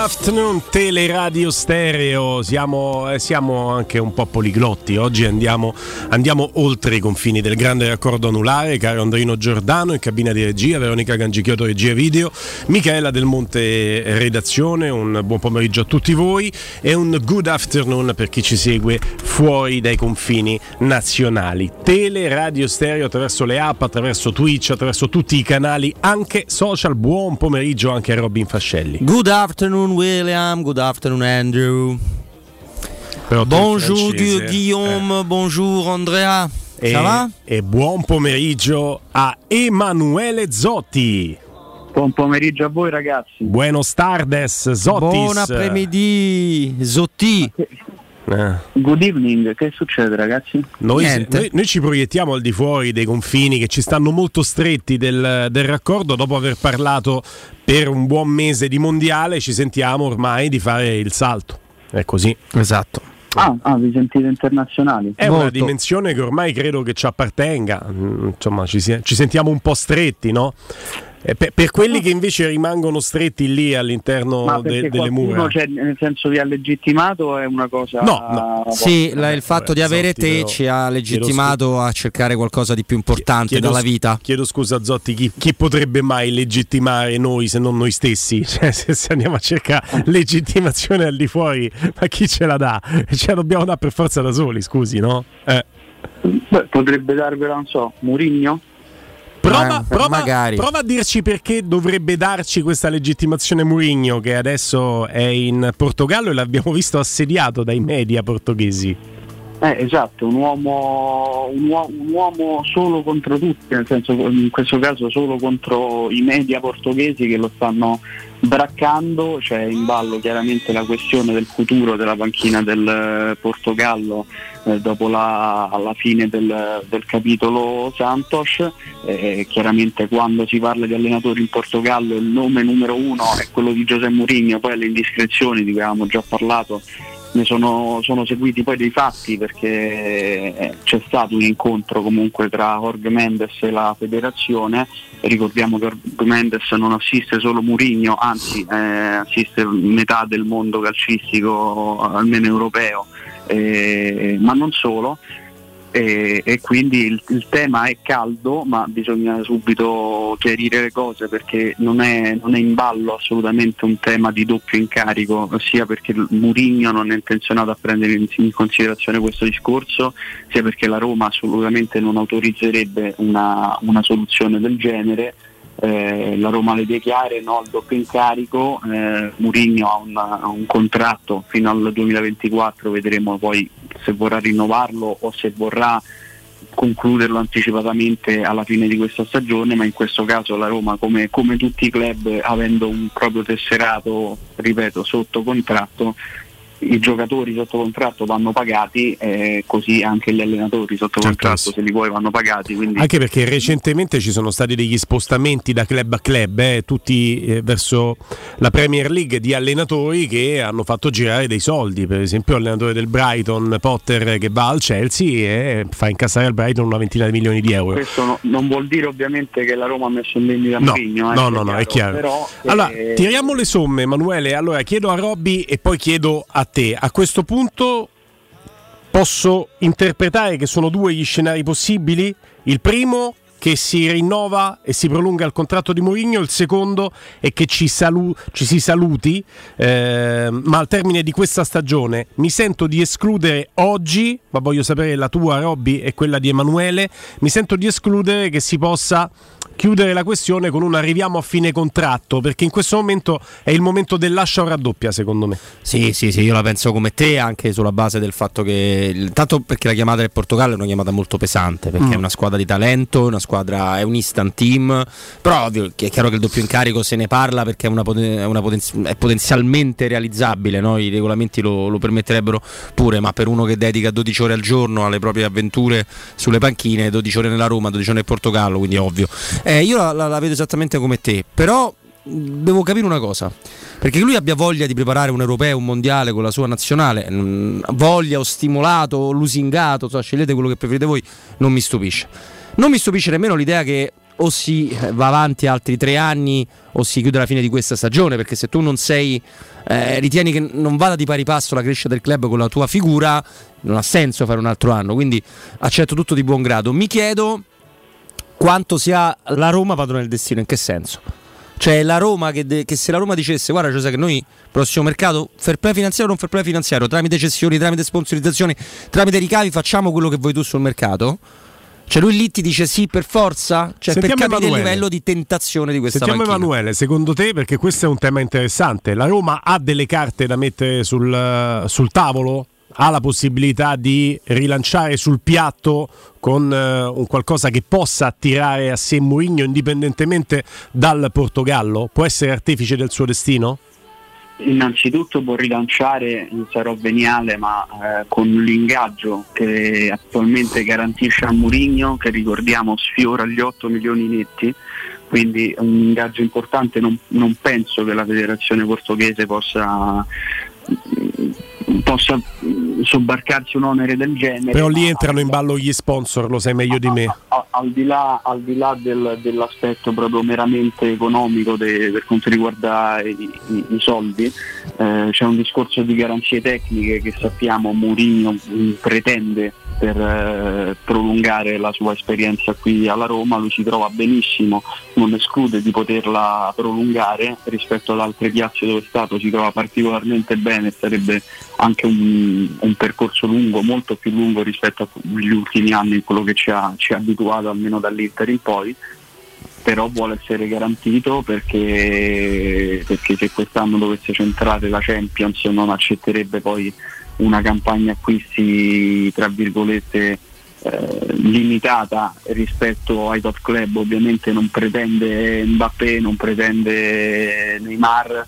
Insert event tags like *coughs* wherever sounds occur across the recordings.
afternoon, Teleradio Stereo. Siamo, eh, siamo, anche un po' poliglotti. Oggi andiamo, andiamo, oltre i confini del grande raccordo anulare. Caro Andrino Giordano in cabina di regia, Veronica Gangichiotto, regia video, Michaela Del Monte, redazione. Un buon pomeriggio a tutti voi e un good afternoon per chi ci segue fuori dai confini nazionali. Teleradio Stereo attraverso le app, attraverso Twitch, attraverso tutti i canali, anche social. Buon pomeriggio anche a Robin Fascelli. Good afternoon William, good afternoon Andrew. Bonjour Guillaume, eh. bonjour Andrea. E, e buon pomeriggio a Emanuele Zotti. Buon pomeriggio a voi ragazzi. Buenos tardes, Zottis. Buon apremidi, Zotti. Eh. Good evening, che succede ragazzi? Noi, noi, noi, ci proiettiamo al di fuori dei confini che ci stanno molto stretti del, del, raccordo dopo aver parlato per un buon mese di mondiale ci sentiamo ormai di fare il salto. È così. Esatto. Ah, ah, vi sentite internazionali? È Molto. una dimensione che ormai credo che ci appartenga, mm, insomma ci, ci sentiamo un po' stretti, no? Eh, per, per, quelli che invece rimangono stretti lì all'interno de, delle mura, cioè, nel senso vi ha legittimato è una cosa. No, no. Sì, la, il fatto di avere Zotti, te però, ci ha legittimato a cercare qualcosa di più importante chiedo, dalla vita. Chiedo scusa, Zotti, chi, chi, potrebbe mai legittimare noi se non noi stessi? *laughs* Cioè, se, se, andiamo a cercare legittimazione al di fuori, ma chi ce la dà? Ce la dobbiamo dare per forza da soli, scusi, no? Eh. Beh, potrebbe darvela, non so, Murigno? Prova, prova, prova, a dirci perché dovrebbe darci questa legittimazione Mourinho che adesso è in Portogallo e l'abbiamo visto assediato dai media portoghesi. Eh, esatto, un uomo, un, uomo, un uomo, solo contro tutti, nel senso in questo caso solo contro i media portoghesi che lo stanno braccando, c'è in ballo chiaramente la questione del futuro della panchina del Portogallo eh, dopo la, fine del, del, capitolo Santos, eh, chiaramente quando si parla di allenatori in Portogallo il nome numero uno è quello di Giuseppe Mourinho, poi le indiscrezioni di cui avevamo già parlato ne sono, sono, seguiti poi dei fatti perché eh, c'è stato un incontro comunque tra Jorge Mendes e la federazione. Ricordiamo che Jorge Mendes non assiste solo Murigno anzi eh, assiste metà del mondo calcistico almeno europeo eh, ma non solo e, e quindi il, il, tema è caldo ma bisogna subito chiarire le cose perché non è, non è, in ballo assolutamente un tema di doppio incarico sia perché Murigno non è intenzionato a prendere in, in considerazione questo discorso sia perché la Roma assolutamente non autorizzerebbe una, una soluzione del genere. Eh, la Roma le vie chiare, no al doppio incarico, eh, Murigno ha, ha, un contratto fino al 2024, vedremo poi se vorrà rinnovarlo o se vorrà concluderlo anticipatamente alla fine di questa stagione, ma in questo caso la Roma come, come tutti i club avendo un proprio tesserato, ripeto, sotto contratto, i giocatori sotto contratto vanno pagati, eh, così anche gli allenatori sotto contratto, se li vuoi, vanno pagati. Quindi... Anche perché recentemente ci sono stati degli spostamenti da club a club, eh, tutti eh, verso la Premier League di allenatori che hanno fatto girare dei soldi. Per esempio, l'allenatore del Brighton, Potter, che va al Chelsea e fa incassare al Brighton una ventina di milioni di euro. Questo no, non vuol dire ovviamente che la Roma ha messo in vendita no, Mourinho. Eh, no, no, no, è chiaro. Però, allora, eh... tiriamo le somme, Emanuele. Allora, chiedo a Robby e poi chiedo a te. A questo punto posso interpretare che sono due gli scenari possibili. Il primo che si rinnova e si prolunga il contratto di Mourinho, il secondo è che ci, salu- ci si saluti, eh, ma al termine di questa stagione mi sento di escludere oggi, ma voglio sapere la tua Robby e quella di Emanuele, mi sento di escludere che si possa chiudere la questione con un arriviamo a fine contratto, perché in questo momento è il momento del lascia o raddoppia, secondo me. Sì, sì, sì, io la penso come te, anche sulla base del fatto che. Tanto perché la chiamata del Portogallo è una chiamata molto pesante, perché mm. è una squadra di talento, una squadra, è un instant team. Però ovvio è chiaro che il doppio incarico se ne parla perché è, una è, una poten- è potenzialmente realizzabile, no? i regolamenti lo, lo permetterebbero pure, ma per uno che dedica 12 ore al giorno alle proprie avventure sulle panchine, 12 ore nella Roma, 12 ore nel Portogallo, quindi ovvio. Eh, io la, la, la, vedo esattamente come te, però devo capire una cosa. Perché lui abbia voglia di preparare un europeo, un mondiale con la sua nazionale, voglia o stimolato o lusingato, so, scegliete quello che preferite voi, non mi stupisce. Non mi stupisce nemmeno l'idea che o si va avanti altri tre anni o si chiude la fine di questa stagione, perché se tu non sei, eh, ritieni che non vada di pari passo la crescita del club con la tua figura, non ha senso fare un altro anno, quindi accetto tutto di buon grado. Mi chiedo quanto sia la Roma padrone del destino, in che senso? Cioè la Roma che, de- che se la Roma dicesse guarda Giuseppe che noi prossimo mercato fair play finanziario o non fair play finanziario, tramite cessioni, tramite sponsorizzazioni, tramite ricavi facciamo quello che vuoi tu sul mercato cioè lui lì ti dice sì per forza? Cioè Sentiamo per capire Emanuele. il livello di tentazione di questa Sentiamo macchina. Emanuele, secondo te, perché questo è un tema interessante, la Roma ha delle carte da mettere sul, sul tavolo? Ha la possibilità di rilanciare sul piatto con uh, un qualcosa che possa attirare a sé Mourinho indipendentemente dal Portogallo? Può essere artefice del suo destino? Innanzitutto può rilanciare, sarò veniale, ma eh, con l'ingaggio che attualmente garantisce a Murigno, che ricordiamo sfiora gli 8 milioni netti, quindi un ingaggio importante, non, non penso che la federazione portoghese possa possa sobbarcarsi un onere del genere. Però lì entrano in ballo gli sponsor, lo sai meglio di me. Al di là, al di là del, dell'aspetto proprio meramente economico de, per quanto riguarda i, i, i soldi, eh, c'è un discorso di garanzie tecniche che sappiamo Mourinho pretende per eh, prolungare la sua esperienza qui alla Roma, lui si trova benissimo, non esclude di poterla prolungare rispetto ad altre piazze dove è stato, si trova particolarmente bene, sarebbe anche un, un percorso lungo, molto più lungo rispetto agli ultimi anni, quello che ci ha, ci ha abituato almeno dall'Inter in poi però vuole essere garantito perché, perché se quest'anno dovesse centrare la Champions non accetterebbe poi una campagna acquisti tra virgolette eh, limitata rispetto ai top club, ovviamente non pretende Mbappé, non pretende Neymar,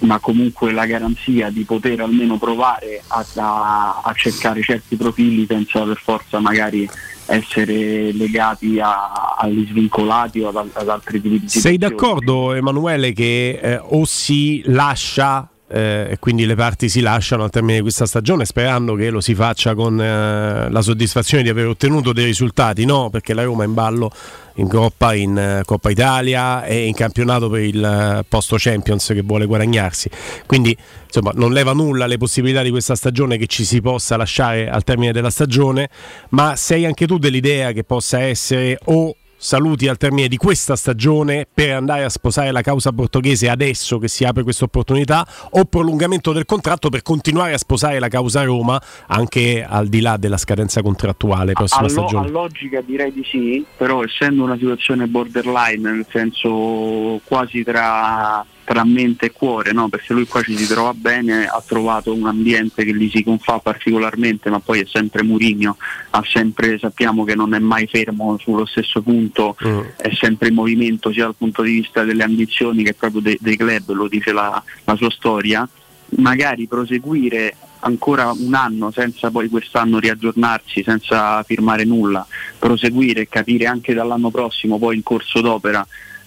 ma comunque la garanzia di poter almeno provare a, a, a cercare certi profili senza per forza magari essere legati a, agli svincolati o ad, ad altri tipi di Sei d'accordo Emanuele che eh, o si lascia eh, e quindi le parti si lasciano al termine di questa stagione sperando che lo si faccia con eh, la soddisfazione di aver ottenuto dei risultati, no? Perché la Roma è in ballo in Coppa, in uh, Coppa Italia e in campionato per il uh, posto Champions che vuole guadagnarsi. Quindi insomma non leva nulla le possibilità di questa stagione che ci si possa lasciare al termine della stagione, ma sei anche tu dell'idea che possa essere o saluti al termine di questa stagione per andare a sposare la causa portoghese adesso che si apre questa opportunità o prolungamento del contratto per continuare a sposare la causa Roma anche al di là della scadenza contrattuale prossima a, stagione? A logica direi di sì, però essendo una situazione borderline, nel senso quasi tra tra mente e cuore, no? perché lui qua ci si trova bene, ha trovato un ambiente che gli si confà particolarmente, ma poi è sempre Murigno, sempre, sappiamo che non è mai fermo sullo stesso punto, mm. è sempre in movimento sia dal punto di vista delle ambizioni che proprio dei, dei club, lo dice la, la sua storia, magari proseguire ancora un anno senza poi quest'anno riaggiornarsi, senza firmare nulla, proseguire e capire anche dall'anno prossimo poi in corso d'opera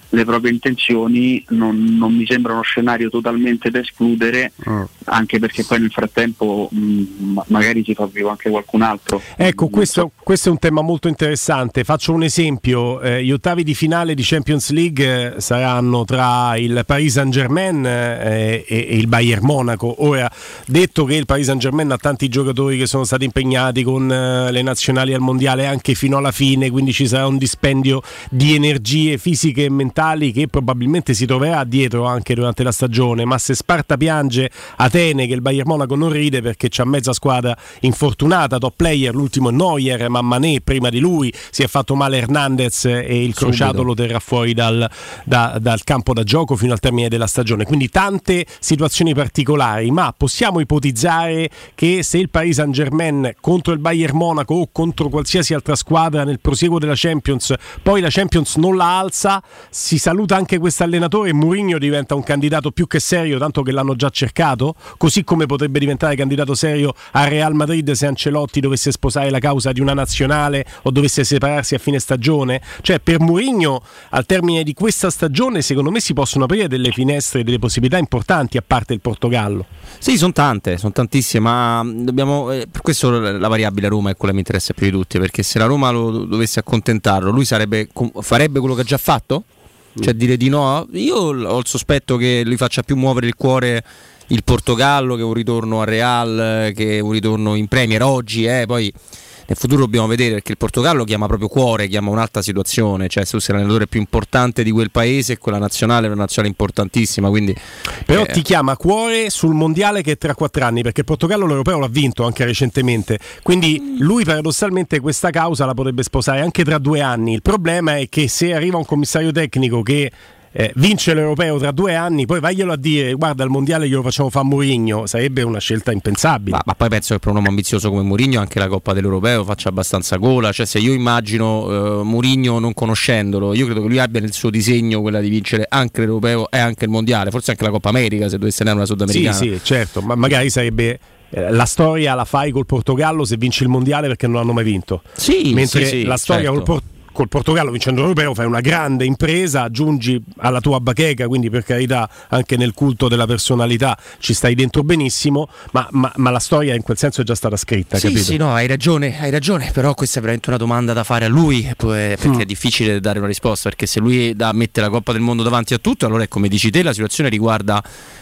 le proprie intenzioni non, non, mi sembra uno scenario totalmente da escludere, mm. anche perché poi nel frattempo mh, mm, magari si fa vivo anche qualcun altro. Ecco, questo, questo, è un tema molto interessante. Faccio un esempio, eh, gli ottavi di finale di Champions League eh, saranno tra il Paris Saint Germain eh, e, e, il Bayern Monaco. Ora, detto che il Paris Saint Germain ha tanti giocatori che sono stati impegnati con eh, le nazionali al mondiale anche fino alla fine, quindi ci sarà un dispendio di energie fisiche e mentali mentali che probabilmente si troverà dietro anche durante la stagione, ma se Sparta piange Atene che il Bayern Monaco non ride perché c'ha mezza squadra infortunata, top player, l'ultimo è Neuer, ma Mané prima di lui, si è fatto male Hernandez e il crociato lo terrà fuori dal, da, dal campo da gioco fino al termine della stagione, quindi tante situazioni particolari, ma possiamo ipotizzare che se il Paris Saint Germain contro il Bayern Monaco o contro qualsiasi altra squadra nel prosieguo della Champions, poi la Champions non la alza, si saluta anche questo allenatore e Mourinho diventa un candidato più che serio, tanto che l'hanno già cercato, così come potrebbe diventare candidato serio a Real Madrid se Ancelotti dovesse sposare la causa di una nazionale o dovesse separarsi a fine stagione. Cioè, per Mourinho, al termine di questa stagione, secondo me si possono aprire delle finestre, delle possibilità importanti a parte il Portogallo. Sì, sono tante, sono tantissime, ma dobbiamo, eh, per questo la variabile Roma è quella che mi interessa più di tutti, perché se la Roma lo dovesse accontentarlo, lui sarebbe, farebbe quello che ha già fatto? Cioè dire di no? Io ho il sospetto che lui faccia più muovere il cuore il Portogallo che un ritorno a Real, che un ritorno in Premier oggi, eh, poi nel futuro dobbiamo vedere perché il Portogallo chiama proprio cuore, chiama un'altra situazione, cioè se sei l'allenatore più importante di quel paese e quella nazionale è una nazionale importantissima. Quindi, Però eh, ti chiama cuore sul mondiale che è tra quattro anni perché il Portogallo l'europeo l'ha vinto anche recentemente, quindi lui paradossalmente questa causa la potrebbe sposare anche tra due anni. Il problema è che se arriva un commissario tecnico che eh, vince l'europeo tra due anni, poi vaglielo a dire, guarda il mondiale glielo facciamo fare Mourinho, sarebbe una scelta impensabile. Ma, ma, poi penso che per un uomo ambizioso come Mourinho anche la Coppa dell'Europeo faccia abbastanza gola, cioè se io immagino uh, Mourinho non conoscendolo, io credo che lui abbia nel suo disegno quella di vincere anche l'Europeo e anche il mondiale, forse anche la Coppa America se dovesse andare una sudamericana. Sì, sì, certo, ma magari sarebbe eh, la storia la fai col Portogallo se vinci il mondiale perché non l'hanno mai vinto. Sì, mentre sì, sì, la storia certo. col Portogallo col Portogallo vincendo l'Europeo fai una grande impresa, aggiungi alla tua bacheca, quindi per carità anche nel culto della personalità ci stai dentro benissimo, ma, ma, ma la storia in quel senso è già stata scritta. Sì, capito? sì, no, hai ragione, hai ragione, però questa è veramente una domanda da fare a lui, perché mm. è difficile dare una risposta, perché se lui da, mette la Coppa del Mondo davanti a tutto, allora è come dici te, la situazione riguarda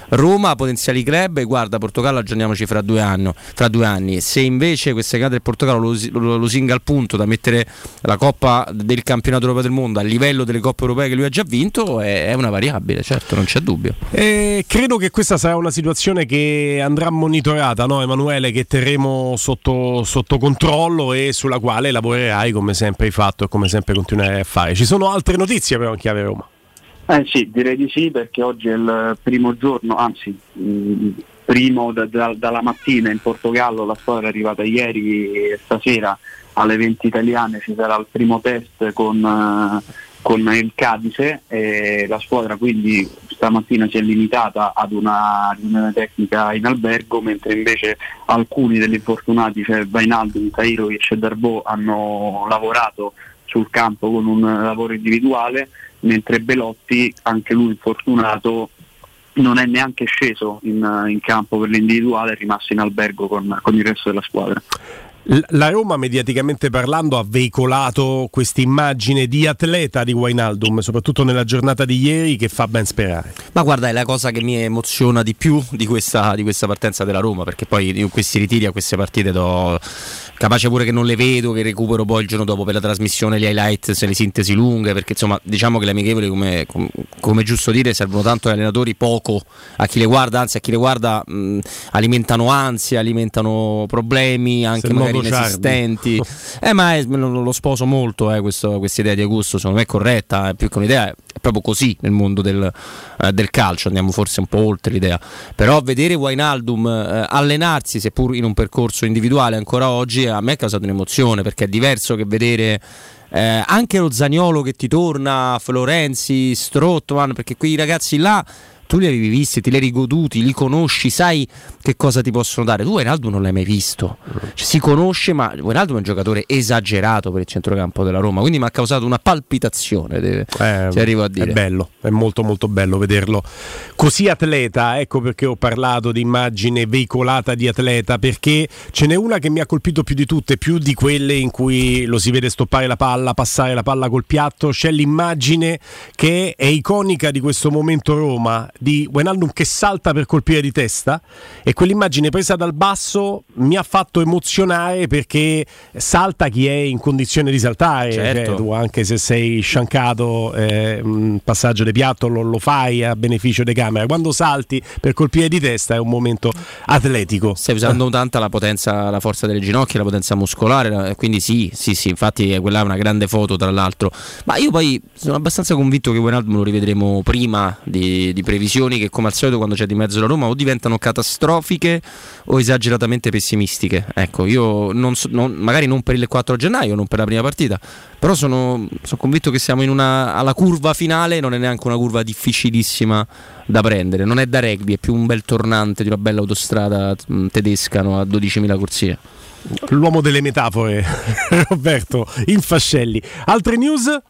Roma, potenziali club e guarda Portogallo aggiorniamoci fra due, anno, fra due anni. Se invece queste cade del Portogallo lo, lo, lo singa al punto da mettere la Coppa del campionato europeo del mondo a livello delle coppe europee che lui ha già vinto è, è una variabile, certo, non c'è dubbio. Eh, credo che questa sarà una situazione che andrà monitorata, no Emanuele, che terremo sotto, sotto controllo e sulla quale lavorerai come sempre hai fatto e come sempre continuerai a fare. Ci sono altre notizie però in chiave Roma. Eh sì, direi di sì perché oggi è il primo giorno, anzi mh, primo da, da, dalla mattina in Portogallo, la squadra è arrivata ieri e stasera alle 20 italiane ci sarà il primo test con, uh, con il Cadice e la squadra quindi stamattina si è limitata ad una riunione tecnica in albergo mentre invece alcuni degli infortunati, cioè Vainaldo, Kairovic e Darbo hanno lavorato sul campo con un lavoro individuale mentre Belotti, anche lui infortunato, non è neanche sceso in, in campo per l'individuale, è rimasto in albergo con, con il resto della squadra. La Roma, mediaticamente parlando, ha veicolato questa immagine di atleta di Wainaldum, soprattutto nella giornata di ieri, che fa ben sperare. Ma guarda, è la cosa che mi emoziona di più di questa, di questa partenza della Roma, perché poi in questi ritiri a queste partite do capace pure che non le vedo, che recupero poi il giorno dopo per la trasmissione gli highlights, le sintesi lunghe, perché insomma diciamo che le amichevoli, come, come, come giusto dire, servono tanto agli allenatori, poco a chi le guarda, anzi a chi le guarda mh, alimentano ansia, alimentano problemi, anche magari magari inesistenti. *laughs* eh, ma è, lo sposo molto eh, questa idea di Augusto, secondo me è corretta, è più che un'idea, è proprio così nel mondo del, eh, del calcio, andiamo forse un po' oltre l'idea. Però vedere Wainaldum eh, allenarsi, seppur in un percorso individuale ancora oggi, a me ha causato un'emozione, perché è diverso che vedere... Eh, anche lo Zagnolo che ti torna, Florenzi, Strottman, perché quei ragazzi là tu li avevi visti, ti li hai goduti, li conosci, sai che cosa ti possono dare. Tu Wijnaldum non l'hai mai visto, cioè, si conosce, ma Wijnaldum è un giocatore esagerato per il centrocampo della Roma, quindi mi ha causato una palpitazione, eh, ti arrivo a dire. È bello, è molto molto bello vederlo così atleta, ecco perché ho parlato di immagine veicolata di atleta, perché ce n'è una che mi ha colpito più di tutte, più di quelle in cui lo si vede stoppare la palla, passare la palla col piatto, c'è l'immagine che è iconica di questo momento Roma, di Wijnaldum che salta per colpire di testa e quell'immagine presa dal basso mi ha fatto emozionare perché salta chi è in condizione di saltare, certo. cioè, tu anche se sei sciancato, eh, un passaggio di piatto lo, lo, fai a beneficio di camera, quando salti per colpire di testa è un momento atletico. Stai usando *laughs* tanta la potenza, la forza delle ginocchia, la potenza muscolare, quindi sì, sì, sì, infatti quella è una grande foto tra l'altro, ma io poi sono abbastanza convinto che Wijnaldum lo rivedremo prima di, di prevedere previsioni che come al solito quando c'è di mezzo la Roma o diventano catastrofiche o esageratamente pessimistiche. Ecco, io non so, non, magari non per il 4 gennaio, non per la prima partita, però sono, sono convinto che siamo in una, alla curva finale, non è neanche una curva difficilissima da prendere, non è da rugby, è più un bel tornante di una bella autostrada tedesca no, a 12.000 corsie. L'uomo delle metafore, *laughs* Roberto Infascelli. Altre news?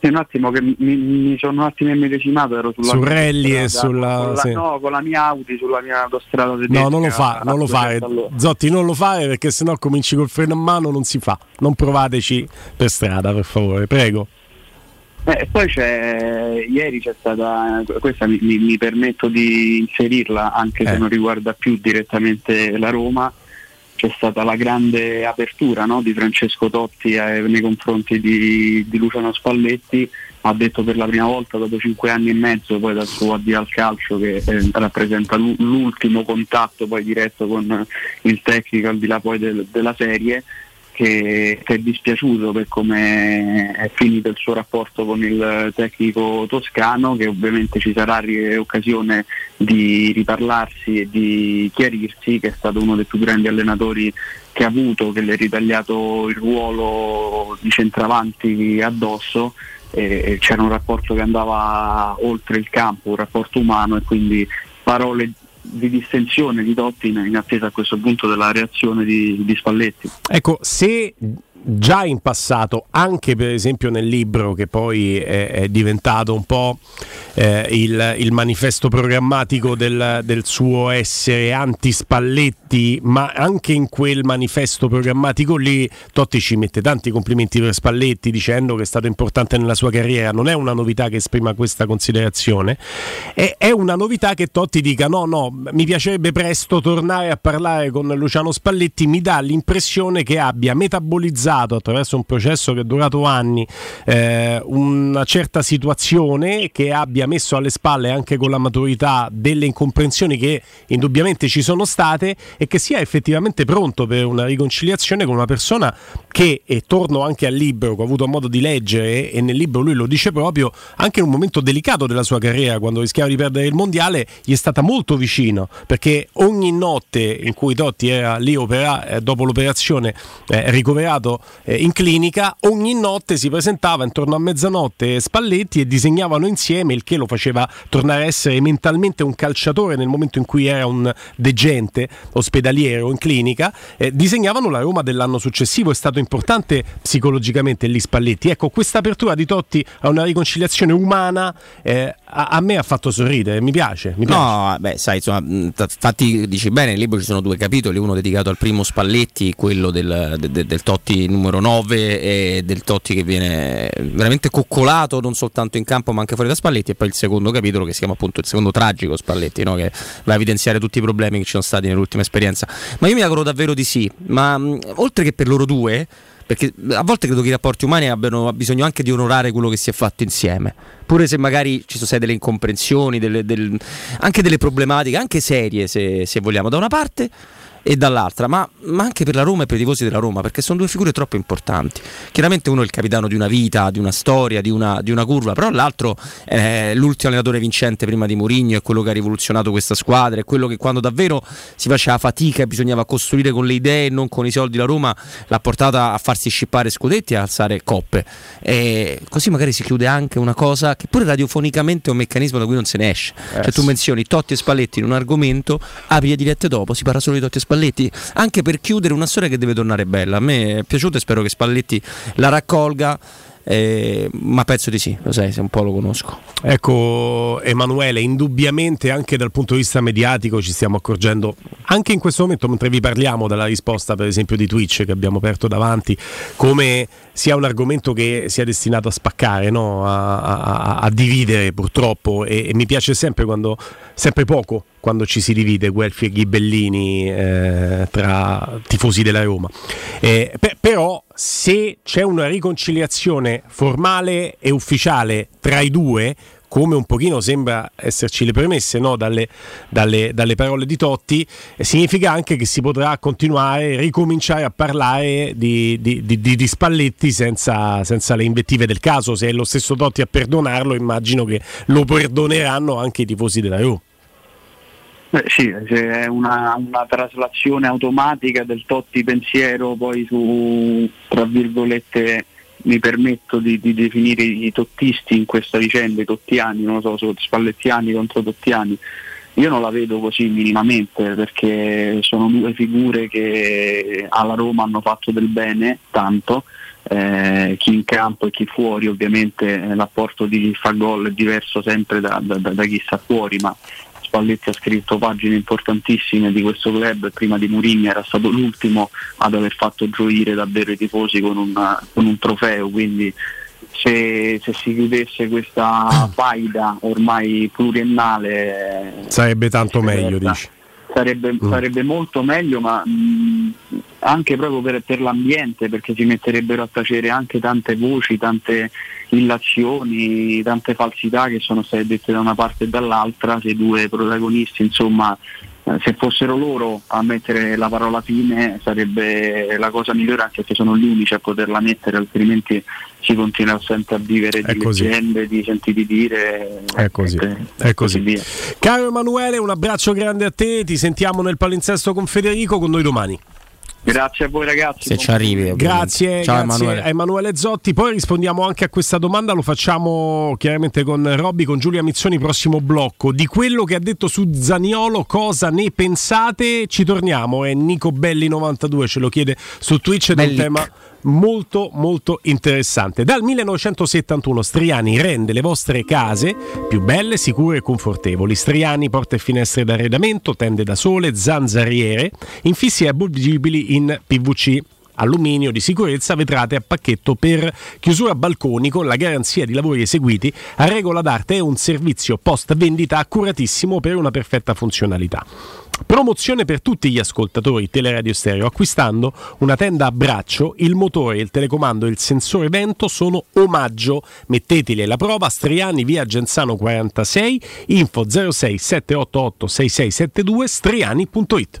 Sì, un attimo che mi, mi, sono un attimo immedesimato, ero sulla su rally e sulla con la, sì. no, con la mia Audi sulla mia autostrada tedesca. No, non lo fa, non lo fare. Zotti, non lo fare perché sennò cominci col freno a mano, non si fa. Non provateci per strada, per favore, prego. Eh, poi c'è, ieri c'è stata, questa mi, mi, mi permetto di inserirla anche eh. se non riguarda più direttamente la Roma, c'è stata la grande apertura no, di Francesco Totti eh, nei confronti di, di, Luciano Spalletti, ha detto per la prima volta dopo cinque anni e mezzo poi dal suo addio al calcio che eh, rappresenta l'ultimo contatto poi diretto con il tecnico al di là poi del, della serie, che, che, è dispiaciuto per come è finito il suo rapporto con il tecnico toscano, che ovviamente ci sarà occasione di riparlarsi e di chiarirsi, che è stato uno dei più grandi allenatori che ha avuto, che le ha ritagliato il ruolo di centravanti addosso. C'era un rapporto che andava oltre il campo, un rapporto umano e quindi parole di distensione di Dotti in, attesa a questo punto della reazione di, di Spalletti. Ecco, se già in passato, anche per esempio nel libro che poi è, è diventato un po' eh, il, il, manifesto programmatico del, del, suo essere anti-Spalletti, ma anche in quel manifesto programmatico lì Totti ci mette tanti complimenti per Spalletti dicendo che è stato importante nella sua carriera, non è una novità che esprima questa considerazione, è, è una novità che Totti dica no, no, mi piacerebbe presto tornare a parlare con Luciano Spalletti, mi dà l'impressione che abbia metabolizzato realizzato attraverso un processo che è durato anni eh, una certa situazione che abbia messo alle spalle anche con la maturità delle incomprensioni che indubbiamente ci sono state e che sia effettivamente pronto per una riconciliazione con una persona che, e torno anche al libro che ho avuto modo di leggere e nel libro lui lo dice proprio, anche in un momento delicato della sua carriera, quando rischiava di perdere il mondiale, gli è stata molto vicino, perché ogni notte in cui Totti era lì opera, eh, dopo l'operazione eh, ricoverato eh, in clinica, ogni notte si presentava intorno a mezzanotte Spalletti e disegnavano insieme, il che lo faceva tornare a essere mentalmente un calciatore nel momento in cui era un degente ospedaliero in clinica, eh, disegnavano la Roma dell'anno successivo, è stato importante psicologicamente lì Spalletti. Ecco, questa apertura di Totti a una riconciliazione umana eh, a, a, me ha fatto sorridere, mi piace. Mi piace. No, beh, sai, insomma, infatti dici bene, nel libro ci sono due capitoli, uno dedicato al primo Spalletti, quello del, del, del Totti numero 9 e del Totti che viene veramente coccolato non soltanto in campo ma anche fuori da Spalletti e poi il secondo capitolo che si chiama appunto il secondo tragico Spalletti, no? che va a evidenziare tutti i problemi che ci sono stati nell'ultima esperienza. Ma io mi auguro davvero di sì, ma mh, oltre che per loro due perché a volte credo che i rapporti umani abbiano bisogno anche di onorare quello che si è fatto insieme, pure se magari ci sono state delle incomprensioni, delle, del, anche delle problematiche, anche serie se, se vogliamo, da una parte e dall'altra, ma, ma, anche per la Roma e per i tifosi della Roma, perché sono due figure troppo importanti. Chiaramente uno è il capitano di una vita, di una storia, di una, di una curva, però l'altro è l'ultimo allenatore vincente prima di Mourinho, è quello che ha rivoluzionato questa squadra, è quello che quando davvero si faceva fatica e bisognava costruire con le idee e non con i soldi la Roma, l'ha portata a farsi scippare scudetti e a alzare coppe. E così magari si chiude anche una cosa che pure radiofonicamente è un meccanismo da cui non se ne esce. Eh, cioè tu menzioni Totti e Spalletti in un argomento, apri le dirette dopo, si parla solo di Totti e Spalletti Spalletti, anche per chiudere una storia che deve tornare bella. A me è piaciuto e spero che Spalletti la raccolga. Eh, ma penso di sì, lo sai, se un po' lo conosco. Ecco, Emanuele, indubbiamente anche dal punto di vista mediatico ci stiamo accorgendo, anche in questo momento, mentre vi parliamo della risposta, per esempio, di Twitch che abbiamo aperto davanti, come sia un argomento che sia destinato a spaccare, no? a, a, a, dividere purtroppo. E, e mi piace sempre quando, sempre poco, quando ci si divide Guelfi e Ghibellini eh, tra tifosi della Roma. Eh, per, però se c'è una riconciliazione formale e ufficiale tra i due, come un pochino sembra esserci le premesse no? dalle, dalle, dalle, parole di Totti, eh, significa anche che si potrà continuare, ricominciare a parlare di, di, di, di Spalletti senza, senza, le invettive del caso. Se è lo stesso Totti a perdonarlo, immagino che lo perdoneranno anche i tifosi della Roma. Beh, sì, è una, una, traslazione automatica del Totti pensiero poi su, tra virgolette, mi permetto di, di, definire i tottisti in questa vicenda, i tottiani, non lo so, spallettiani contro tottiani. Io non la vedo così minimamente perché sono due figure che alla Roma hanno fatto del bene, tanto, eh, chi in campo e chi fuori ovviamente eh, l'apporto di chi fa gol è diverso sempre da, da, da chi sta fuori, ma Spalletti ha scritto pagine importantissime di questo club. E prima di Mourinho era stato l'ultimo ad aver fatto gioire davvero i tifosi con, una, con un trofeo, quindi se, se, si chiudesse questa faida ormai pluriennale sarebbe tanto meglio, dici? Sarebbe, mm. sarebbe molto meglio, ma mh, mm, anche proprio per, per, l'ambiente, perché si metterebbero a tacere anche tante voci, tante illazioni, tante falsità che sono state dette da una parte e dall'altra, se i due protagonisti insomma eh, se fossero loro a mettere la parola fine sarebbe la cosa migliore anche se sono gli unici a poterla mettere altrimenti si continua sempre a vivere di leggende, di sentiti dire è così, e, è così. così. caro Emanuele un abbraccio grande a te ti sentiamo nel palinsesto con Federico con noi domani Grazie a voi ragazzi. Se ci arrivi. Grazie, Ciao, grazie Emanuele. a Emanuele Zotti. Poi rispondiamo anche a questa domanda, lo facciamo chiaramente con Robby, con Giulia Mizzoni, prossimo blocco. Di quello che ha detto su Zaniolo, cosa ne pensate? Ci torniamo, è Nico Belli 92, ce lo chiede su Twitch è un tema molto molto interessante. Dal 1971 Striani rende le vostre case più belle, sicure e confortevoli. Striani porta e finestre d'arredamento, tende da sole, zanzariere, infissi avvolgibili in PVC alluminio di sicurezza, vetrate a pacchetto per chiusura balconi con la garanzia di lavori eseguiti a regola d'arte e un servizio post vendita accuratissimo per una perfetta funzionalità. Promozione per tutti gli ascoltatori Teleradio Stereo. Acquistando una tenda a braccio, il motore, il telecomando e il sensore vento sono omaggio. Metteteli alla prova. Striani via Genzano 46, info 06 788 6672 striani.it.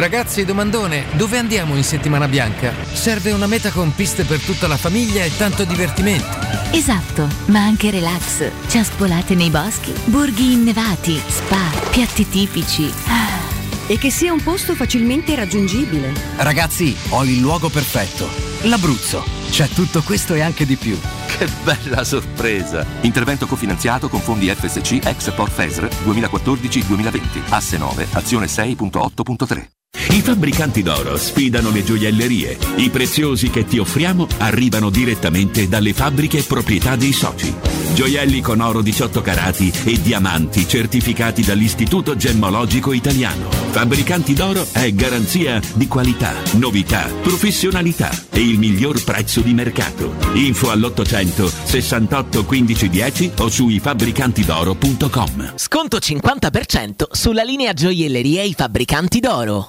Ragazzi, domandone, dove andiamo in settimana bianca? Serve una meta con piste per tutta la famiglia e tanto divertimento. Esatto, ma anche relax. Ciaspolate nei boschi, borghi innevati, spa, piatti tipici. E che sia un posto facilmente raggiungibile. Ragazzi, ho il luogo perfetto. L'Abruzzo. C'è tutto questo e anche di più. Che bella sorpresa! Intervento cofinanziato con fondi FSC Export FESR 2014-2020. Asse 9, azione 6.8.3. I fabbricanti d'oro sfidano le gioiellerie. I preziosi che ti offriamo arrivano direttamente dalle fabbriche proprietà dei soci. Gioielli con oro 18 carati e diamanti certificati dall'Istituto Gemmologico Italiano. Fabbricanti d'oro è garanzia di qualità, novità, professionalità e il miglior prezzo di mercato. Info all'800 68 15 10 o su ifabbricantidoro.com. Sconto 50% sulla linea gioielleria I Fabbricanti d'oro.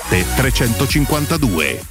352.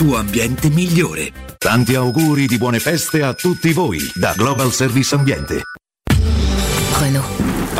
ambiente migliore. Tanti auguri di buone feste a tutti voi da Global Service Ambiente. Renault.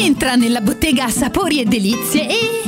Entra nella bottega Sapori e Delizie e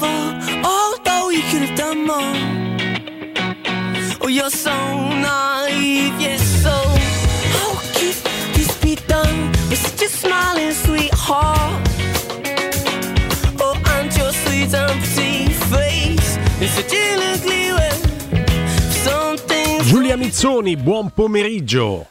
Fault, although you could have done more. Oh, you're so naive, yes, so how could this be done with such a smiling sweetheart? Oh, and your sweet and face is such an Giulia Mizzoni, buon pomeriggio.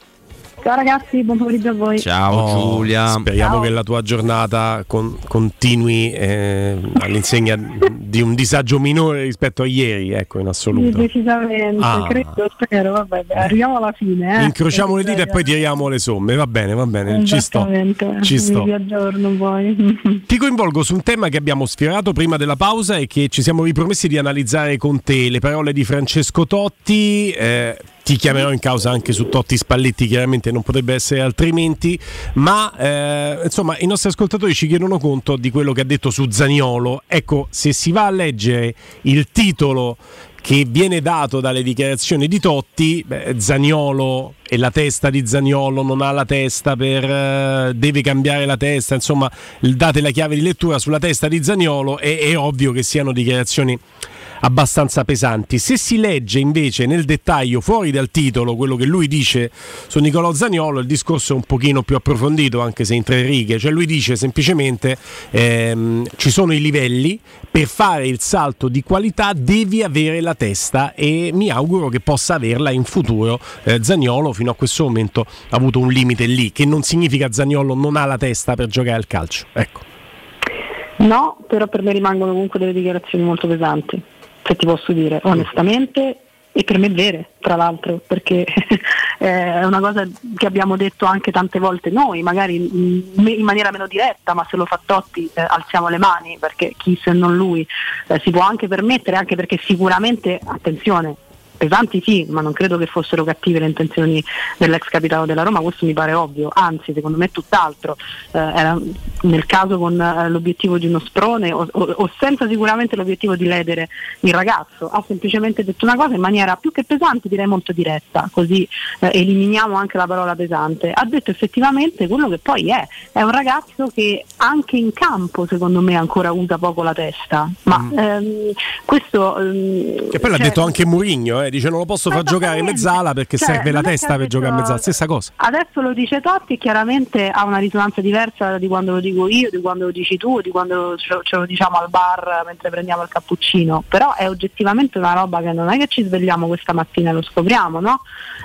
Ciao ragazzi, buon pomeriggio a voi. Ciao Oh, Giulia. Speriamo Ciao. che la tua giornata con- continui eh, all'insegna di un disagio minore rispetto a ieri, ecco, in Sì, assoluto. decisamente, Ah. credo, spero, vabbè, arriviamo alla fine. Eh. Incrociamo le dita e poi tiriamo le somme, va bene, va bene, ci sto. Ci sto. vi aggiorno poi. *laughs* Ti coinvolgo su un tema che abbiamo sfiorato prima della pausa e che ci siamo ripromessi di analizzare con te, le parole di Francesco Totti. eh, ti chiamerò in causa anche su Totti Spalletti, chiaramente non potrebbe essere altrimenti, ma eh, insomma i nostri ascoltatori ci chiedono conto di quello che ha detto su Zaniolo. Ecco, se si va a leggere il titolo che viene dato dalle dichiarazioni di Totti, beh, Zaniolo e la testa di Zaniolo non ha la testa per eh, deve cambiare la testa, insomma, date la chiave di lettura sulla testa di Zaniolo e è ovvio che siano dichiarazioni abbastanza pesanti. Se si legge invece nel dettaglio, fuori dal titolo, quello che lui dice su Nicolò Zagnolo, il discorso è un pochino più approfondito, anche se in tre righe. Cioè lui dice semplicemente ehm, ci sono i livelli, per fare il salto di qualità devi avere la testa e mi auguro che possa averla in futuro. Eh, Zagnolo fino a questo momento ha avuto un limite lì, che non significa Zagnolo non ha la testa per giocare al calcio. Ecco. No, però per me rimangono comunque delle dichiarazioni molto pesanti, se ti posso dire, onestamente, e per me vere, tra l'altro, perché *laughs* è una cosa che abbiamo detto anche tante volte noi, magari in maniera meno diretta, ma se lo fa Totti eh, alziamo le mani, perché chi se non lui eh, si può anche permettere, anche perché sicuramente, attenzione, pesanti sì, ma non credo che fossero cattive le intenzioni dell'ex capitano della Roma, questo mi pare ovvio, anzi secondo me è tutt'altro, Eh, era nel caso con eh, l'obiettivo di uno sprone o, o- o senza sicuramente l'obiettivo di ledere il ragazzo, ha semplicemente detto una cosa in maniera più che pesante, direi molto diretta, così eh, eliminiamo anche la parola pesante, ha detto effettivamente quello che poi è, è un ragazzo che anche in campo secondo me ancora usa poco la testa, ma ehm, questo... ehm, Che poi l'ha cioè, detto anche Mourinho, eh, dice non lo posso far giocare in mezzala perché Cioè, serve la testa per giocare in mezzala, stessa cosa. Adesso lo dice Totti e chiaramente ha una risonanza diversa di quando lo dico io, di quando lo dici tu, di quando ce lo, ce lo diciamo al bar mentre prendiamo il cappuccino, però è oggettivamente una roba che non è che ci svegliamo questa mattina e lo scopriamo, no?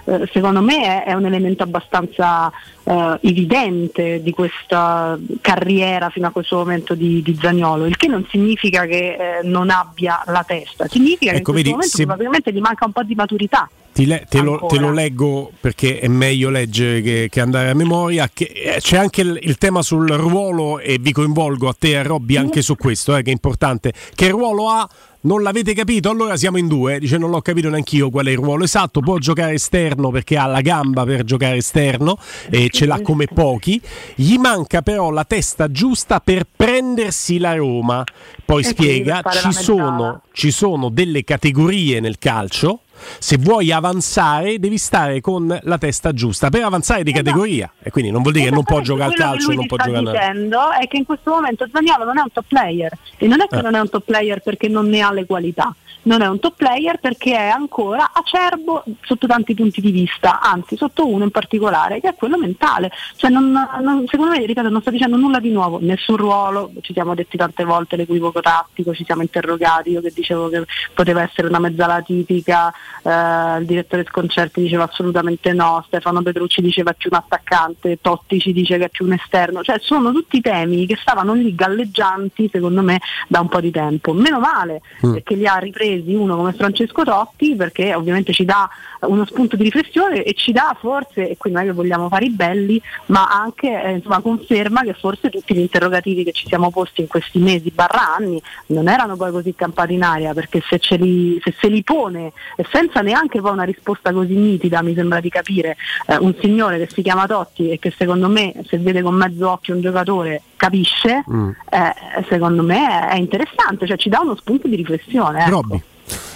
Eh, secondo me è, è un elemento abbastanza eh, evidente di questa carriera fino a questo momento di, di Zagnolo, il che non significa che eh, non abbia la testa, significa Ecco, che in vedi, questo momento se- probabilmente gli manca un po' di maturità. Le- te, lo, te lo leggo perché è meglio leggere che, che andare a memoria. Che, eh, c'è anche il, il tema sul ruolo e vi coinvolgo a te e a Robby anche su questo, eh, che è importante. Che ruolo ha? Non l'avete capito? Allora siamo in due. Dice non l'ho capito neanch'io qual è il ruolo esatto. Può giocare esterno perché ha la gamba per giocare esterno e ce l'ha come pochi. Gli manca però la testa giusta per prendersi la Roma. Poi E spiega: ci sono, ci sono delle categorie nel calcio. Se vuoi avanzare, devi stare con la testa giusta per avanzare di categoria. E quindi non vuol dire che non può giocare al Quello che calcio, non può giocare a dicendo è che in questo momento Zaniolo non è un top player e non è che Eh. non è un top player perché non ne ha le qualità non è un top player perché è ancora acerbo sotto tanti punti di vista anzi sotto uno in particolare che è quello mentale cioè non, non- secondo me ripeto non sta dicendo nulla di nuovo nessun ruolo ci siamo detti tante volte l'equivoco tattico ci siamo interrogati io che dicevo che poteva essere una mezzala tipica eh, il direttore Sconcerti diceva assolutamente no Stefano Petrucci diceva più un attaccante Totti ci dice che è più un esterno cioè sono tutti temi che stavano lì galleggianti secondo me da un po' di tempo meno male Mm. che li ha ripresi uno come Francesco Totti perché ovviamente ci dà uno spunto di riflessione e ci dà forse e qui non è che vogliamo fare i belli ma anche eh, insomma, conferma che forse tutti gli interrogativi che ci siamo posti in questi mesi barra anni non erano poi così campati in aria perché se, ce li, se se li pone e senza neanche poi una risposta così nitida mi sembra di capire. Eh, un signore che si chiama Totti e che secondo me se vede con mezzo occhio un giocatore capisce eh, secondo me è interessante cioè ci dà uno spunto di riflessione ecco.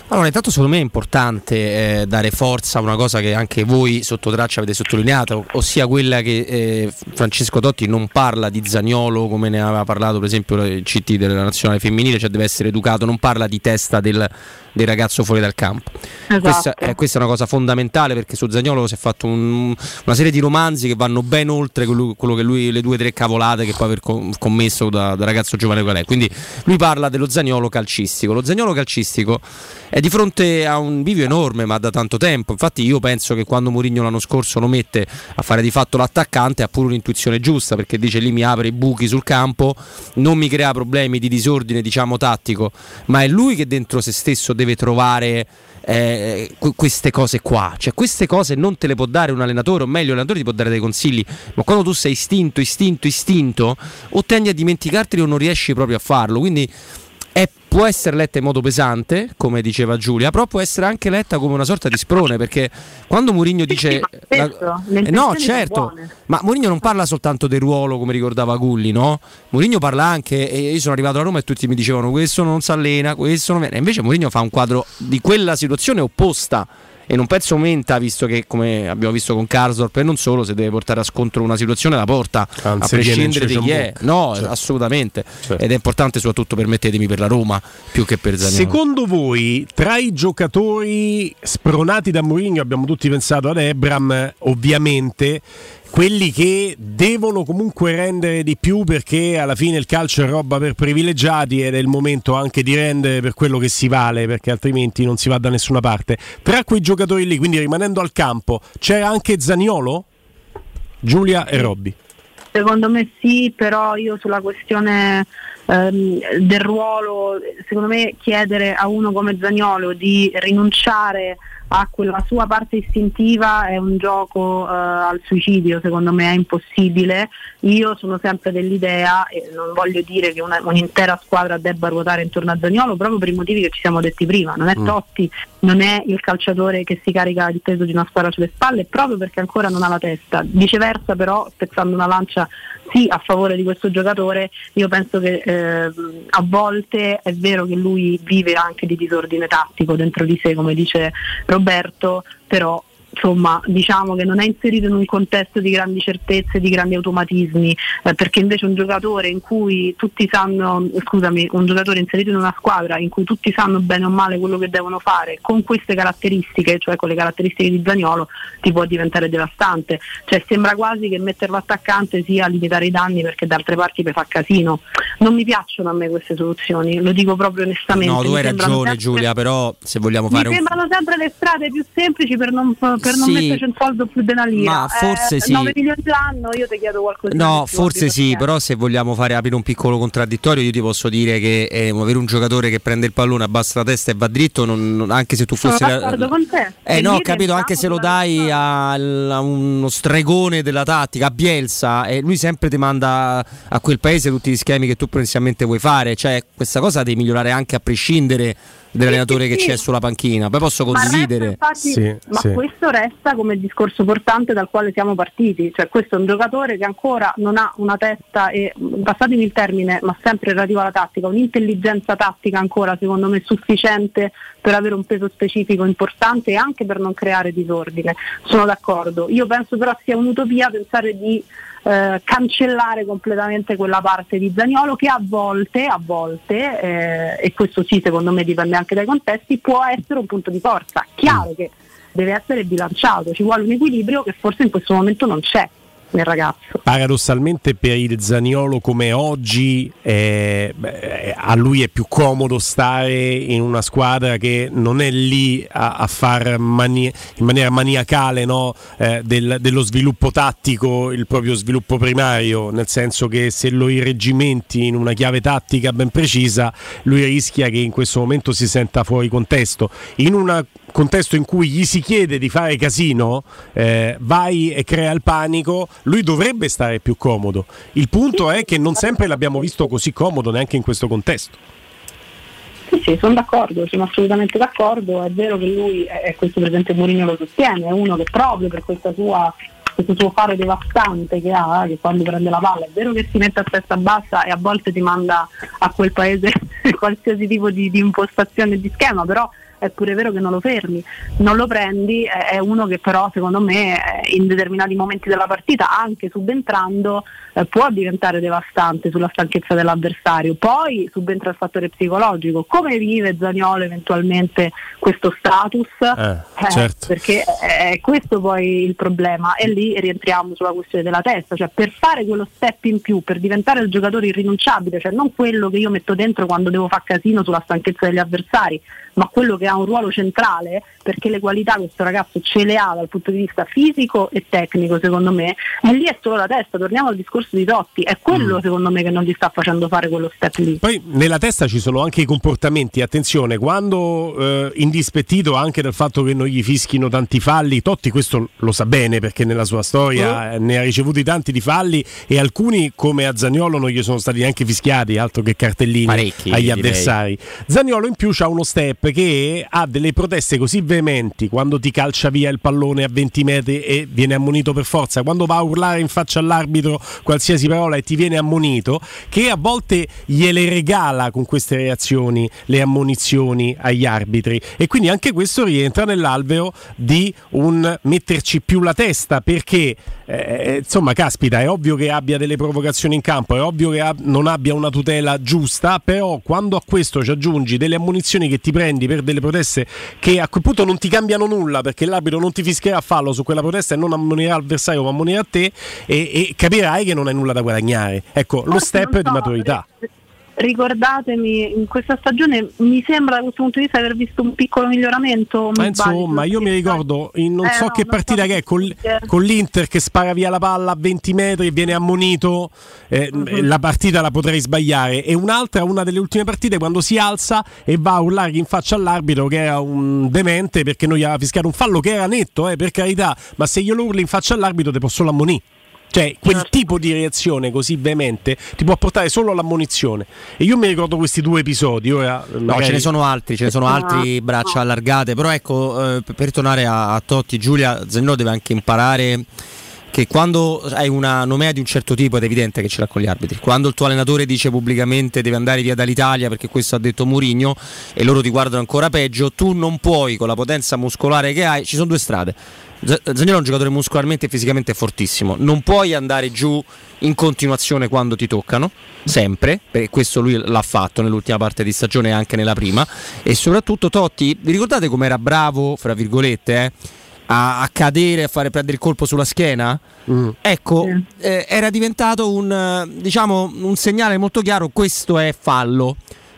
Allora, intanto secondo me è importante eh, dare forza a una cosa che anche voi sotto traccia avete sottolineato, ossia quella che eh, Francesco Totti non parla di Zagnolo come ne aveva parlato per esempio il CT della nazionale femminile, cioè deve essere educato, non parla di testa del, del ragazzo fuori dal campo. Esatto. Questa, eh, questa è una cosa fondamentale perché su Zagnolo si è fatto un- una serie di romanzi che vanno ben oltre quello, quello che lui, le due o tre cavolate che può aver com- commesso da, da ragazzo giovane qual è. Quindi lui parla dello Zagnolo calcistico. Lo Zagnolo calcistico è di fronte a un bivio enorme, ma da tanto tempo. Infatti, io penso che quando Mourinho l'anno scorso lo mette a fare di fatto l'attaccante, ha pure un'intuizione giusta perché dice lì mi apre i buchi sul campo, non mi crea problemi di disordine, diciamo tattico, ma è lui che dentro se stesso deve trovare eh, que- queste cose qua. Cioè, queste cose non te le può dare un allenatore, o meglio, l'allenatore ti può dare dei consigli, ma quando tu sei istinto, istinto, istinto, o tendi a dimenticarteli o non riesci proprio a farlo. Quindi è- può essere letta in modo pesante, come diceva Giulia, però può essere anche letta come una sorta di sprone, perché quando Mourinho dice... spesso le Eh, no, certo, ma Mourinho non parla soltanto del ruolo, come ricordava Gulli, no? Mourinho parla anche, e io sono arrivato a Roma e tutti mi dicevano questo non si allena, questo non. E invece Mourinho fa un quadro di quella situazione opposta e non penso menta, visto che come abbiamo visto con Karsdorp e non solo, se deve portare a scontro una situazione la porta, Anzi, a prescindere di chi è. No, Certo. assolutamente. Ed è importante soprattutto, permettetemi, per la Roma, più che per Zaniolo. Secondo voi, tra i giocatori spronati da Mourinho, abbiamo tutti pensato ad Ebram, ovviamente, quelli che devono comunque rendere di più perché alla fine il calcio è roba per privilegiati ed è il momento anche di rendere per quello che si vale, perché altrimenti non si va da nessuna parte. Tra quei giocatori lì, quindi rimanendo al campo, c'era anche Zaniolo? Giulia e Robby. Secondo me sì, però io sulla questione ehm, del ruolo, secondo me chiedere a uno come Zagnolo di rinunciare a quella sua parte istintiva è un gioco eh, al suicidio, secondo me è impossibile. Io sono sempre dell'idea, e non voglio dire che una- un'intera squadra debba ruotare intorno a Zagnolo proprio per i motivi che ci siamo detti prima, non è Mm. Totti, non è il calciatore che si carica il peso di una squadra sulle spalle, proprio perché ancora non ha la testa. Viceversa però, spezzando una lancia sì a favore di questo giocatore, io penso che ehm, a volte è vero che lui vive anche di disordine tattico dentro di sé, come dice Roberto, però insomma diciamo che non è inserito in un contesto di grandi certezze, di grandi automatismi, eh, perché invece un giocatore in cui tutti sanno, scusami, un giocatore inserito in una squadra in cui tutti sanno bene o male quello che devono fare, con queste caratteristiche, cioè con le caratteristiche di Zagnolo, ti può diventare devastante. Cioè sembra quasi che metterlo attaccante sia limitare i danni perché da altre parti fa casino. Non mi piacciono a me queste soluzioni, lo dico proprio onestamente. No, tu hai ragione sempre- Giulia, però se vogliamo fare mi un... sembrano sempre le strade più semplici per non, per non Sì. metterci un soldo più della lira. Ma forse Eh, sì. 9 milioni l'anno, io ti chiedo qualcosa. No, forse sì, però se vogliamo fare aprire un piccolo contraddittorio, io ti posso dire che eh, avere un giocatore che prende il pallone, abbassa la testa e va dritto, non- non- anche se tu Sono fossi... la- d'accordo con te. Eh E no, ho capito, anche se lo dai al- a uno stregone della tattica, a Bielsa, e lui sempre ti manda a quel paese tutti gli schemi che tu potenzialmente vuoi fare, cioè questa cosa devi migliorare anche a prescindere dall'allenatore che sì. c'è sulla panchina, poi posso Ma condividere. resta, infatti- ma questo resta come il discorso portante dal quale siamo partiti, cioè questo è un giocatore che ancora non ha una testa e passatemi il termine, ma sempre relativo alla tattica, un'intelligenza tattica ancora secondo me sufficiente per avere un peso specifico importante e anche per non creare disordine. Sono d'accordo. Io penso però sia un'utopia pensare di eh, cancellare completamente quella parte di Zagnolo che a volte, a volte, eh, e questo sì secondo me dipende anche dai contesti, può essere un punto di forza. Chiaro che deve essere bilanciato, ci vuole un equilibrio che forse in questo momento non c'è nel ragazzo. Paradossalmente per il Zaniolo come oggi eh, beh, a lui è più comodo stare in una squadra che non è lì a, a far mani- in maniera maniacale no, eh, del- dello sviluppo tattico il proprio sviluppo primario, nel senso che se lo irreggimenti in una chiave tattica ben precisa, lui rischia che in questo momento si senta fuori contesto. In un contesto in cui gli si chiede di fare casino, eh, vai e crea il panico, lui dovrebbe stare più comodo. Il punto è che non sempre l'abbiamo visto così comodo neanche in questo contesto. Sì, sì, sono d'accordo, sono assolutamente d'accordo. È vero che lui, e questo per esempio Mourinho lo sostiene, è uno che proprio per questa sua questo suo fare devastante che ha, che quando prende la palla è vero che si mette a testa bassa e a volte ti manda a quel paese *laughs* qualsiasi tipo di, di impostazione di schema, però è pure vero che non lo fermi, non lo prendi, è uno che però secondo me eh, in determinati momenti della partita, anche subentrando, eh, può diventare devastante sulla stanchezza dell'avversario. Poi subentra il fattore psicologico, come vive Zaniolo eventualmente questo status? Eh, certo. Perché è è questo poi il problema e lì rientriamo sulla questione della testa, cioè per fare quello step in più, per diventare il giocatore irrinunciabile, cioè non quello che io metto dentro quando devo fare casino sulla stanchezza degli avversari, ma quello che ha un ruolo centrale, perché le qualità questo ragazzo ce le ha dal punto di vista fisico e tecnico secondo me, e lì è solo la testa, torniamo al discorso di Totti, è quello secondo me che non gli sta facendo fare quello step lì. Poi nella testa ci sono anche i comportamenti, attenzione, quando eh, indispettito anche dal fatto che non gli fischino tanti falli, Totti questo lo sa bene perché nella sua storia eh, ne ha ricevuti tanti di falli e alcuni come a Zagnolo non gli sono stati neanche fischiati, altro che cartellini Parecchi, agli direi. avversari. Zagnolo in più ha uno step che che ha delle proteste così veementi quando ti calcia via il pallone a 20 metri e viene ammonito per forza, quando va a urlare in faccia all'arbitro qualsiasi parola e ti viene ammonito, che a volte gliele regala con queste reazioni le ammonizioni agli arbitri. E quindi anche questo rientra nell'alveo di un metterci più la testa perché eh, insomma caspita è ovvio che abbia delle provocazioni in campo, è ovvio che ab- non abbia una tutela giusta, però quando a questo ci aggiungi delle ammonizioni che ti prendi per delle proteste che a quel punto non ti cambiano nulla perché l'arbitro non ti fischierà fallo su quella protesta e non ammonirà l'avversario ma ammonirà te e, e capirai che non hai nulla da guadagnare. Ecco, lo step di maturità ricordatemi, in questa stagione mi sembra da questo punto di vista aver visto un piccolo miglioramento. Ma insomma, io mi ricordo in non eh, so no, che partita so che è con, con, l'Inter che spara via la palla a 20 metri e viene ammonito, eh, uh-huh. la partita la potrei sbagliare. E un'altra, una delle ultime partite, quando si alza e va a urlare in faccia all'arbitro che era un demente perché non gli aveva fischiato un fallo che era netto, eh, per carità, ma se io lo urli in faccia all'arbitro te posso l'ammonire. Cioè, quel certo. tipo di reazione così veemente ti può portare solo all'ammonizione. E io mi ricordo questi due episodi. Ora, no, ce ne sono altri, ce ne sono altri braccia allargate. Però ecco, eh, per tornare a, a Totti, Giulia Zennò deve anche imparare che quando hai una nomea di un certo tipo ed è evidente che ce l'ha con gli arbitri. Quando il tuo allenatore dice pubblicamente deve andare via dall'Italia perché questo ha detto Murigno e loro ti guardano ancora peggio, tu non puoi con la potenza muscolare che hai, ci sono due strade Zaniolo è un giocatore muscolarmente e fisicamente fortissimo. Non puoi andare giù in continuazione quando ti toccano, sempre, perché questo lui l'ha fatto nell'ultima parte di stagione e anche nella prima. E soprattutto Totti, vi ricordate com'era bravo, fra virgolette, eh, a, a, cadere, a fare prendere il colpo sulla schiena? Mm. Ecco, sì. eh, era diventato un, diciamo, un segnale molto chiaro, questo è fallo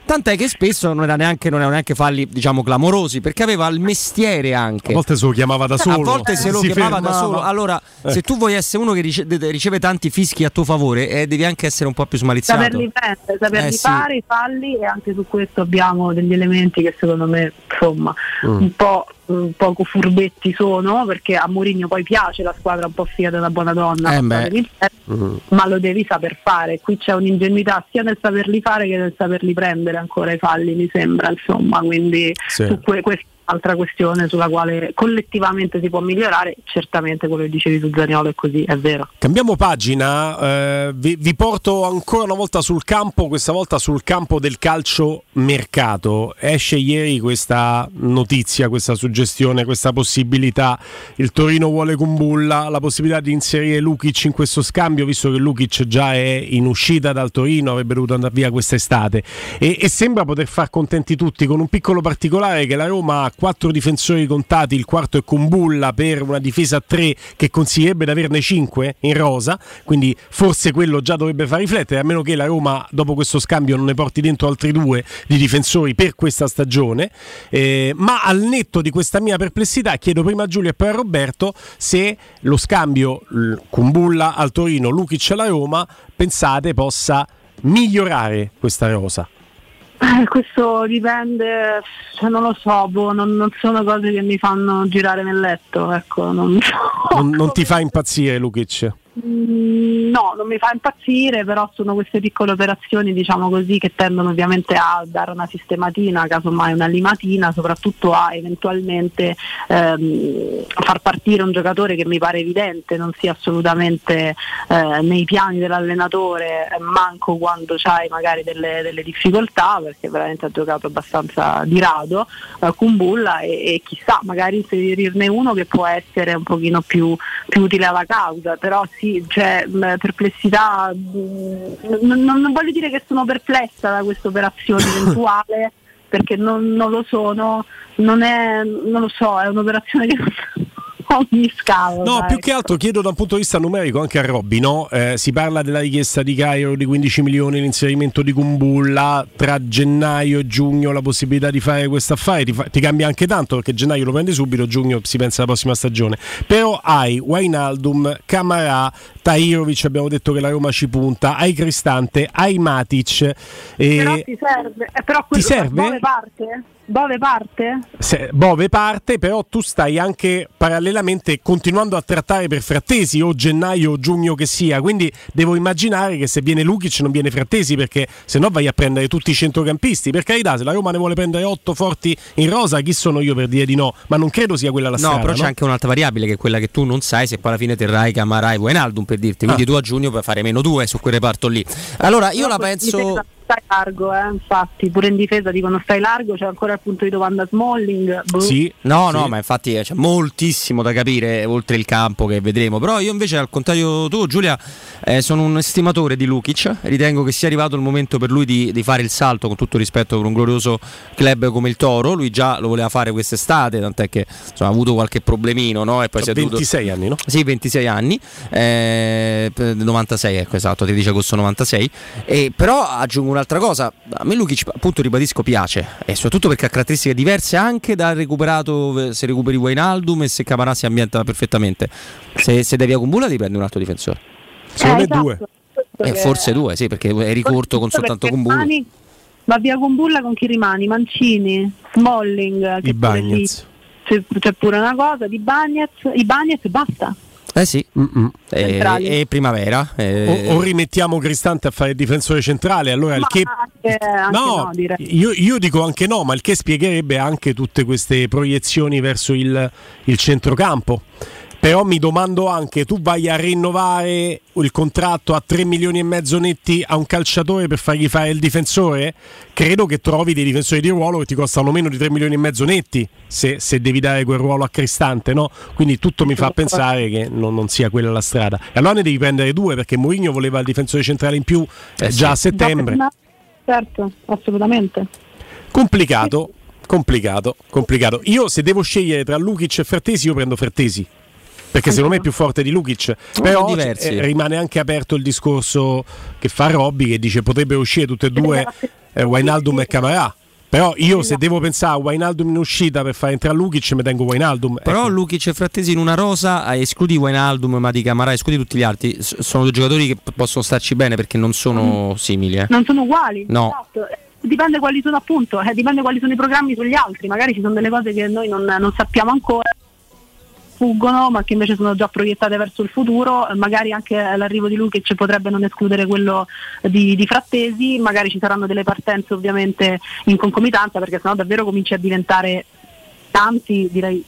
Tant'è che spesso non, era neanche, non erano neanche falli, diciamo, clamorosi, perché aveva il mestiere anche. A volte se lo chiamava da solo. A volte se lo chiamava fermava. da solo. Allora, eh. se tu vuoi essere uno che riceve, riceve tanti fischi a tuo favore, eh, devi anche essere un po' più smalizzato. Saperli prendere, saperli eh, fare sì. i falli e anche su questo abbiamo degli elementi che secondo me, insomma, mm. un po' poco furbetti sono perché a Mourinho poi piace la squadra un po' figa della buona donna eh mm. ma lo devi saper fare qui c'è un'ingenuità sia nel saperli fare che nel saperli prendere ancora i falli mi sembra insomma quindi sì. su que- questo altra questione sulla quale collettivamente si può migliorare, certamente quello che dicevi tu Zaniolo è così, è vero. Cambiamo pagina, eh, vi, vi, porto ancora una volta sul campo, questa volta sul campo del calcio mercato. Esce ieri questa notizia, questa suggestione, questa possibilità, il Torino vuole Kumbulla, la possibilità di inserire Lukic in questo scambio, visto che Lukic già è in uscita dal Torino, avrebbe dovuto andare via quest'estate e, e sembra poter far contenti tutti con un piccolo particolare che la Roma ha quattro difensori contati, il quarto è Kumbulla per una difesa a tre che consiglierebbe di averne cinque in rosa, quindi forse quello già dovrebbe far riflettere, a meno che la Roma dopo questo scambio non ne porti dentro altri due di difensori per questa stagione. Eh, ma al netto di questa mia perplessità chiedo prima a Giulio e poi a Roberto se lo scambio Kumbulla al Torino, Lukic alla Roma, pensate possa migliorare questa rosa. Eh, questo dipende, cioè non lo so, boh, non, non, sono cose che mi fanno girare nel letto, ecco, non, non, non ti fa *laughs* impazzire Lukic? Mm, no, non mi fa impazzire, però sono queste piccole operazioni, diciamo così, che tendono ovviamente a dare una sistematina, casomai una limatina, soprattutto a eventualmente ehm, far partire un giocatore che mi pare evidente non sia assolutamente eh, nei piani dell'allenatore, manco quando c'hai magari delle, delle, difficoltà, perché veramente ha giocato abbastanza di rado, eh, Kumbulla e, e, chissà, magari inserirne uno che può essere un pochino più, più utile alla causa, però sì sì, cioè, perplessità, non, non, voglio dire che sono perplessa da questa operazione *coughs* eventuale perché non, non, lo sono, non è, non lo so, è un'operazione che ogni scavo. No, più che altro chiedo da un punto di vista numerico anche a Robby, no? eh, si parla della richiesta di Cairo di 15 milioni, l'inserimento di Kumbulla, tra gennaio e giugno la possibilità di fare questo affare, ti, fa, ti, cambia anche tanto perché gennaio lo prendi subito, giugno si pensa alla prossima stagione. Però hai Wainaldum, Camarà, Tairovic abbiamo detto che la Roma ci punta, hai Cristante, hai Matic. E... Però ti serve, eh, però ti serve? parte? Bove parte? Se- Bove parte, però tu stai anche parallelamente continuando a trattare per Frattesi o gennaio o giugno che sia. Quindi devo immaginare che se viene Lukic non viene Frattesi perché se no vai a prendere tutti i centrocampisti. Per carità, se la Roma ne vuole prendere otto forti in rosa, chi sono io per dire di no? Ma non credo sia quella la No, strada. però c'è anche un'altra variabile che è quella che tu non sai se poi alla fine terrai Camara e Wijnaldum per dirti. Quindi Ah. tu a giugno puoi fare meno due su quel reparto lì. Allora io la In penso. Stai largo, eh, infatti, pure in difesa dicono stai largo, c'è ancora il punto di domanda Smalling. boh. no, sì. no, ma infatti eh, c'è moltissimo da capire oltre il campo che vedremo. Però io invece, al contrario tu, Giulia, eh, sono un estimatore di Lukic. Ritengo che sia arrivato il momento per lui di, di fare il salto, con tutto rispetto per un glorioso club come il Toro. Lui già lo voleva fare quest'estate, tant'è che insomma, ha avuto qualche problemino, no? E poi si è dovuto- 26 anni, no? Sì, 26 anni, eh, per- 96, ecco esatto, 13 agosto 96. E, però aggiungo un'altra cosa, a me Lukic appunto ribadisco piace, e soprattutto perché ha caratteristiche diverse anche dal recuperato, se recuperi Wijnaldum e se Camarà si ambienta perfettamente. Se, se devi a Kumbulla devi prendere un altro difensore. Secondo Eh, me due. esatto. Eh, forse due, sì, perché eri corto con soltanto Kumbulla. Va via con Bulla con chi rimani? Mancini, Smalling, che I pure lì Bagnets. c'è, c'è pure una cosa, di Bagnets, i Bagnets e basta. Eh sì, e, Centrali. e primavera. eh, O, o rimettiamo Cristante a fare il difensore centrale, allora il Ma che anche, anche No, no, io, io dico anche no, ma il che spiegherebbe anche tutte queste proiezioni verso il, il centrocampo. Però mi domando anche, tu vai a rinnovare il contratto a 3 milioni e mezzo netti a un calciatore per fargli fare il difensore? Credo che trovi dei difensori di ruolo che ti costano meno di 3 milioni e mezzo netti se, se devi dare quel ruolo a Cristante, no? Quindi tutto mi fa pensare che non, non sia quella la strada. E allora ne devi prendere due perché Mourinho voleva il difensore centrale in più eh, già a settembre. No, certo, assolutamente. Complicato, complicato, complicato. Io se devo scegliere tra Lukic e Frattesi, io prendo Frattesi. Perché secondo me è più forte di Lukic. Però diversi. eh, rimane anche aperto il discorso che fa Robby che dice potrebbero uscire tutte e due eh, Wijnaldum e Camarà. Però io se devo pensare a Wijnaldum in uscita per fare entrare Lukic mi tengo Wijnaldum. Però Ecco. Lukic e Frattesi in una rosa, eh, escludi Wijnaldum, ma di Camara, escludi tutti gli altri. Sono due giocatori che possono starci bene perché non sono simili. eh. Non sono uguali. No. Esatto. Dipende quali sono appunto, eh, dipende quali sono i programmi sugli altri, magari ci sono delle cose che noi non, non sappiamo ancora, fuggono ma che invece sono già proiettate verso il futuro, eh, magari anche l'arrivo di Lukic potrebbe non escludere quello di, di Frattesi, magari ci saranno delle partenze ovviamente in concomitanza perché sennò davvero comincia a diventare tanti, direi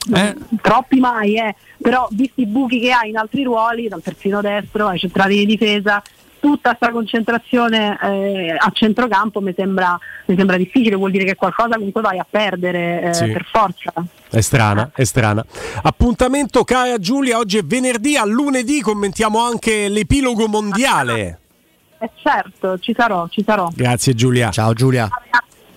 troppi mai, eh. però visti i buchi che ha in altri ruoli, dal terzino destro ai centrali di difesa, tutta questa concentrazione eh, a centrocampo mi sembra, mi sembra difficile, vuol dire che qualcosa comunque vai a perdere eh, Sì. per forza. È strana, è strana. Appuntamento cara Giulia, oggi è venerdì, a lunedì commentiamo anche l'epilogo mondiale. Eh certo, ci sarò, ci sarò. Grazie Giulia. Ciao Giulia.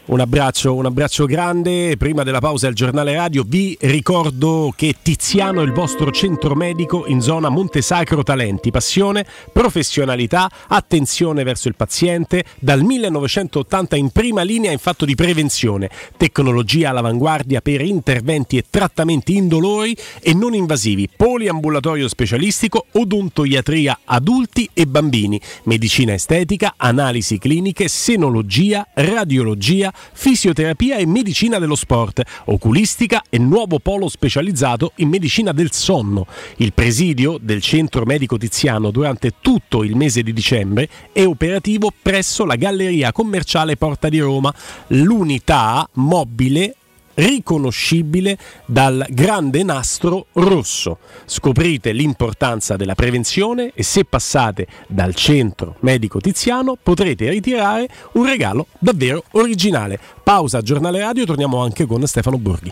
Un abbraccio, un abbraccio grande. Prima della pausa al giornale radio vi ricordo che Tiziano è il vostro centro medico in zona Montesacro Talenti. Passione, professionalità, attenzione verso il paziente. Dal 1980 in prima linea in fatto di prevenzione. Tecnologia all'avanguardia per interventi e trattamenti indolori e non invasivi. Poliambulatorio specialistico, odontoiatria adulti e bambini. Medicina estetica, analisi cliniche, senologia, radiologia, fisioterapia e medicina dello sport, oculistica e nuovo polo specializzato in medicina del sonno. Il presidio del centro medico Tiziano durante tutto il mese di dicembre è operativo presso la galleria commerciale Porta di Roma, l'unità mobile riconoscibile dal grande nastro rosso. Scoprite l'importanza della prevenzione e se passate dal centro medico Tiziano potrete ritirare un regalo davvero originale. Pausa giornale radio, torniamo anche con Stefano Borghi.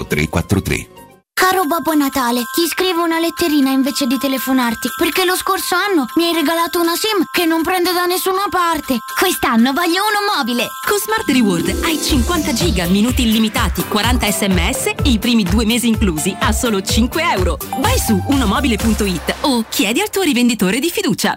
343. Caro Babbo Natale, ti scrivo una letterina invece di telefonarti, perché lo scorso anno mi hai regalato una SIM che non prende da nessuna parte. Quest'anno voglio uno mobile. Con Smart Reward hai 50 giga, minuti illimitati, 40 sms e i primi due mesi inclusi a solo 5 euro. Vai su unomobile.it o chiedi al tuo rivenditore di fiducia.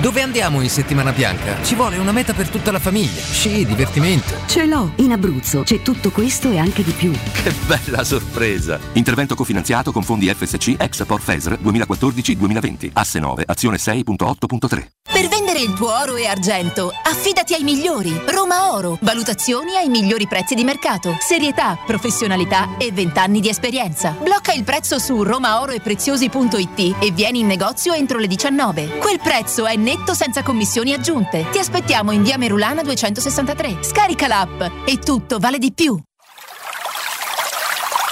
Dove andiamo in settimana bianca? Ci vuole una meta per tutta la famiglia. Sci, divertimento. Ce l'ho, in Abruzzo c'è tutto questo e anche di più. Che bella sorpresa! Intervento cofinanziato con fondi FSC ex Porfeser 2014-2020. Asse 9, azione 6.8.3. Per vendere il tuo oro e argento, affidati ai migliori. Roma Oro. Valutazioni ai migliori prezzi di mercato. Serietà, professionalità e 20 anni di esperienza. Blocca il prezzo su romaoroepreziosi.it e vieni in negozio entro le 19. Quel prezzo è netto senza commissioni aggiunte. Ti aspettiamo in via Merulana 263. Scarica l'app e tutto vale di più.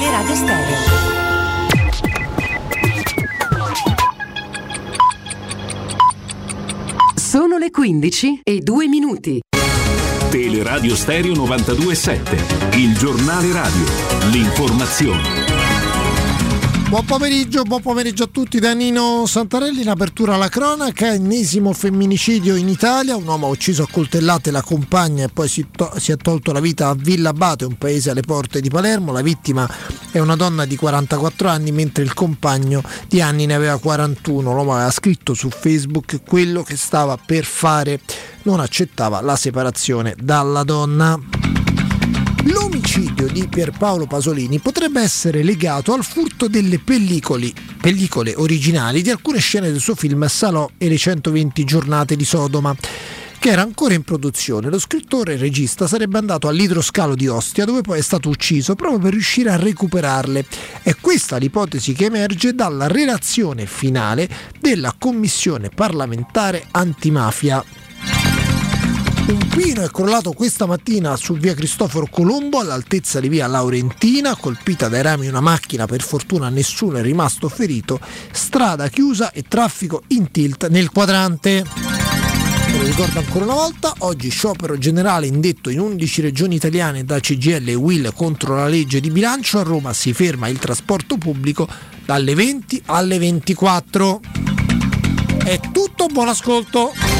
Teleradio Stereo. Sono le 15 e 2 minuti. Teleradio Stereo 927, il giornale radio, l'informazione. Buon pomeriggio, buon pomeriggio a tutti da Nino Santarelli. In apertura alla cronaca, ennesimo femminicidio in Italia. Un uomo ha ucciso a coltellate la compagna e poi si, to- si, è tolto la vita a Villa Abate, un paese alle porte di Palermo. La vittima è una donna di 44 anni, mentre il compagno di anni ne aveva 41. L'uomo aveva scritto su Facebook quello che stava per fare. Non accettava la separazione dalla donna. L'omicidio di Pierpaolo Pasolini potrebbe essere legato al furto delle pellicole, pellicole originali di alcune scene del suo film Salò e le 120 giornate di Sodoma che era ancora in produzione. Lo scrittore e regista sarebbe andato all'idroscalo di Ostia, dove poi è stato ucciso, proprio per riuscire a recuperarle. È questa l'ipotesi che emerge dalla relazione finale della Commissione parlamentare antimafia. Un pino è crollato questa mattina su via Cristoforo Colombo all'altezza di via Laurentina, colpita dai rami una macchina, per fortuna nessuno è rimasto ferito, strada chiusa e traffico in tilt nel quadrante. Lo ricordo ancora una volta, oggi sciopero generale indetto in 11 regioni italiane da CGL e Will contro la legge di bilancio, a Roma si ferma il trasporto pubblico dalle 20 alle 24. È tutto, buon ascolto!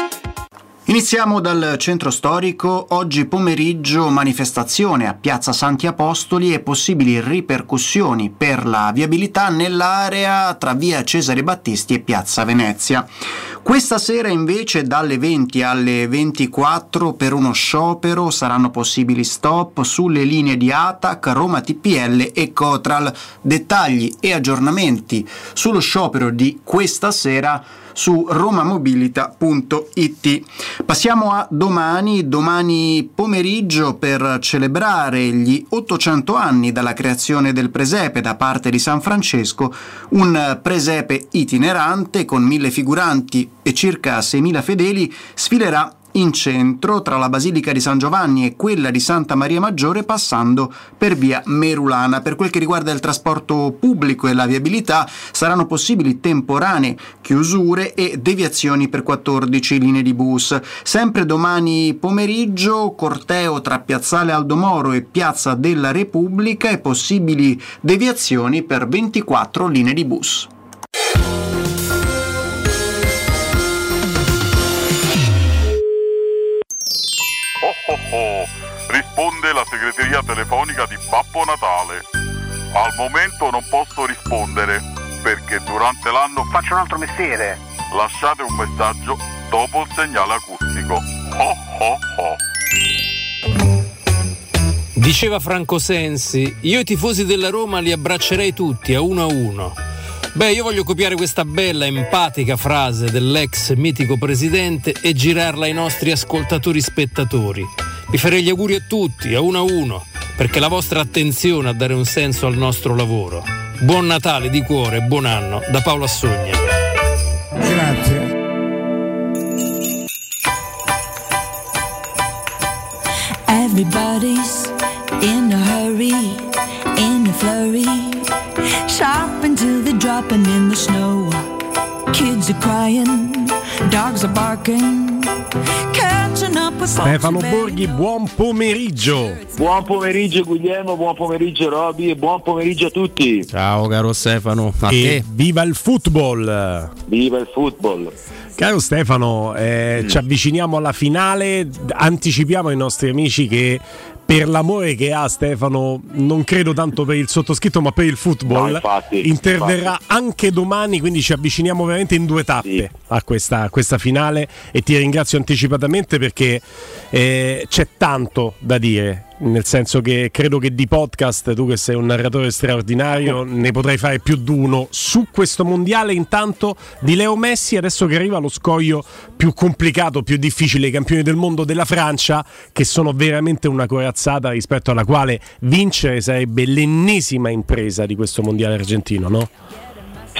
Iniziamo dal centro storico. Oggi pomeriggio manifestazione a Piazza Santi Apostoli e possibili ripercussioni per la viabilità nell'area tra via Cesare Battisti e Piazza Venezia. Questa sera invece dalle 20 alle 24 per uno sciopero saranno possibili stop sulle linee di ATAC, Roma TPL e Cotral. Dettagli e aggiornamenti sullo sciopero di questa sera su romamobilita.it. Passiamo a domani, domani pomeriggio per celebrare gli 800 anni dalla creazione del presepe da parte di San Francesco, un presepe itinerante con mille figuranti e circa 6.000 fedeli sfilerà in centro tra la Basilica di San Giovanni e quella di Santa Maria Maggiore passando per via Merulana. Per quel che riguarda il trasporto pubblico e la viabilità saranno possibili temporanee chiusure e deviazioni per 14 linee di bus. Sempre domani pomeriggio corteo tra Piazzale Aldomoro e Piazza della Repubblica e possibili deviazioni per 24 linee di bus. Oh risponde la segreteria telefonica di Babbo Natale. Al momento non posso rispondere perché durante l'anno faccio un altro mestiere. Lasciate un messaggio dopo il segnale acustico. Oh oh oh. Diceva Franco Sensi, io i tifosi della Roma li abbraccerei tutti a uno a uno. Beh, io voglio copiare questa bella, empatica frase dell'ex mitico presidente e girarla ai nostri ascoltatori spettatori. Vi farei gli auguri a tutti, a uno a uno, perché la vostra attenzione a dare un senso al nostro lavoro. Buon Natale di cuore e buon anno da Paolo Assogna. Grazie. Everybody's in a hurry, in a flurry. Shopping till they're dropping in the snow. Kids are crying, dogs are barking. Stefano Borghi, buon pomeriggio. Buon pomeriggio Guglielmo, buon pomeriggio Roby e buon pomeriggio a tutti. Ciao caro Stefano, a e te. viva il football! Viva il football! Caro Stefano, eh, mm. ci avviciniamo alla finale, anticipiamo ai nostri amici che per l'amore che ha Stefano, non credo tanto per il sottoscritto, ma per il football, no, infatti, interverrà infatti. anche domani, quindi ci avviciniamo veramente in due tappe sì. a, questa, a, questa, finale e ti ringrazio anticipatamente perché eh, c'è tanto da dire nel senso che credo che di podcast, tu che sei un narratore straordinario, ne potrai fare più di uno su questo mondiale intanto di Leo Messi, adesso che arriva lo scoglio più complicato, più difficile, i campioni del mondo della Francia, che sono veramente una corazzata rispetto alla quale vincere sarebbe l'ennesima impresa di questo mondiale argentino, no?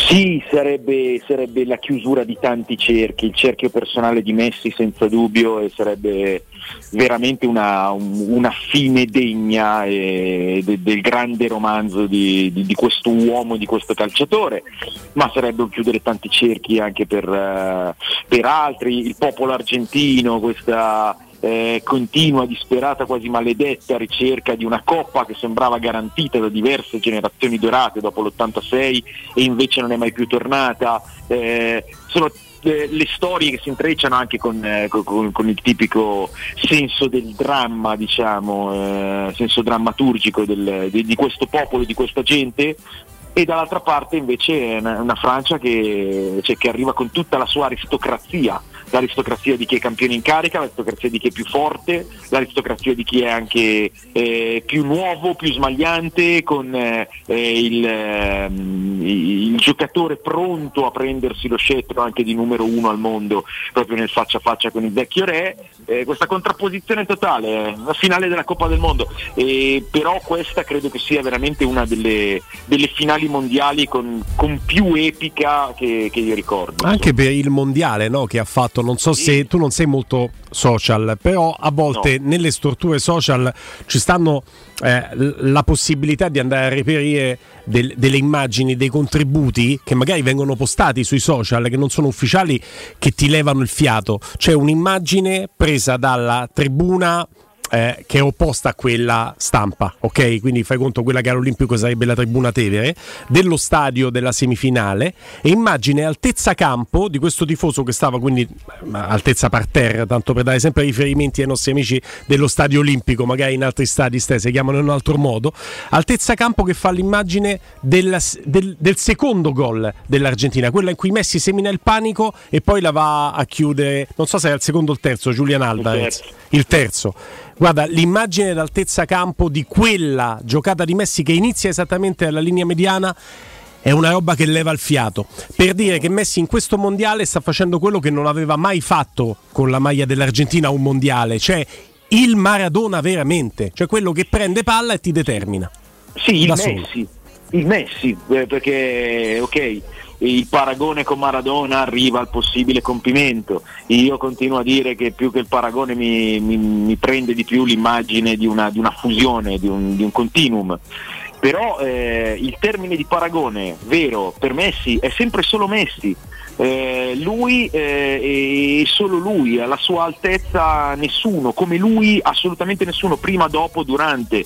Sì, sarebbe, sarebbe, la chiusura di tanti cerchi, il cerchio personale di Messi senza dubbio e sarebbe veramente una, una fine degna eh, de, del grande romanzo di, di, di, questo uomo, di questo calciatore, ma sarebbe un chiudere tanti cerchi anche per, uh, per altri, il popolo argentino, questa eh, continua, disperata, quasi maledetta ricerca di una coppa che sembrava garantita da diverse generazioni dorate dopo l'86 e invece non è mai più tornata. Eh, sono eh, le storie che si intrecciano anche con, eh, con, con, il tipico senso del dramma, diciamo, eh, senso drammaturgico del, di, di, questo popolo, di questa gente, e dall'altra parte invece è una, Francia che, cioè, che, arriva con tutta la sua aristocrazia, l'aristocrazia di chi è campione in carica, l'aristocrazia di chi è più forte, l'aristocrazia di chi è anche eh, più nuovo, più smagliante, con eh, il, eh, il, giocatore pronto a prendersi lo scettro anche di numero uno al mondo, proprio nel faccia a faccia con il vecchio re. Eh, questa contrapposizione totale, eh, la finale della Coppa del Mondo, però questa credo che sia veramente una delle, delle finali mondiali con, con più epica che, che, io ricordo. Anche per il mondiale no, che ha fatto, non so sì. se tu non sei molto social, però a volte no. nelle strutture social ci stanno eh, la possibilità di andare a reperire del, delle immagini, dei contributi che magari vengono postati sui social, che non sono ufficiali, che ti levano il fiato. C'è un'immagine presa dalla tribuna eh, che è opposta a quella stampa, ok? Quindi fai conto quella che all'Olimpico sarebbe la tribuna Tevere, dello stadio della semifinale e immagine altezza campo di questo tifoso che stava quindi altezza parterre, tanto per dare sempre riferimenti ai nostri amici dello stadio olimpico, magari in altri stadi stessi, si chiamano in un altro modo, altezza campo che fa l'immagine del, del, del secondo gol dell'Argentina, quella in cui Messi semina il panico e poi la va a chiudere, non so se è il secondo o il terzo, Giulian Alvarez, il terzo. Guarda, l'immagine d'altezza campo di quella giocata di Messi che inizia esattamente alla linea mediana è una roba che leva il fiato. Per dire che Messi in questo mondiale sta facendo quello che non aveva mai fatto con la maglia dell'Argentina un mondiale, cioè il Maradona veramente, cioè quello che prende palla e ti determina. Sì, il Messi, il Messi, eh, perché ok il paragone con Maradona arriva al possibile compimento. Io continuo a dire che più che il paragone mi, mi, mi prende di più l'immagine di una, di una fusione, di un, di un, continuum. Però eh, il termine di paragone vero per Messi è sempre solo Messi. Eh, lui eh, solo lui, alla sua altezza nessuno, come lui assolutamente nessuno, prima, dopo, durante.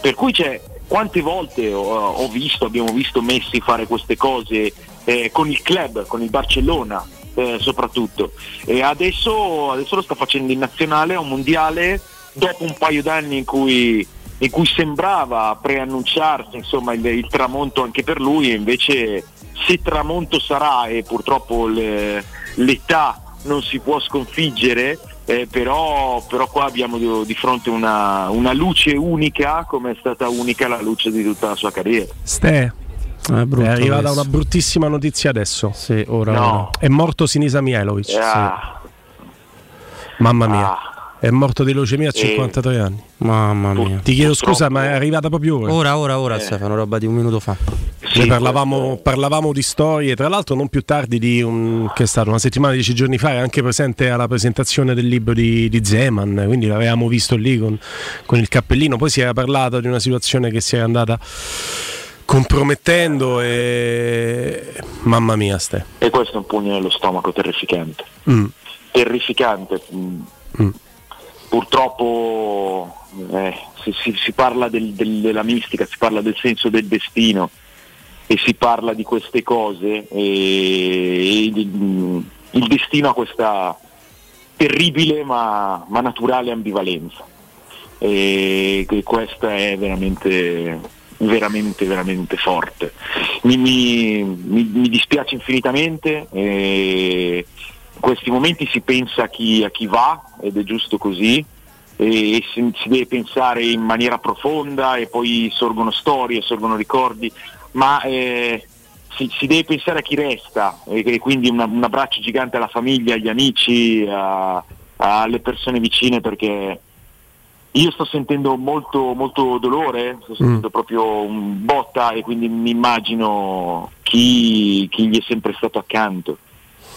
Per cui c'è quante volte ho, visto, abbiamo visto Messi fare queste cose eh, con il club, con il Barcellona eh, soprattutto. E adesso, adesso, lo sta facendo in nazionale, a un mondiale, dopo un paio d'anni in cui, in cui sembrava preannunciarsi insomma, il, il, tramonto anche per lui, invece se tramonto sarà e purtroppo le, l'età non si può sconfiggere, eh, però, però, qua abbiamo di, di fronte una, una, luce unica come è stata unica la luce di tutta la sua carriera. Ste, è, è arrivata adesso. una bruttissima notizia adesso. Sì, ora, no. È morto Sinisa Mihailovic. Ah. Sì. Mamma mia. Ah. È morto di leucemia a 53 e... anni. Mamma mia. Ti chiedo scusa, ma è arrivata proprio ora. Ora, ora, ora, eh. Stefano, roba di un minuto fa. Sì, Noi parlavamo, parlavamo, di storie, tra l'altro non più tardi di un, che è stato una settimana, dieci giorni fa, è anche presente alla presentazione del libro di, di Zeman, quindi l'avevamo visto lì con, con il cappellino, poi si era parlato di una situazione che si era andata compromettendo e mamma mia ste. E questo è un pugno nello stomaco terrificante. Mm. Terrificante. Mm. Mm. Purtroppo eh, si, si, si, parla del, del, della mistica, si parla del senso del destino e si parla di queste cose e, e il, il, destino ha questa terribile ma, ma naturale ambivalenza e questa è veramente veramente veramente forte. Mi, mi, mi, dispiace infinitamente, eh, in questi momenti si pensa a chi, a chi va ed è giusto così e si, si, deve pensare in maniera profonda e poi sorgono storie, sorgono ricordi, ma eh, si, si, deve pensare a chi resta e, e quindi una, un abbraccio gigante alla famiglia, agli amici, a, alle persone vicine perché io sto sentendo molto, molto dolore, sto sentendo mm. proprio un botta e quindi mi immagino chi, chi gli è sempre stato accanto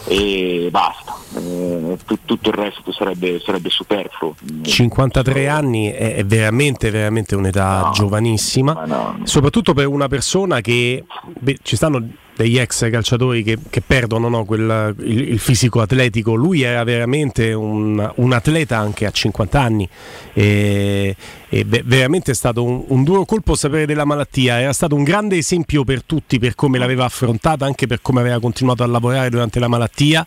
e basta, eh, t- tutto il resto sarebbe, sarebbe, superfluo. 53 anni è, veramente, veramente un'età no, giovanissima, no. soprattutto per una persona che beh, ci stanno degli ex calciatori che, che perdono no, quel, il, il, fisico atletico. Lui era veramente un, un atleta anche a 50 anni e, e beh, veramente è stato un, un, duro colpo sapere della malattia. Era stato un grande esempio per tutti per come l'aveva affrontata, anche per come aveva continuato a lavorare durante la malattia.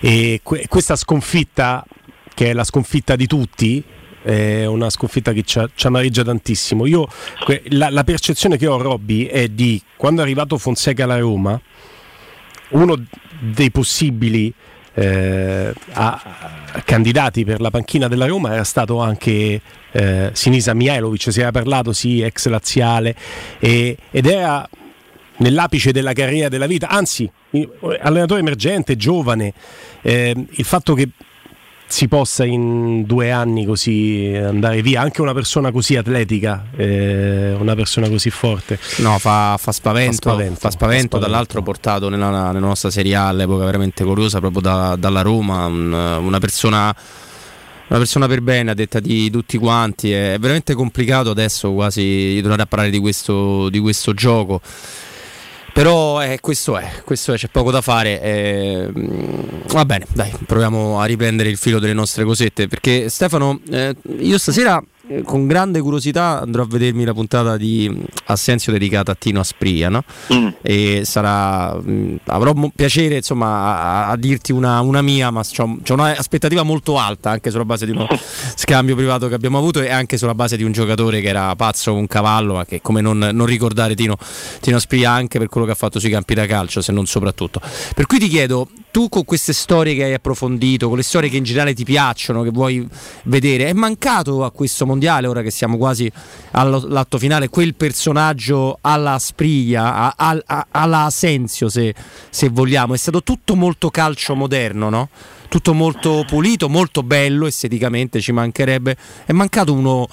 E que- questa sconfitta, che è la sconfitta di tutti, è una sconfitta che ci, amareggia tantissimo. Io, la, la, percezione che ho, Robby, è di quando è arrivato Fonseca alla Roma, uno dei possibili eh, a, candidati per la panchina della Roma era stato anche eh, Sinisa Mihailovic, si era parlato, sì, ex laziale, e, ed era nell'apice della carriera della vita, anzi, allenatore emergente, giovane, eh, il fatto che si possa in due anni così andare via anche una persona così atletica eh, una persona così forte no fa, fa, spavento, fa spavento, fa spavento, fa dall'altro portato nella, nella, nostra Serie A all'epoca veramente curiosa proprio da, dalla Roma un, una persona una persona per bene, a detta di tutti quanti. È veramente complicato adesso quasi tornare a parlare di questo, di questo gioco. Però eh, questo è, questo è, c'è poco da fare. Eh, va bene, dai, proviamo a riprendere il filo delle nostre cosette. Perché Stefano, eh, io stasera eh, con grande curiosità andrò a vedermi la puntata di mm, Assenzio dedicata a Tino Aspria no? mm. e sarà mh, mm, avrò piacere insomma a, a dirti una, una, mia ma c'è un'aspettativa molto alta anche sulla base di uno *laughs* scambio privato che abbiamo avuto e anche sulla base di un giocatore che era pazzo con un cavallo ma che come non, non ricordare Tino, Tino Aspria anche per quello che ha fatto sui campi da calcio se non soprattutto per cui ti chiedo tu con queste storie che hai approfondito con le storie che in generale ti piacciono che vuoi vedere è mancato a questo mondiale, ora che siamo quasi all'atto finale, quel personaggio alla Spriglia, a, alla Asensio se, se vogliamo, è stato tutto molto calcio moderno, no? tutto molto pulito, molto bello esteticamente, ci mancherebbe. È mancato uno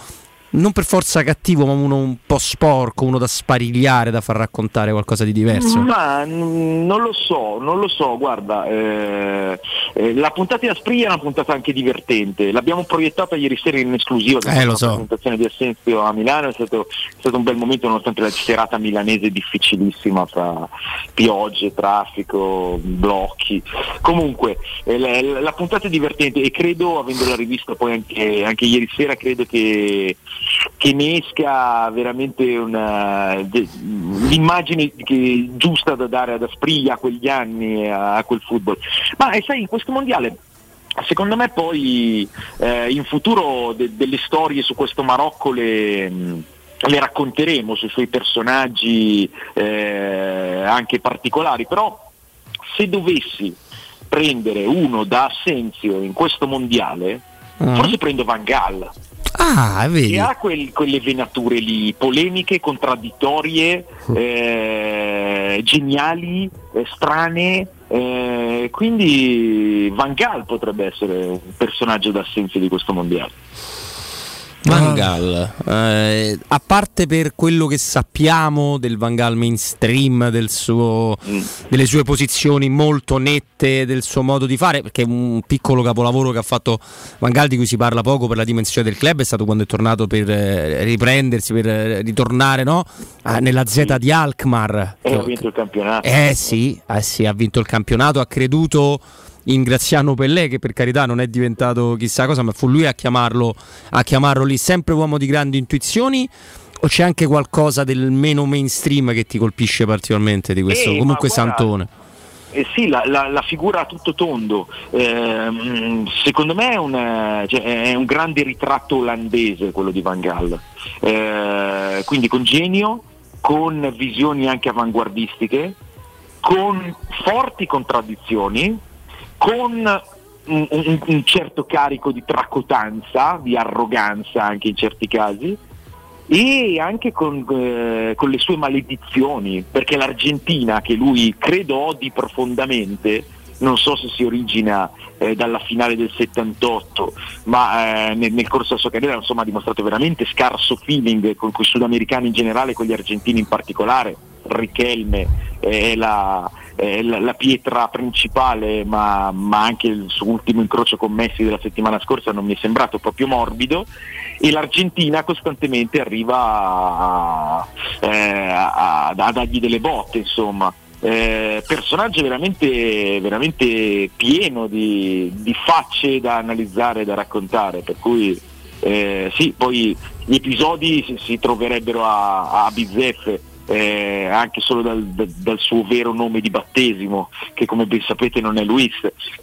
non per forza cattivo, ma uno un po' sporco, uno da sparigliare, da far raccontare qualcosa di diverso? Ma non lo so, non lo so, guarda, eh, eh, la puntata di Aspria è una puntata anche divertente, l'abbiamo proiettata ieri sera in esclusiva, eh, lo so. la presentazione di Assenzio a Milano, è stato, è stato, un bel momento nonostante la serata milanese difficilissima fra piogge, traffico, blocchi. Comunque, eh, la, la, puntata è divertente e credo, avendola rivista poi anche, anche ieri sera, credo che che ne esca veramente una, l'immagine che, giusta da dare ad Aspriglia a quegli anni, a, a quel football. Ma e sai, in questo mondiale Secondo me poi eh, in futuro de- delle storie su questo Marocco le, le racconteremo sui suoi personaggi eh, anche particolari, però se dovessi prendere uno da Assenzio in questo mondiale, uh-huh. forse prendo Van Gaal. Ah, vedi. E ha quel, quelle venature lì, polemiche, contraddittorie, eh, geniali, eh, strane. Eh, quindi Van Gaal potrebbe essere un personaggio d'assenza di questo mondiale. Van Gaal, eh, a parte per quello che sappiamo del Van Gaal mainstream, del suo, mm. delle sue posizioni molto nette, del suo modo di fare, perché un piccolo capolavoro che ha fatto Van Gaal di cui si parla poco per la dimensione del club è stato quando è tornato per eh, riprendersi, per eh, ritornare no? ah, nella Z di Alkmaar. E ha vinto il campionato. Eh sì, eh sì, ha vinto il campionato, ha creduto in Graziano Pellè che per carità non è diventato chissà cosa ma fu lui a chiamarlo, a chiamarlo lì. Sempre uomo di grandi intuizioni o c'è anche qualcosa del meno mainstream che ti colpisce particolarmente di questo? Eh, comunque guarda, Santone. eh sì, la, la, la, figura a tutto tondo, eh, secondo me è un, cioè, è un, grande ritratto olandese quello di Van Gaal, eh, quindi con genio, con visioni anche avanguardistiche, con forti contraddizioni, con un, un, un, certo carico di tracotanza, di arroganza anche in certi casi, e anche con, eh, con, le sue maledizioni, perché l'Argentina, che lui credo odi profondamente, non so se si origina eh, dalla finale del 78, ma eh, nel, nel, corso della sua carriera insomma, ha dimostrato veramente scarso feeling con, con i sudamericani in generale con gli argentini in particolare. Richelme è la, è la, la pietra principale, ma, ma, anche il suo ultimo incrocio con Messi della settimana scorsa non mi è sembrato proprio morbido e l'Argentina costantemente arriva a, eh, a, a dargli delle botte, insomma. Eh, personaggio veramente, veramente pieno di, di, facce da analizzare da raccontare, per cui eh, sì, poi gli episodi si, si troverebbero a, a bizzeffe. Eh, anche solo dal, dal, suo vero nome di battesimo, che come ben sapete non è Luis,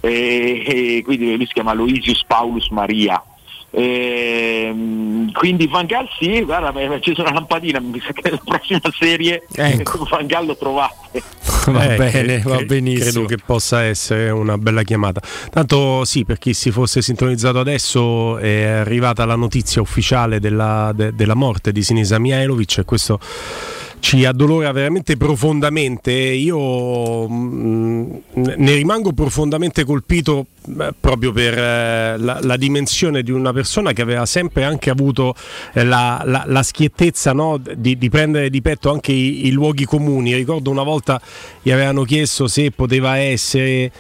eh, quindi lui si chiama Luisius Paulus Maria. Ehm, quindi Van Gaal sì, guarda, mi è accesa una lampadina, mi sa che la prossima serie ecco. *laughs* Van Gaal lo trovate. Va eh, bene, va benissimo. Credo che possa essere una bella chiamata. Tanto sì, per chi si fosse sintonizzato adesso è arrivata la notizia ufficiale della, de, della morte di Sinisa Mihailovic e questo ci addolora veramente profondamente. Io mm, ne rimango profondamente colpito eh, proprio per eh, la, la, dimensione di una persona che aveva sempre anche avuto eh, la, la, la, schiettezza no, di, di, prendere di petto anche i, i, luoghi comuni. Ricordo una volta gli avevano chiesto se poteva essere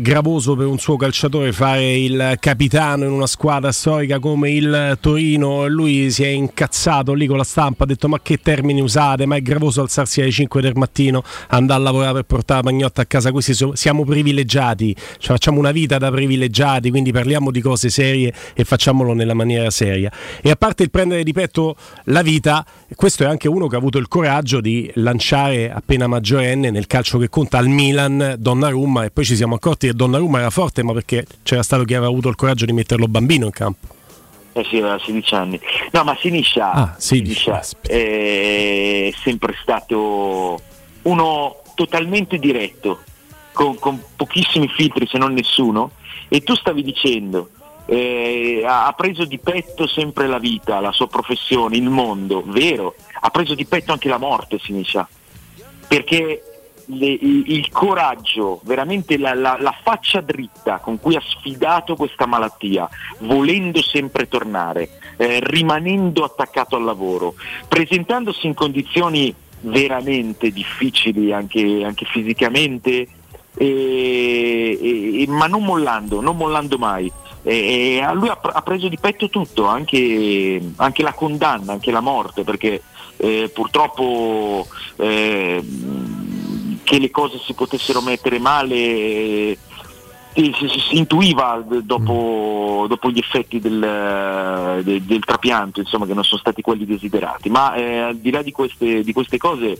gravoso per un suo calciatore fare il capitano in una squadra storica come il Torino e lui si è incazzato lì con la stampa, ha detto ma che termini usate, ma è gravoso alzarsi alle 5 del mattino, andare a lavorare per portare la magnotta a casa, questi siamo privilegiati, cioè facciamo una vita da privilegiati, quindi parliamo di cose serie e facciamolo nella maniera seria. E a parte il prendere di petto la vita, questo è anche uno che ha avuto il coraggio di lanciare appena maggiorenne nel calcio che conta al Milan Donnarumma e poi ci siamo accorti che Donnarumma era forte ma perché c'era stato chi aveva avuto il coraggio di metterlo bambino in campo. Eh sì, aveva 16 anni. No, ma Siniscia, ah, Siniscia è sempre stato uno totalmente diretto, con, con, pochissimi filtri se non nessuno, e tu stavi dicendo, eh, ha preso di petto sempre la vita, la sua professione, il mondo, vero, ha preso di petto anche la morte Siniscia, perché le, il coraggio, veramente la, la, la, faccia dritta con cui ha sfidato questa malattia, volendo sempre tornare, eh, rimanendo attaccato al lavoro, presentandosi in condizioni veramente difficili anche, anche fisicamente, e, e, ma non mollando, non mollando mai. E, lui ha, ha, preso di petto tutto, anche, anche, la condanna, anche la morte, perché eh, purtroppo eh, che le cose si potessero mettere male eh, si, si, si, intuiva dopo, dopo gli effetti del, del, del, trapianto, insomma, che non sono stati quelli desiderati. Ma eh, al di là di queste, di queste cose,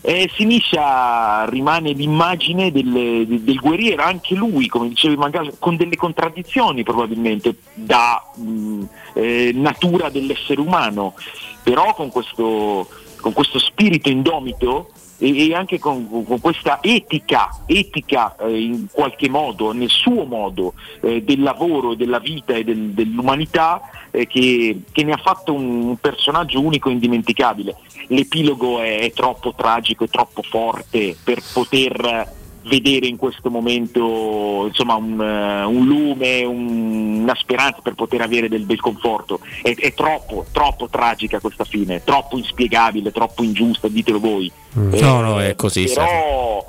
eh, Siniscia rimane l'immagine del, del, guerriero, anche lui, come dicevi magari, con delle contraddizioni probabilmente da mh, eh, natura dell'essere umano, però con questo, con questo spirito indomito e, anche con, con, questa etica, etica eh, in qualche modo, nel suo modo, eh, del lavoro, della vita e del, dell'umanità eh, che, che, ne ha fatto un, personaggio unico e indimenticabile. L'epilogo è, è troppo tragico, è troppo forte per poter vedere in questo momento insomma, un, uh, un lume, un, una speranza per poter avere del, del conforto. È, è, troppo, troppo tragica questa fine, troppo inspiegabile, troppo ingiusta, ditelo voi. Mm. Eh, no, no, è così. Però,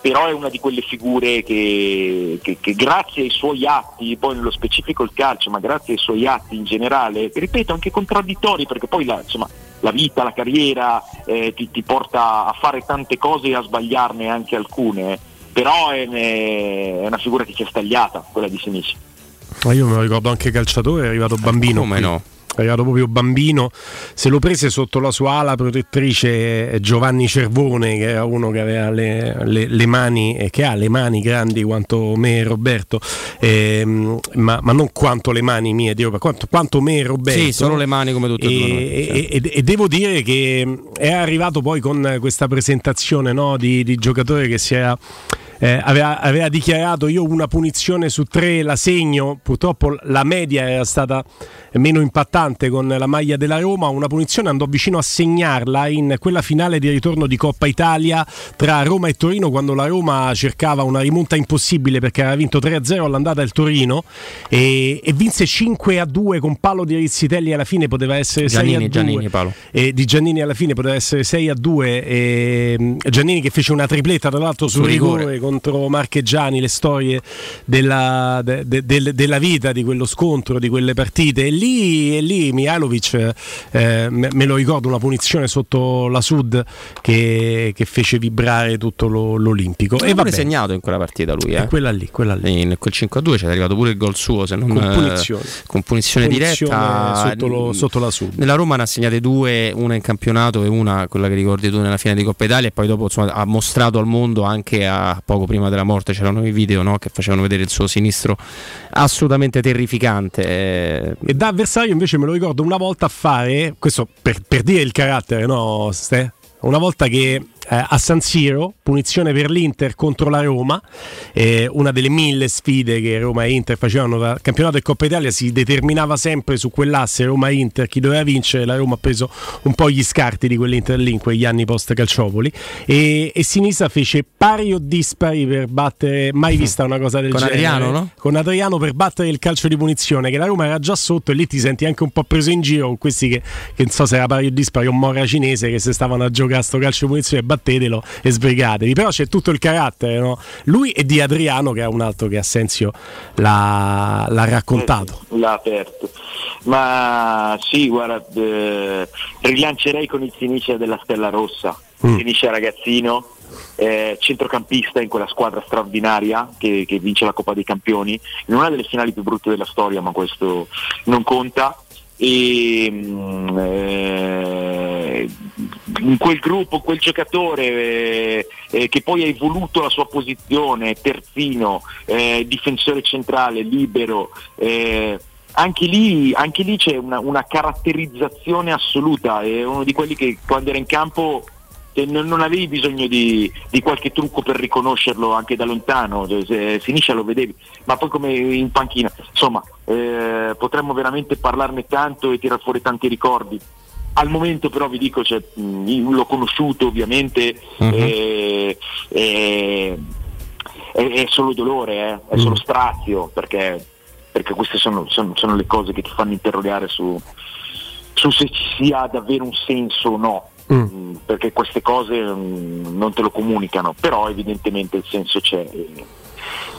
però è una di quelle figure che, che, che, grazie ai suoi atti, poi nello specifico il calcio, ma grazie ai suoi atti in generale, ripeto anche contraddittori perché poi la, insomma, la vita, la carriera eh, ti, ti, porta a fare tante cose e a sbagliarne anche alcune, però è, è una figura che ci è stagliata, quella di Sinisi. Ma io me lo ricordo anche calciatore, è arrivato bambino. Come no? È arrivato proprio bambino, se lo prese sotto la sua ala protettrice Giovanni Cervone, che era uno che aveva le, le, le mani, e che ha le mani grandi quanto me e Roberto, ehm, ma, ma, non quanto le mani mie, Dio, quanto, quanto me e Roberto. Sì, solo le mani come tutte e, due. E, certo. e, e, devo dire che è arrivato poi con questa presentazione no, di, di giocatore che si era eh, aveva, aveva, dichiarato io una punizione su tre la segno, purtroppo la media era stata meno impattante con la maglia della Roma, una punizione andò vicino a segnarla in quella finale di ritorno di Coppa Italia tra Roma e Torino quando la Roma cercava una rimonta impossibile perché aveva vinto 3-0 all'andata il Torino e, e vinse 5-2 con palo di Rizzitelli alla fine poteva essere Giannini, 6-2 Giannini, palo. e di Giannini alla fine poteva essere 6-2 e Giannini che fece una tripletta tra l'altro sul rigore, rigore contro Marcheggiani, le storie della, de, de, de, della vita di quello scontro, di quelle partite. E lì, e lì Mihailovic eh, me lo ricordo una punizione sotto la Sud che, che fece vibrare tutto lo, l'Olimpico. E va segnato in quella partita lui eh? quella lì, quella lì. in quel 5-2 c'è arrivato pure il gol suo se non, con punizione, con punizione, punizione diretta sotto, lo, sotto, la Sud. nella Roma ne ha segnate due una in campionato e una quella che ricordi tu nella finale di Coppa Italia e poi dopo insomma, ha mostrato al mondo anche a poco prima della morte c'erano i video no? che facevano vedere il suo sinistro assolutamente terrificante e da avversario invece me lo ricordo una volta a fare questo per, per dire il carattere no Ste? una volta che eh, a San Siro, punizione per l'Inter contro la Roma, eh, una delle mille sfide che Roma e Inter facevano dal campionato e Coppa Italia si determinava sempre su quell'asse Roma-Inter, chi doveva vincere, la Roma ha preso un po' gli scarti di quell'Inter lì in quegli anni post Calciopoli. E, e Sinisa fece pari o dispari per battere, mai vista una cosa del Con genere, Adriano, no? con Adriano per battere il calcio di punizione che la Roma era già sotto e lì ti senti anche un po' preso in giro con questi che, che non so se era pari o dispari o Mora cinese che se stavano a giocare a sto calcio di punizione battetelo e sbrigatevi. Però c'è tutto il carattere, no? Lui e di Adriano, che è un altro che Assenzio l'ha, l'ha raccontato. L'ha aperto. Ma sì, guarda, eh, rilancerei con il Sinicia della Stella Rossa. Mm. Sinicia ragazzino, eh, centrocampista in quella squadra straordinaria che, che, vince la Coppa dei Campioni, in una delle finali più brutte della storia, ma questo non conta e mm, eh, quel gruppo, quel giocatore eh, eh, che poi ha evoluto la sua posizione, terzino, eh, difensore centrale, libero, eh, anche lì, anche lì, c'è una, una, caratterizzazione assoluta, è uno di quelli che quando era in campo non, avevi bisogno di, di, qualche trucco per riconoscerlo anche da lontano, se finisce lo vedevi, ma poi come in panchina, insomma eh, potremmo veramente parlarne tanto e tirare fuori tanti ricordi. Al momento però vi dico, cioè, mh, l'ho conosciuto ovviamente, uh-huh. eh, eh, è, è, solo dolore, eh, è solo mm. strazio, perché, perché queste sono, sono, sono, le cose che ti fanno interrogare su, su se ci sia davvero un senso o no. Mm. mm perché queste cose mm, non te lo comunicano, però evidentemente il senso c'è e,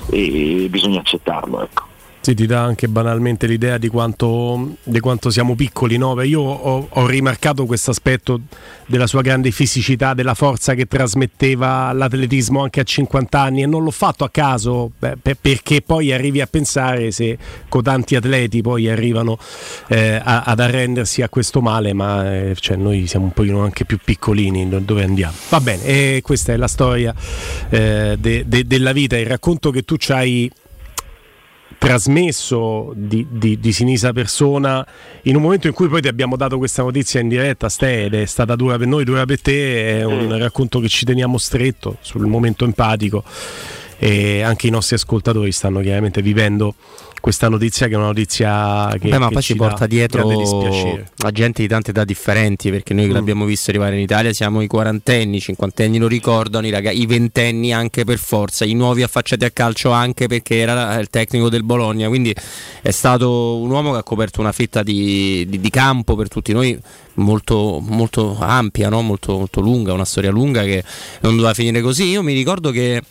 e bisogna accettarlo. Ecco. Sì, ti dà anche banalmente l'idea di quanto, di quanto siamo piccoli. No? Io ho, ho rimarcato questo aspetto della sua grande fisicità, della forza che trasmetteva l'atletismo anche a 50 anni e non l'ho fatto a caso beh, perché poi arrivi a pensare se con tanti atleti poi arrivano eh, a, ad arrendersi a questo male, ma eh, cioè, noi siamo un pochino anche più piccolini dove andiamo. Va bene, e questa è la storia eh, de, de, della vita, il racconto che tu ci hai trasmesso di, di, di, Sinisa Persona in un momento in cui poi ti abbiamo dato questa notizia in diretta, Ste, ed è stata dura per noi, dura per te, è un mm. racconto che ci teniamo stretto sul momento empatico e anche i nostri ascoltatori stanno chiaramente vivendo questa notizia che è una notizia che, Beh, ma che poi ci porta dietro a gente di tante età differenti perché noi che mm. l'abbiamo visto arrivare in Italia siamo i quarantenni, i cinquantenni lo ricordano, i, ragazzi, i ventenni anche per forza, i nuovi affacciati a calcio anche perché era il tecnico del Bologna, quindi è stato un uomo che ha coperto una fetta di, di, di campo per tutti noi molto, molto ampia, no? molto, molto lunga, una storia lunga che non doveva finire così. Io mi ricordo che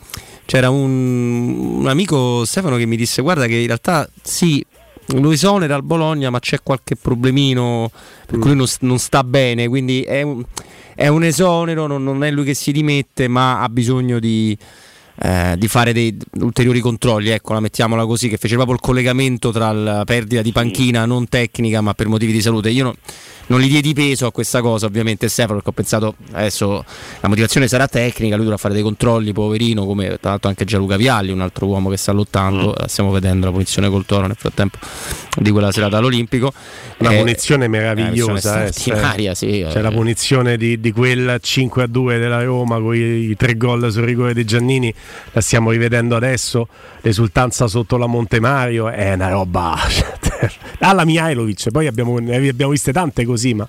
c'era un, un, amico Stefano che mi disse guarda che in realtà sì lo esonera al Bologna ma c'è qualche problemino per mm. cui non, non, sta bene quindi è un, è un esonero non, non, è lui che si dimette ma ha bisogno di, eh, di fare dei ulteriori controlli ecco la mettiamola così che fece proprio il collegamento tra la perdita di panchina non tecnica ma per motivi di salute io non non gli diedi peso a questa cosa ovviamente Stefano perché ho pensato adesso la motivazione sarà tecnica, lui dovrà fare dei controlli, poverino, come tra l'altro anche Gianluca Vialli, un altro uomo che sta lottando, mm. stiamo vedendo la punizione col toro nel frattempo di quella serata all'Olimpico. Una eh, punizione meravigliosa, eh, straordinaria, sì. C'è eh. la punizione di, di quel 5 a 2 della Roma con i, i tre gol sul rigore di Giannini la stiamo rivedendo adesso, l'esultanza sotto la Monte Mario è una roba *laughs* alla Mihailovic, poi abbiamo, ne abbiamo viste tante così, ma,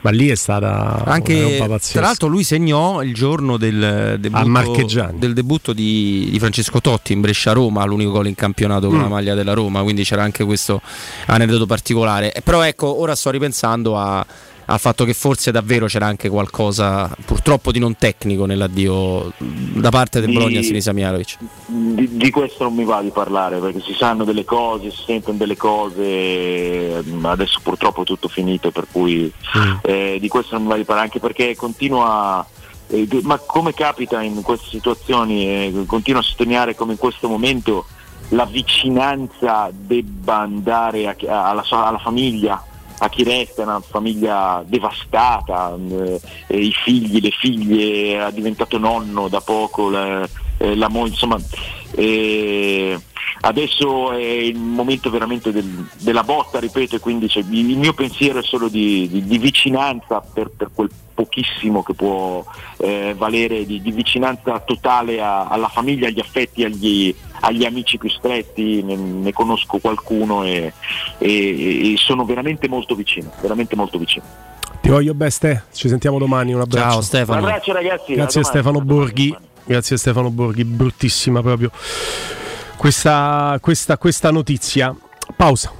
ma lì è stata anche tra l'altro lui segnò il giorno del debutto, del debutto di, di, Francesco Totti in Brescia-Roma, l'unico gol in campionato con mm. la maglia della Roma, quindi c'era anche questo aneddoto particolare. Però ecco, ora sto ripensando a al fatto che forse davvero c'era anche qualcosa purtroppo di non tecnico nell'addio da parte del Bologna a Sinisa Mialovic. Di, di, questo non mi va di parlare perché si sanno delle cose, si sentono delle cose, adesso purtroppo è tutto finito per cui mm. eh, di questo non mi va di parlare anche perché continua eh, ma come capita in queste situazioni, eh, continuo a sottolineare come in questo momento la vicinanza debba andare a, a, alla, alla famiglia a chi resta una famiglia devastata, eh, i figli, le figlie, ha diventato nonno da poco, la, eh, la moglie, insomma eh, adesso è il momento veramente del, della botta, ripeto, e quindi cioè, il mio pensiero è solo di, di, di vicinanza per, per, quel pochissimo che può eh, valere, di, di, vicinanza totale a, alla famiglia, agli affetti, agli, agli amici più stretti, ne, ne conosco qualcuno e, e, e, sono veramente molto vicino, veramente molto vicino. Ti voglio beste, ci sentiamo domani, un abbraccio. Ciao Stefano. Un abbraccio ragazzi. Grazie Stefano Borghi, grazie a Stefano Borghi, bruttissima proprio questa, questa, questa notizia. Pausa.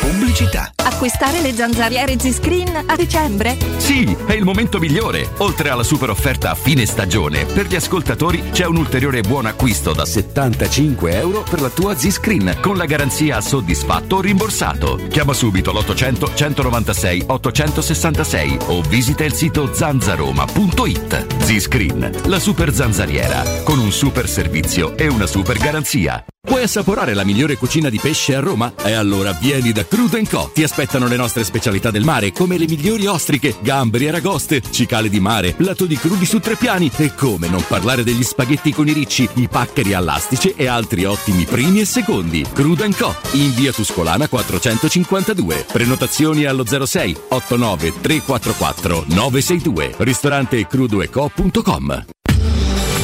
Pubblicità. Acquistare le zanzariere Z-Screen a dicembre? Sì, è il momento migliore. Oltre alla super offerta a fine stagione, per gli ascoltatori c'è un ulteriore buon acquisto da 75 euro per la tua Z-Screen con la garanzia soddisfatto o rimborsato. Chiama subito l'800 196 866 o visita il sito zanzaroma.it. Z-Screen, la super zanzariera, con un super servizio e una super garanzia. Puoi assaporare la migliore cucina di pesce a Roma? E allora vieni da Crudo Co. Ti aspettano le nostre specialità del mare, come le migliori ostriche, gamberi e aragoste, cicale di mare, lato di crudi su tre piani e come non parlare degli spaghetti con i ricci, i paccheri all'astice e altri ottimi primi e secondi. Crudo Co. In via Tuscolana 452. Prenotazioni allo 06 89 344 962. Ristorante crudoeco.com.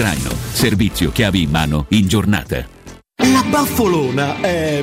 traino. Servizio chiavi in mano in giornata. La Baffolona è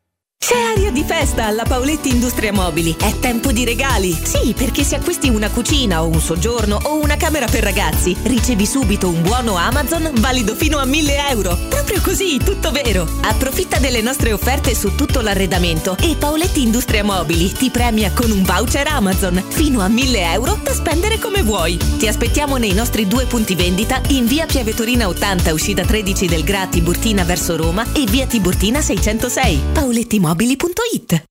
C'è aria di festa alla Paoletti Industria Mobili. È tempo di regali. Sì, perché se acquisti una cucina o un soggiorno o una camera per ragazzi, ricevi subito un buono Amazon valido fino a 1000 euro. Proprio così, tutto vero. Approfitta delle nostre offerte su tutto l'arredamento e Paoletti Industria Mobili ti premia con un voucher Amazon fino a 1000 euro da spendere come vuoi. Ti aspettiamo nei nostri due punti vendita in via Piavetorina 80, uscita 13 del Gra Tiburtina verso Roma e via Tiburtina 606. Paoletti Mobili mobili.it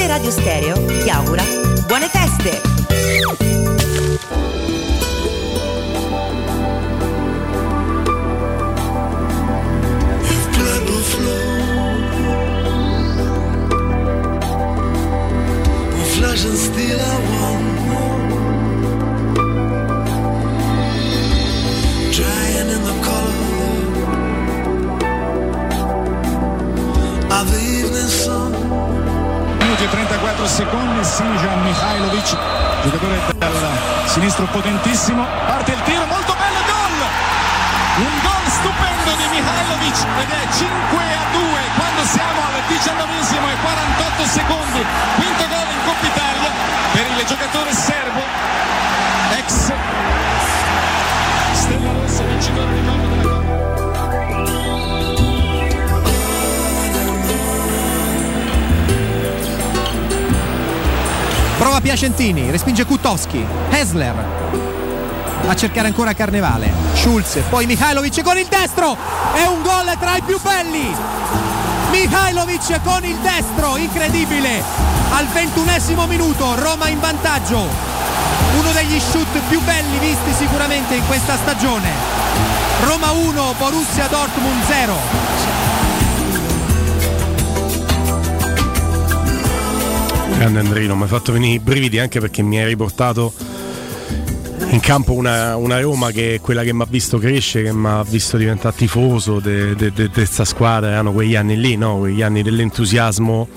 Teleradio Stereo ti augura buone feste! of the evening sun. Minuti e 34 secondi Sinjan Mihailovic giocatore dal sinistro potentissimo. Parte il tiro molto bello gol! Un gol stupendo di Mihailovic ed è 5 a 2 quando siamo al 19 e 48 secondi quinto gol in Coppa Italia per il giocatore serbo Prova Piacentini, respinge Kutowski, Hessler a cercare ancora Carnevale, Schulz, poi Mihailovic con il destro, è un gol tra i più belli. Mihailovic con il destro, incredibile. Al ventunesimo minuto Roma in vantaggio. Uno degli shoot più belli visti sicuramente in questa stagione. Roma 1, Borussia Dortmund 0. Grande Andrino, mi hai fatto venire i brividi anche perché mi hai riportato in campo una, una Roma che è quella che mi ha visto crescere, che mi ha visto diventare tifoso di questa squadra, erano quegli anni lì, no? quegli anni dell'entusiasmo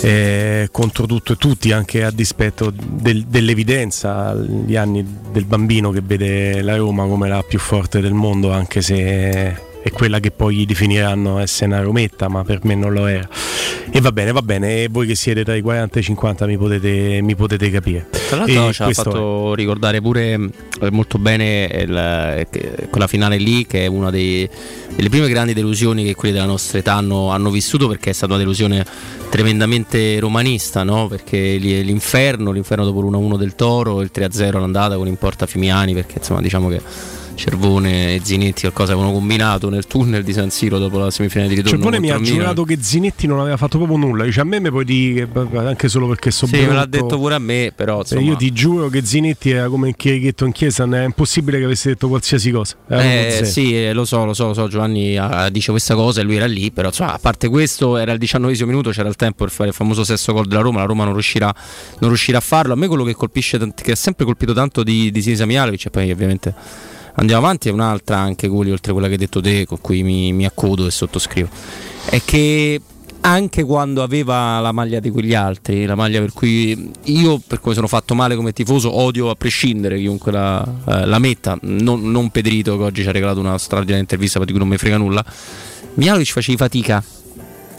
eh, contro tutto e tutti, anche a dispetto del, dell'evidenza, gli anni del bambino che vede la Roma come la più forte del mondo, anche se è quella che poi gli definiranno essere una rometta, ma per me non lo era. E va bene, va bene, e voi che siete tra i 40 e i 50 mi potete, mi potete capire. Tra l'altro E ci ha fatto ricordare pure eh, molto bene il- eh, quella finale lì che è una dei- delle prime grandi delusioni che quelli della nostra età hanno, hanno vissuto perché è stata una delusione tremendamente romanista, no? perché lì- l'inferno, l'inferno dopo l'1-1 del Toro, il 3-0 all'andata con in porta Fimiani perché insomma diciamo che Cervone e Zinetti qualcosa avevano combinato nel tunnel di San Siro dopo la semifinale di ritorno Cervone mi ha giurato che Zinetti non aveva fatto proprio nulla. Dice a me mi puoi dire che anche solo perché so Sì, me l'ha detto pure a me, però Eh, insomma, io ti giuro che Zinetti era come il chierichetto in chiesa, è impossibile che avesse detto qualsiasi cosa. Eh, sì, eh, lo so, lo so, lo so, Giovanni ah, dice questa cosa e lui era lì, però insomma, a parte questo era il diciannovesimo minuto, c'era il tempo per fare il famoso sesto gol della Roma, la Roma non riuscirà, non riuscirà a farlo. A me quello che colpisce, che ha sempre colpito tanto di, di Sinisa Mihailovic e poi ovviamente andiamo avanti, è un'altra anche Guli, oltre a quella che hai detto te, con cui mi, mi accodo e sottoscrivo. È che anche quando aveva la maglia di quegli altri, la maglia per cui io, per come sono fatto male come tifoso, odio a prescindere chiunque la, eh, la metta, non, non, Pedrito che oggi ci ha regalato una straordinaria intervista di cui non mi frega nulla, Mialovic facevi fatica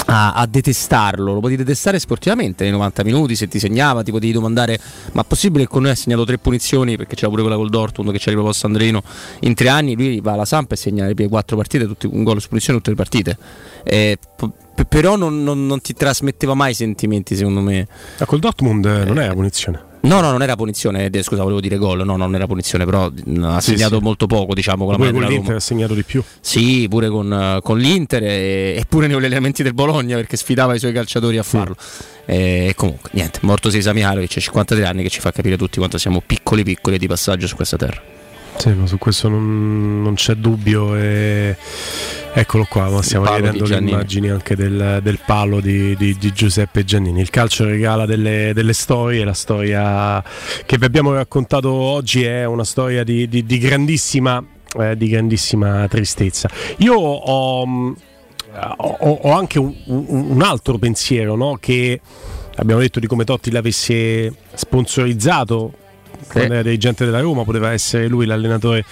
a, a, detestarlo, lo potevi detestare sportivamente nei 90 minuti se ti segnava, ti potevi domandare ma è possibile che con noi ha segnato tre punizioni perché c'era pure quella col Dortmund che ci ha riproposto Andrino in tre anni, lui va alla Samp e segna le prime quattro partite, tutti, un gol su punizione tutte le partite. Eh, p- però non, non, non, ti trasmetteva mai sentimenti secondo me. Ma col Dortmund eh, non era punizione. No, no, non era punizione, eh, scusa, volevo dire gol, no, non era punizione, però ha sì, segnato sì. molto poco, diciamo, con pure la con l'Inter ha segnato di più. Sì, pure con, con l'Inter e, e, pure negli elementi del Bologna perché sfidava i suoi calciatori a farlo. E comunque, niente, morto Sisa Mihalovic, 53 anni che ci fa capire tutti quanto siamo piccoli piccoli di passaggio su questa terra. Sì, ma su questo non, non c'è dubbio. E... Eccolo qua, ma stiamo vedendo le immagini anche del, del palo di, di, di, Giuseppe Giannini. Il calcio regala delle, delle, storie, la storia che vi abbiamo raccontato oggi è una storia di, di grandissima, eh, di grandissima tristezza. Io ho, ho, ho anche un, un, altro pensiero, no? che abbiamo detto di come Totti l'avesse sponsorizzato quando era dirigente della Roma, poteva essere lui l'allenatore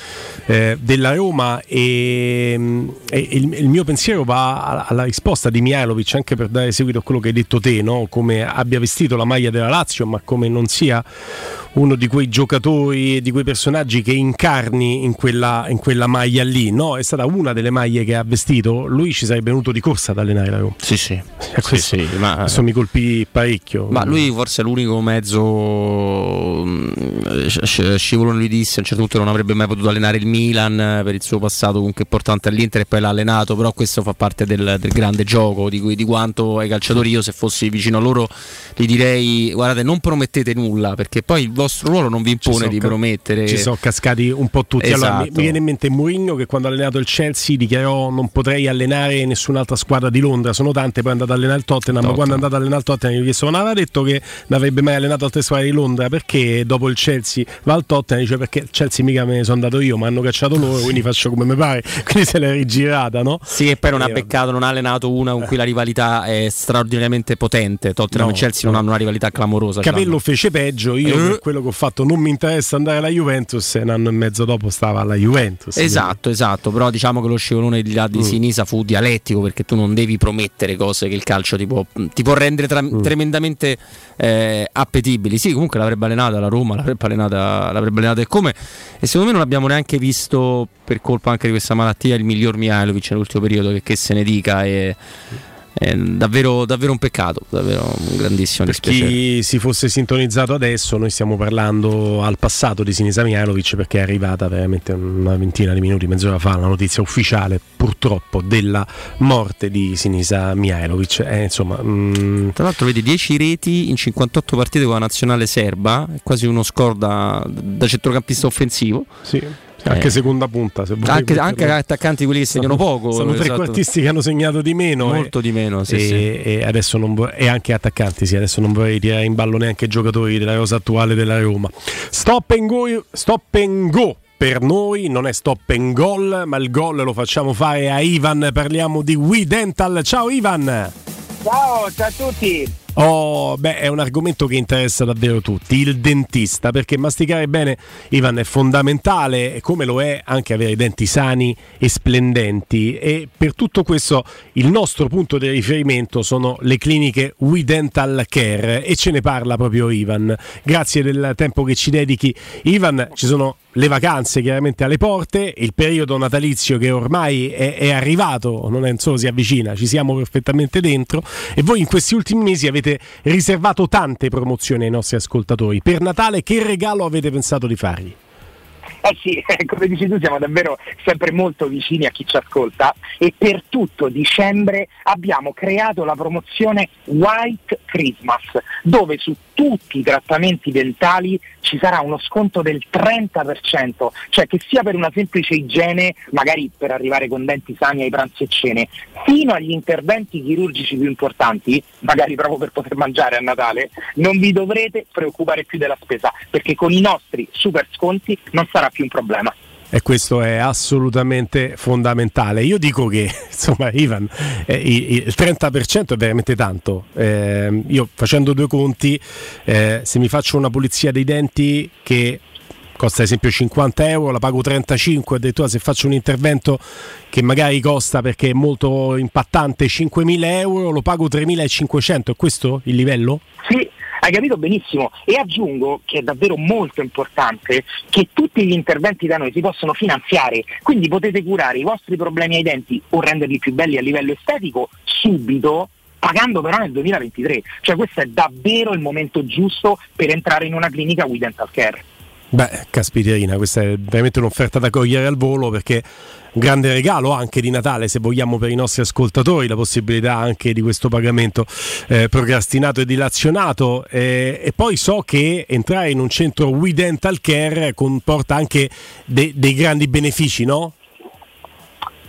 eh, della Roma e, mm, e il, il, mio pensiero va alla risposta di Mihailovic anche per dare seguito a quello che hai detto te, no? come abbia vestito la maglia della Lazio ma come non sia uno di quei giocatori e di quei personaggi che incarni in quella, in quella maglia lì, no? È stata una delle maglie che ha vestito, lui ci sarebbe venuto di corsa ad allenare la Roma. Sì, sì. *laughs* Questo, sì, sì ma, questo mi colpì parecchio. Ma lui forse è l'unico mezzo mm, scivolone lui disse a un certo punto non avrebbe mai potuto allenare il Milan per il suo passato comunque importante all'Inter e poi l'ha allenato, però questo fa parte del, del grande gioco di, cui, di quanto ai calciatori io se fossi vicino a loro gli direi guardate non promettete nulla perché poi vostro ruolo non vi impone di ca- promettere. Ci sono cascati un po' tutti. Esatto. Allora, mi, mi, viene in mente Mourinho che quando ha allenato il Chelsea dichiarò non potrei allenare nessun'altra squadra di Londra, sono tante, poi è andato ad allenare il Tottenham, ma quando è andato ad allenare il Tottenham gli chiesto non aveva detto che non avrebbe mai allenato altre squadre di Londra perché dopo il Chelsea va al Tottenham dice perché il Chelsea mica me ne sono andato io, ma hanno cacciato loro, sì. quindi faccio come mi pare. *laughs* Quindi se l'è rigirata, no? Sì, e poi non ha peccato, non ha allenato una con cui la rivalità è straordinariamente potente. Tottenham no, e Chelsea no. non hanno una rivalità clamorosa. Capello fece peggio, io uh. per quello che ho fatto non mi interessa andare alla Juventus e un anno e mezzo dopo stava alla Juventus. Esatto, quindi. esatto, però diciamo che lo scivolone di là di mm. Sinisa fu dialettico perché tu non devi promettere cose che il calcio ti può, ti può rendere tra- mm. tremendamente eh, appetibili. Sì, comunque l'avrebbe allenata la Roma, l'avrebbe allenata, l'avrebbe allenata e come e secondo me non abbiamo neanche visto per colpa anche di questa malattia il miglior Mihailovic nell'ultimo periodo che, che se ne dica e è davvero, davvero un peccato, davvero un grandissimo per dispiacere. chi si fosse sintonizzato adesso, noi stiamo parlando al passato di Sinisa Mihailovic perché è arrivata veramente una ventina di minuti, mezz'ora fa, la notizia ufficiale purtroppo della morte di Sinisa Mihailovic. Eh, insomma, mh... Mm, Tra l'altro vedi 10 reti in 58 partite con la nazionale serba, è quasi uno score da, da centrocampista offensivo. Sì anche eh. seconda punta, se anche, anche attaccanti quelli che segnano poco. Sono tre esatto. quartisti che hanno segnato di meno. Molto e, di meno, sì, e, sì. e adesso non vo- e anche attaccanti, sì, adesso non vorrei tirare in ballo neanche i giocatori della rosa attuale della Roma. Stop and go, stop and go per noi non è stop and goal, ma il gol lo facciamo fare a Ivan. Parliamo di We Dental. Ciao Ivan. Ciao, ciao a tutti. Oh, beh, è un argomento che interessa davvero tutti, il dentista, perché masticare bene, Ivan, è fondamentale, come lo è anche avere i denti sani e splendenti. E per tutto questo il nostro punto di riferimento sono le cliniche We Dental Care e ce ne parla proprio Ivan. Grazie del tempo che ci dedichi. Ivan, ci sono le vacanze chiaramente alle porte, il periodo natalizio che ormai è, è, arrivato, non è solo si avvicina, ci siamo perfettamente dentro e voi in questi ultimi mesi avete riservato tante promozioni ai nostri ascoltatori. Per Natale che regalo avete pensato di fargli? Eh sì, *laughs* come dici tu siamo davvero sempre molto vicini a chi ci ascolta e per tutto dicembre abbiamo creato la promozione White Christmas dove su tutti i trattamenti dentali ci sarà uno sconto del 30%, cioè che sia per una semplice igiene, magari per arrivare con denti sani ai pranzi e cene, fino agli interventi chirurgici più importanti, magari proprio per poter mangiare a Natale, non vi dovrete preoccupare più della spesa, perché con i nostri super sconti non sarà più un problema. E questo è assolutamente fondamentale. Io dico che *laughs* insomma, Ivan, eh, il 30% è veramente tanto. Eh, io facendo due conti, eh, se mi faccio una pulizia dei denti che costa ad esempio 50 euro, la pago 35, addirittura se faccio un intervento che magari costa perché è molto impattante 5.000 euro, lo pago 3.500, è questo il livello? Sì, hai capito benissimo? E aggiungo che è davvero molto importante che tutti gli interventi da noi si possono finanziare, quindi potete curare i vostri problemi ai denti o renderli più belli a livello estetico subito pagando però nel 2023, cioè questo è davvero il momento giusto per entrare in una clinica We Dental Care. Beh, caspiterina, questa è veramente un'offerta da cogliere al volo perché un grande regalo anche di Natale, se vogliamo, per i nostri ascoltatori, la possibilità anche di questo pagamento eh, procrastinato e dilazionato. Eh, e poi so che entrare in un centro We Dental Care comporta anche de- dei grandi benefici, no?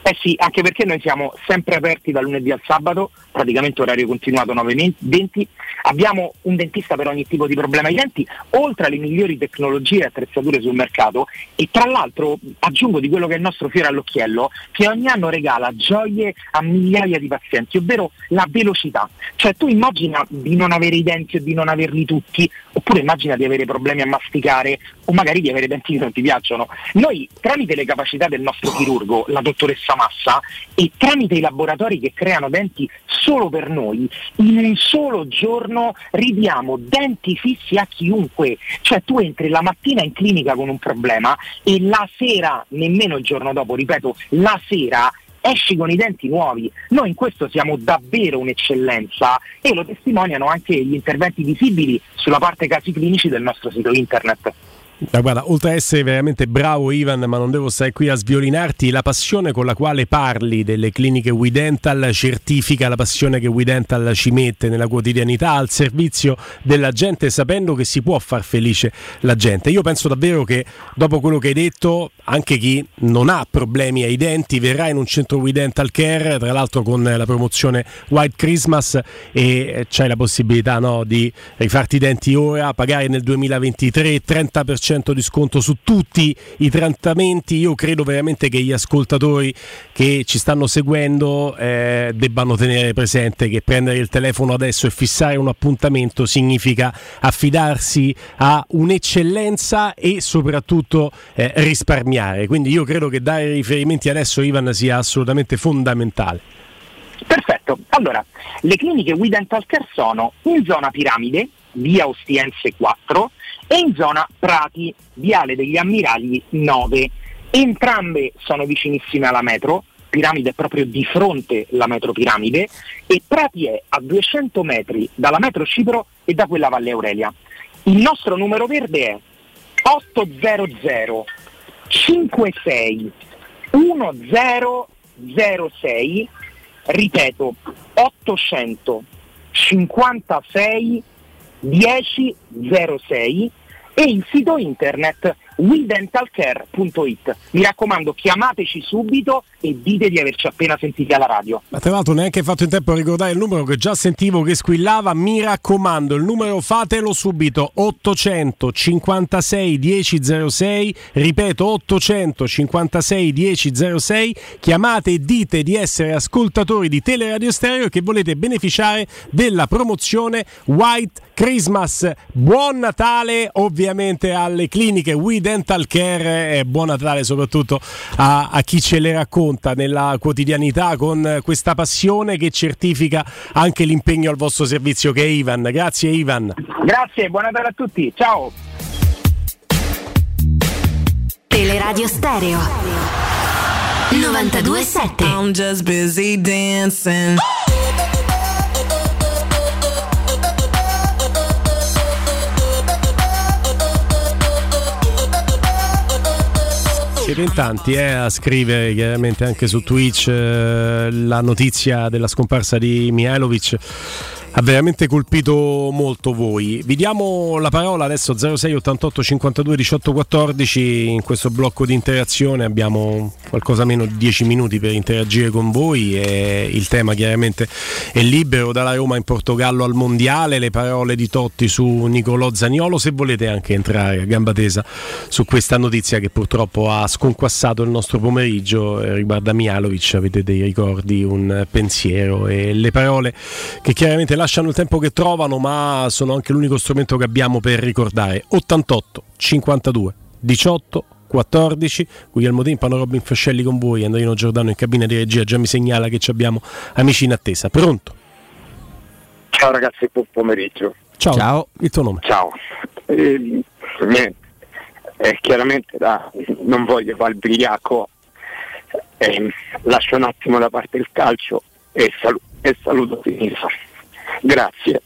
Eh sì, anche perché noi siamo sempre aperti dal lunedì al sabato, praticamente orario continuato 9-20, abbiamo un dentista per ogni tipo di problema ai denti, oltre alle migliori tecnologie e attrezzature sul mercato e tra l'altro aggiungo di quello che è il nostro fiore all'occhiello, che ogni anno regala gioie a migliaia di pazienti, ovvero la velocità. Cioè tu immagina di non avere i denti o di non averli tutti, oppure immagina di avere problemi a masticare o magari di avere denti che non ti piacciono. Noi tramite le capacità del nostro chirurgo, la dottoressa Massa, e tramite i laboratori che creano denti solo per noi, in un solo giorno ridiamo denti fissi a chiunque. Cioè tu entri la mattina in clinica con un problema e la sera, nemmeno il giorno dopo, ripeto, la sera esci con i denti nuovi. Noi in questo siamo davvero un'eccellenza e lo testimoniano anche gli interventi visibili sulla parte casi clinici del nostro sito internet. Ma guarda, oltre a essere veramente bravo Ivan, ma non devo stare qui a sviolinarti, la passione con la quale parli delle cliniche We Dental certifica la passione che We Dental ci mette nella quotidianità al servizio della gente, sapendo che si può far felice la gente. Io penso davvero che dopo quello che hai detto, anche chi non ha problemi ai denti verrà in un centro We Dental Care, tra l'altro con la promozione White Christmas e c'hai la possibilità no, di rifarti i denti ora, pagare nel 2023 30% 10% di sconto su tutti i trattamenti. Io credo veramente che gli ascoltatori che ci stanno seguendo eh, debbano tenere presente che prendere il telefono adesso e fissare un appuntamento significa affidarsi a un'eccellenza e soprattutto eh, risparmiare. Quindi io credo che dare riferimenti adesso, Ivan, sia assolutamente fondamentale. Perfetto, allora le cliniche We Dental Care sono in zona piramide, via Ostiense 4, e in zona Prati, Viale degli Ammiragli 9. Entrambe sono vicinissime alla metro, Piramide è proprio di fronte alla metro Piramide e Prati è a 200 metri dalla metro Cipro e da quella Valle Aurelia. Il nostro numero verde è 800 56 1006, ripeto 800 56 1006 e il sito internet WeDentalCare.it. Mi raccomando, chiamateci subito e dite di averci appena sentiti alla radio. Ma tra l'altro neanche fatto in tempo a ricordare il numero che già sentivo che squillava. Mi raccomando, il numero fatelo subito 856 1006. Ripeto 856 1006. Chiamate e dite di essere ascoltatori di Teleradio Stereo e che volete beneficiare della promozione White Christmas. Buon Natale ovviamente alle cliniche We Dental Care e buon Natale soprattutto a, a, chi ce le racconta nella quotidianità con questa passione che certifica anche l'impegno al vostro servizio che è Ivan. Grazie Ivan. Grazie, buon Natale a tutti. Ciao. Teleradio Stereo 927 I'm just busy dancing. Siete in tanti eh, a scrivere chiaramente anche su Twitch eh, la notizia della scomparsa di Mihailovic ha veramente colpito molto voi. Vi diamo la parola adesso 06 88 52 18 14 in questo blocco di interazione abbiamo qualcosa meno di 10 minuti per interagire con voi. E il tema chiaramente è libero dalla Roma in Portogallo al Mondiale, le parole di Totti su Nicolò Zaniolo, se volete anche entrare a gamba tesa su questa notizia che purtroppo ha sconquassato il nostro pomeriggio. Eh, riguarda Mialovic, avete dei ricordi, un pensiero e le parole che chiaramente lasciano il tempo che trovano, ma sono anche l'unico strumento che abbiamo per ricordare. 88 52 18 14 Guglielmo Timpano, Robin Fascelli con voi, Andrino Giordano in cabina di regia, già mi segnala che abbiamo amici in attesa. Pronto? Ciao ragazzi, buon pomeriggio. Ciao. Ciao. Il tuo nome? Ciao. Eh, niente, eh, chiaramente da, non voglio fare il brigliaco, eh, lascio un attimo da parte il calcio e, salu- e saluto Sinisa. Grazie.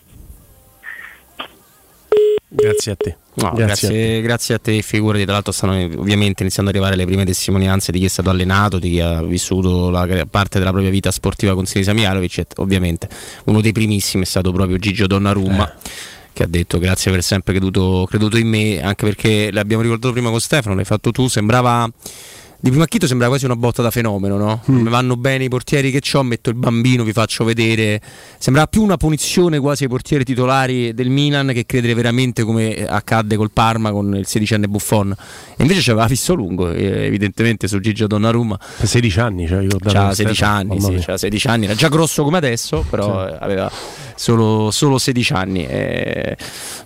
Grazie a te. No, Grazie grazie, grazie, a te, figurati. Tra l'altro, stanno ovviamente iniziando ad arrivare le prime testimonianze di chi è stato allenato, di chi ha vissuto la parte della propria vita sportiva con Sinisa Mialovic. Ovviamente uno dei primissimi è stato proprio Gigio Donnarumma. Eh che ha detto grazie per sempre creduto, creduto in me, anche perché l'abbiamo ricordato prima con Stefano, l'hai fatto tu, sembrava di primo acchito sembra quasi una botta da fenomeno, no? Mm. Mi vanno bene i portieri che ho, metto il bambino, vi faccio vedere. Sembrava più una punizione quasi ai portieri titolari del Milan che credere veramente come accadde col Parma con il sedicenne Buffon. E invece c'aveva fisso lungo, evidentemente su Gigio Donnarumma. Per 16 anni, cioè, C'ha 16 anni, sì, c'ha 16 anni, era già grosso come adesso, però sì. aveva solo, solo 16 anni. E...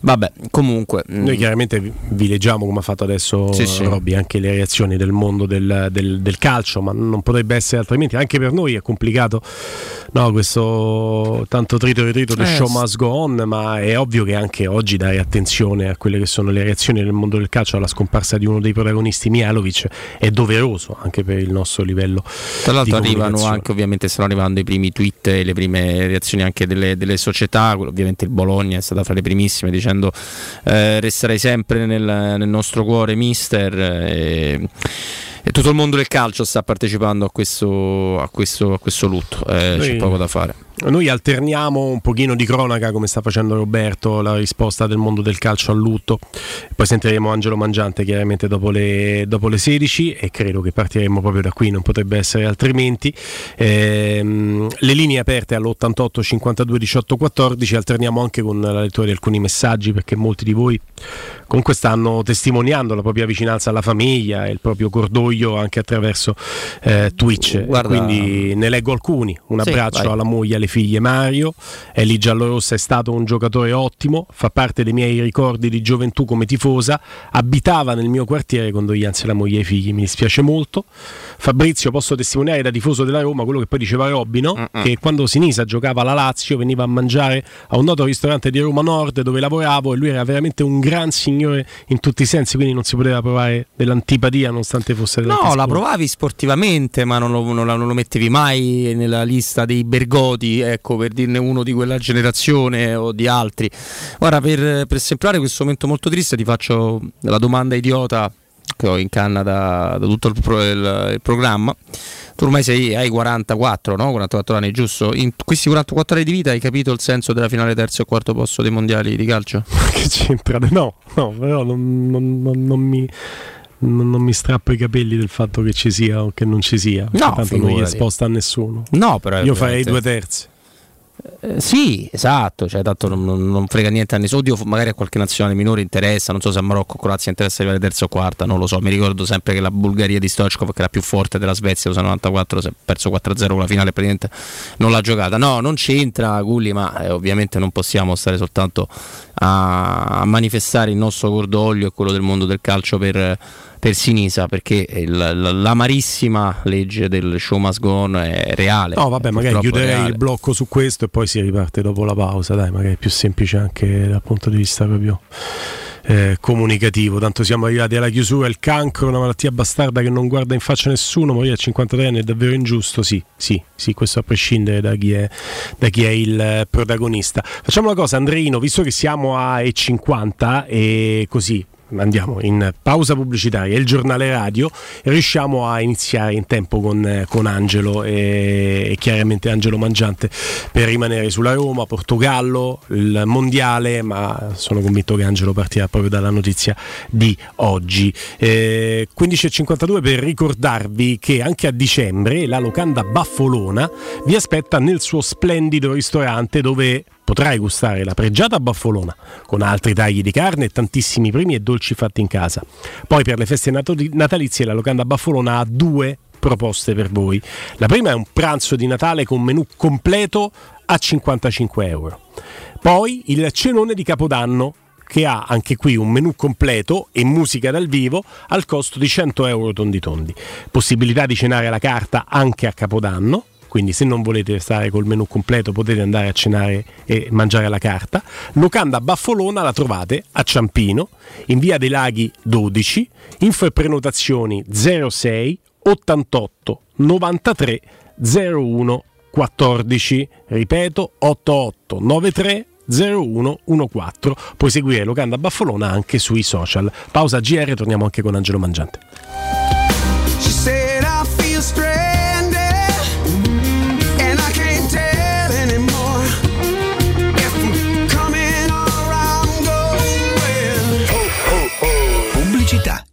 Vabbè, comunque. Noi chiaramente vi leggiamo come ha fatto adesso sì, sì. Robby anche le reazioni del mondo del, del, del, calcio, ma non potrebbe essere altrimenti. Anche per noi è complicato no, questo tanto trito e ritrito del eh, show must go on, ma è ovvio che anche oggi dare attenzione a quelle che sono le reazioni del mondo del calcio alla scomparsa di uno dei protagonisti Mialovic è doveroso anche per il nostro livello. Tra l'altro arrivano anche ovviamente stanno arrivando i primi tweet e le prime reazioni anche delle, delle società, ovviamente il Bologna è stata fra le primissime dicendo eh, resterei sempre nel, nel, nostro cuore mister. Eh, e tutto il mondo del calcio sta partecipando a questo, a questo, a questo lutto, eh, c'è poco da fare. Noi alterniamo un pochino di cronaca come sta facendo Roberto, la risposta del mondo del calcio al lutto, poi sentiremo Angelo Mangiante chiaramente dopo le, dopo le 16 e credo che partiremo proprio da qui, non potrebbe essere altrimenti. Ehm, le linee aperte all'88 52 18 14, alterniamo anche con la lettura di alcuni messaggi perché molti di voi comunque stanno testimoniando la propria vicinanza alla famiglia e il proprio cordoglio anche attraverso eh, Twitch. Guarda... Quindi ne leggo alcuni. Un abbraccio sì, alla moglie, alle figlie Mario. Eli Giallorossa è stato un giocatore ottimo, fa parte dei miei ricordi di gioventù come tifosa, abitava nel mio quartiere, condoglianze alla moglie e ai figli, mi dispiace molto. Fabrizio, posso testimoniare da tifoso della Roma quello che poi diceva Robby, no? che quando Sinisa giocava alla Lazio veniva a mangiare a un noto ristorante di Roma Nord dove lavoravo e lui era veramente un gran signore in tutti i sensi, quindi non si poteva provare dell'antipatia nonostante fosse No, la provavi sportivamente, ma non lo, non, lo mettevi mai nella lista dei Ecco, per dirne uno di quella generazione o di altri. Guarda, per, per semplificare questo momento molto triste ti faccio la domanda idiota che ho in canna da, da tutto il, pro, il, il, programma. Tu ormai sei, hai 44, no? 44 anni, giusto? In questi 44 anni di vita hai capito il senso della finale terzo e quarto posto dei mondiali di calcio? *laughs* che c'entra? No, no, però non, non, non, non mi non, mi strappo i capelli del fatto che ci sia o che non ci sia. No, tanto non gli sposta a nessuno. No, però io farei due terzi. Eh, sì, esatto, cioè, tanto non, non, frega niente a nessuno. Oddio, magari a qualche nazionale minore interessa, non so se a Marocco o Croazia interessa arrivare terza o quarta, non lo so. Mi ricordo sempre che la Bulgaria di Stoichkov, che era più forte della Svezia, usa 94, si è perso 4-0 con la finale, praticamente non l'ha giocata. No, non c'entra Gulli, ma eh, ovviamente non possiamo stare soltanto a, a manifestare il nostro cordoglio e quello del mondo del calcio per per Sinisa perché l'amarissima legge del show must go on è reale. No, vabbè, magari chiuderei il blocco su questo e poi si riparte dopo la pausa, dai, magari è più semplice anche dal punto di vista proprio. Eh, comunicativo. Tanto siamo arrivati alla chiusura. Il cancro, una malattia bastarda che non guarda in faccia nessuno, morire a 53 anni è davvero ingiusto. Sì, sì, sì, questo a prescindere da chi è, da chi è il protagonista. Facciamo una cosa, Andreino, visto che siamo a E50 e così andiamo in pausa pubblicitaria il giornale radio riusciamo a iniziare in tempo con, con Angelo e, e, chiaramente Angelo Mangiante per rimanere sulla Roma, Portogallo, il mondiale, ma sono convinto che Angelo partirà proprio dalla notizia di oggi. Eh, 15.52 per ricordarvi che anche a dicembre la locanda Baffolona vi aspetta nel suo splendido ristorante dove potrai gustare la pregiata baffolona con altri tagli di carne e tantissimi primi e dolci fatti in casa. Poi per le feste natalizie la locanda baffolona ha due proposte per voi. La prima è un pranzo di Natale con menù completo a 55 euro. Poi il cenone di Capodanno che ha anche qui un menù completo e musica dal vivo al costo di 100 euro tondi tondi. Possibilità di cenare alla carta anche a Capodanno quindi se non volete stare col menù completo potete andare a cenare e mangiare alla carta. Locanda Baffolona la trovate a Ciampino, in via dei Laghi 12, info e prenotazioni 06 88 93 01 14, ripeto 88 93 0114. Puoi seguire Locanda Baffolona anche sui social. Pausa GR, torniamo anche con Angelo Mangiante.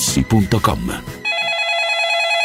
materassi.com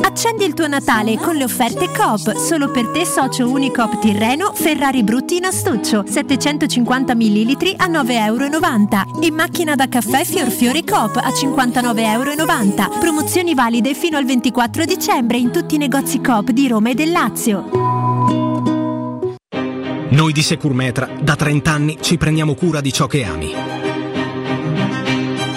Accendi il tuo Natale con le offerte Coop. Solo per te socio Unicoop Tirreno Ferrari Brutti in astuccio 750 ml a 9,90 euro e macchina da caffè Fiorfiori Coop a 59,90 euro. Promozioni valide fino al 24 dicembre in tutti i negozi Coop di Roma e del Lazio. Noi di Securmetra da 30 anni ci prendiamo cura di ciò che ami.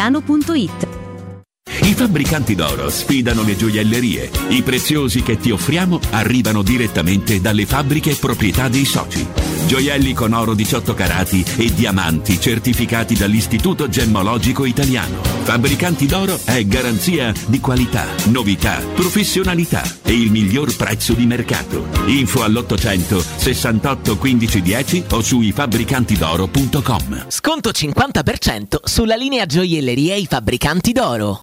I fabbricanti d'oro sfidano le gioiellerie. I preziosi che ti offriamo arrivano direttamente dalle fabbriche proprietà dei soci. Gioielli con oro 18 carati e diamanti certificati dall'Istituto Gemmologico Italiano. Fabbricanti d'oro è garanzia di qualità, novità, professionalità e il miglior prezzo di mercato. Info all'800 68 15 10 o su ifabbricantidoro.com. Sconto 50% sulla linea gioielleria e i fabbricanti d'oro.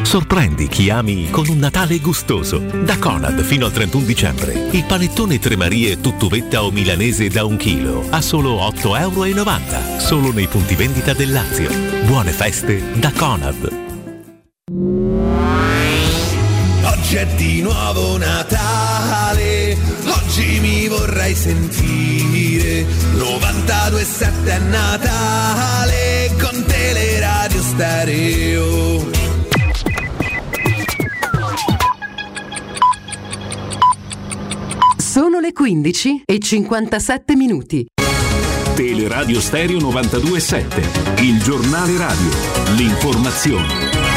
Sorprendi chi ami con un Natale gustoso. Da Conad fino al 31 dicembre. Il panettone Tre Marie tuttuvetta o milanese da un chilo a solo 8,90 euro. Solo nei punti vendita del Lazio. Buone feste da Conad. Oggi è di nuovo Natale, oggi mi vorrei sentire 92.7 è Natale con Teleradio Stereo. Sono le 15 e 57 minuti. Teleradio Stereo 927, il giornale radio, l'informazione.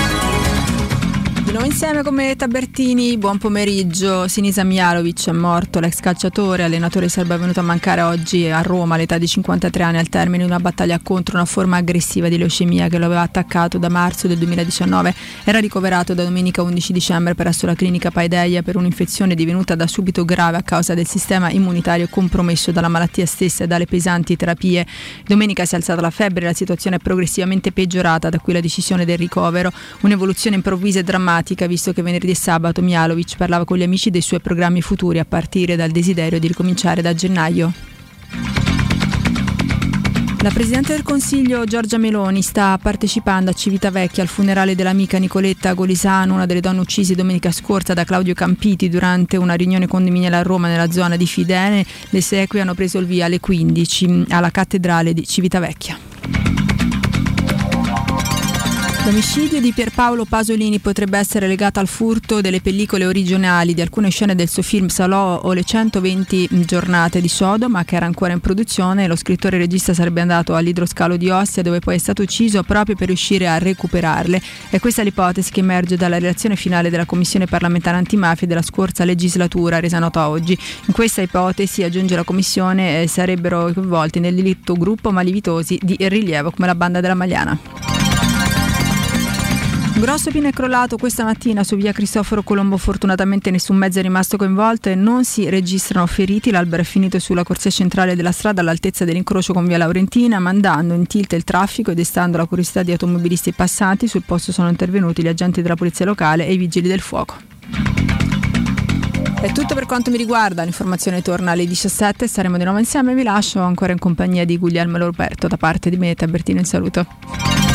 Di nuovo insieme con me Tabertini, buon pomeriggio. Sinisa Mialovic è morto, l'ex calciatore, allenatore serbo è venuto a mancare oggi a Roma all'età di 53 anni al termine di una battaglia contro una forma aggressiva di leucemia che lo aveva attaccato da marzo del 2019. Era ricoverato da domenica 11 dicembre presso la clinica Paideia per un'infezione divenuta da subito grave a causa del sistema immunitario compromesso dalla malattia stessa e dalle pesanti terapie. Domenica si è alzata la febbre e la situazione è progressivamente peggiorata, da qui la decisione del ricovero, un'evoluzione improvvisa e drammatica visto che venerdì e sabato Mialovic parlava con gli amici dei suoi programmi futuri a partire dal desiderio di ricominciare da gennaio. La Presidente del Consiglio Giorgia Meloni sta partecipando a Civitavecchia al funerale dell'amica Nicoletta Golisano, una delle donne uccise domenica scorsa da Claudio Campiti durante una riunione condominiale a Roma nella zona di Fidene. Le sequie hanno preso il via alle 15 alla cattedrale di Civitavecchia. L'omicidio di Pierpaolo Pasolini potrebbe essere legato al furto delle pellicole originali di alcune scene del suo film Salò o le 120 giornate di Sodoma che era ancora in produzione. Lo scrittore e regista sarebbe andato all'idroscalo di Ostia dove poi è stato ucciso proprio per riuscire a recuperarle. È questa l'ipotesi che emerge dalla relazione finale della Commissione parlamentare antimafia della scorsa legislatura resa nota oggi. In questa ipotesi, aggiunge la Commissione, eh, sarebbero coinvolti nel delitto gruppo malivitosi di rilievo come la banda della Magliana. Grosso pino è crollato questa mattina su via Cristoforo Colombo, fortunatamente nessun mezzo è rimasto coinvolto e non si registrano feriti. L'albero è finito sulla corsia centrale della strada all'altezza dell'incrocio con via Laurentina, mandando in tilt il traffico e destando la curiosità di automobilisti e passanti. Sul posto sono intervenuti gli agenti della polizia locale e i vigili del fuoco. È tutto per quanto mi riguarda, l'informazione torna alle 17, saremo di nuovo insieme, vi lascio ancora in compagnia di Guglielmo Roberto da parte di me, Tabertino in saluto.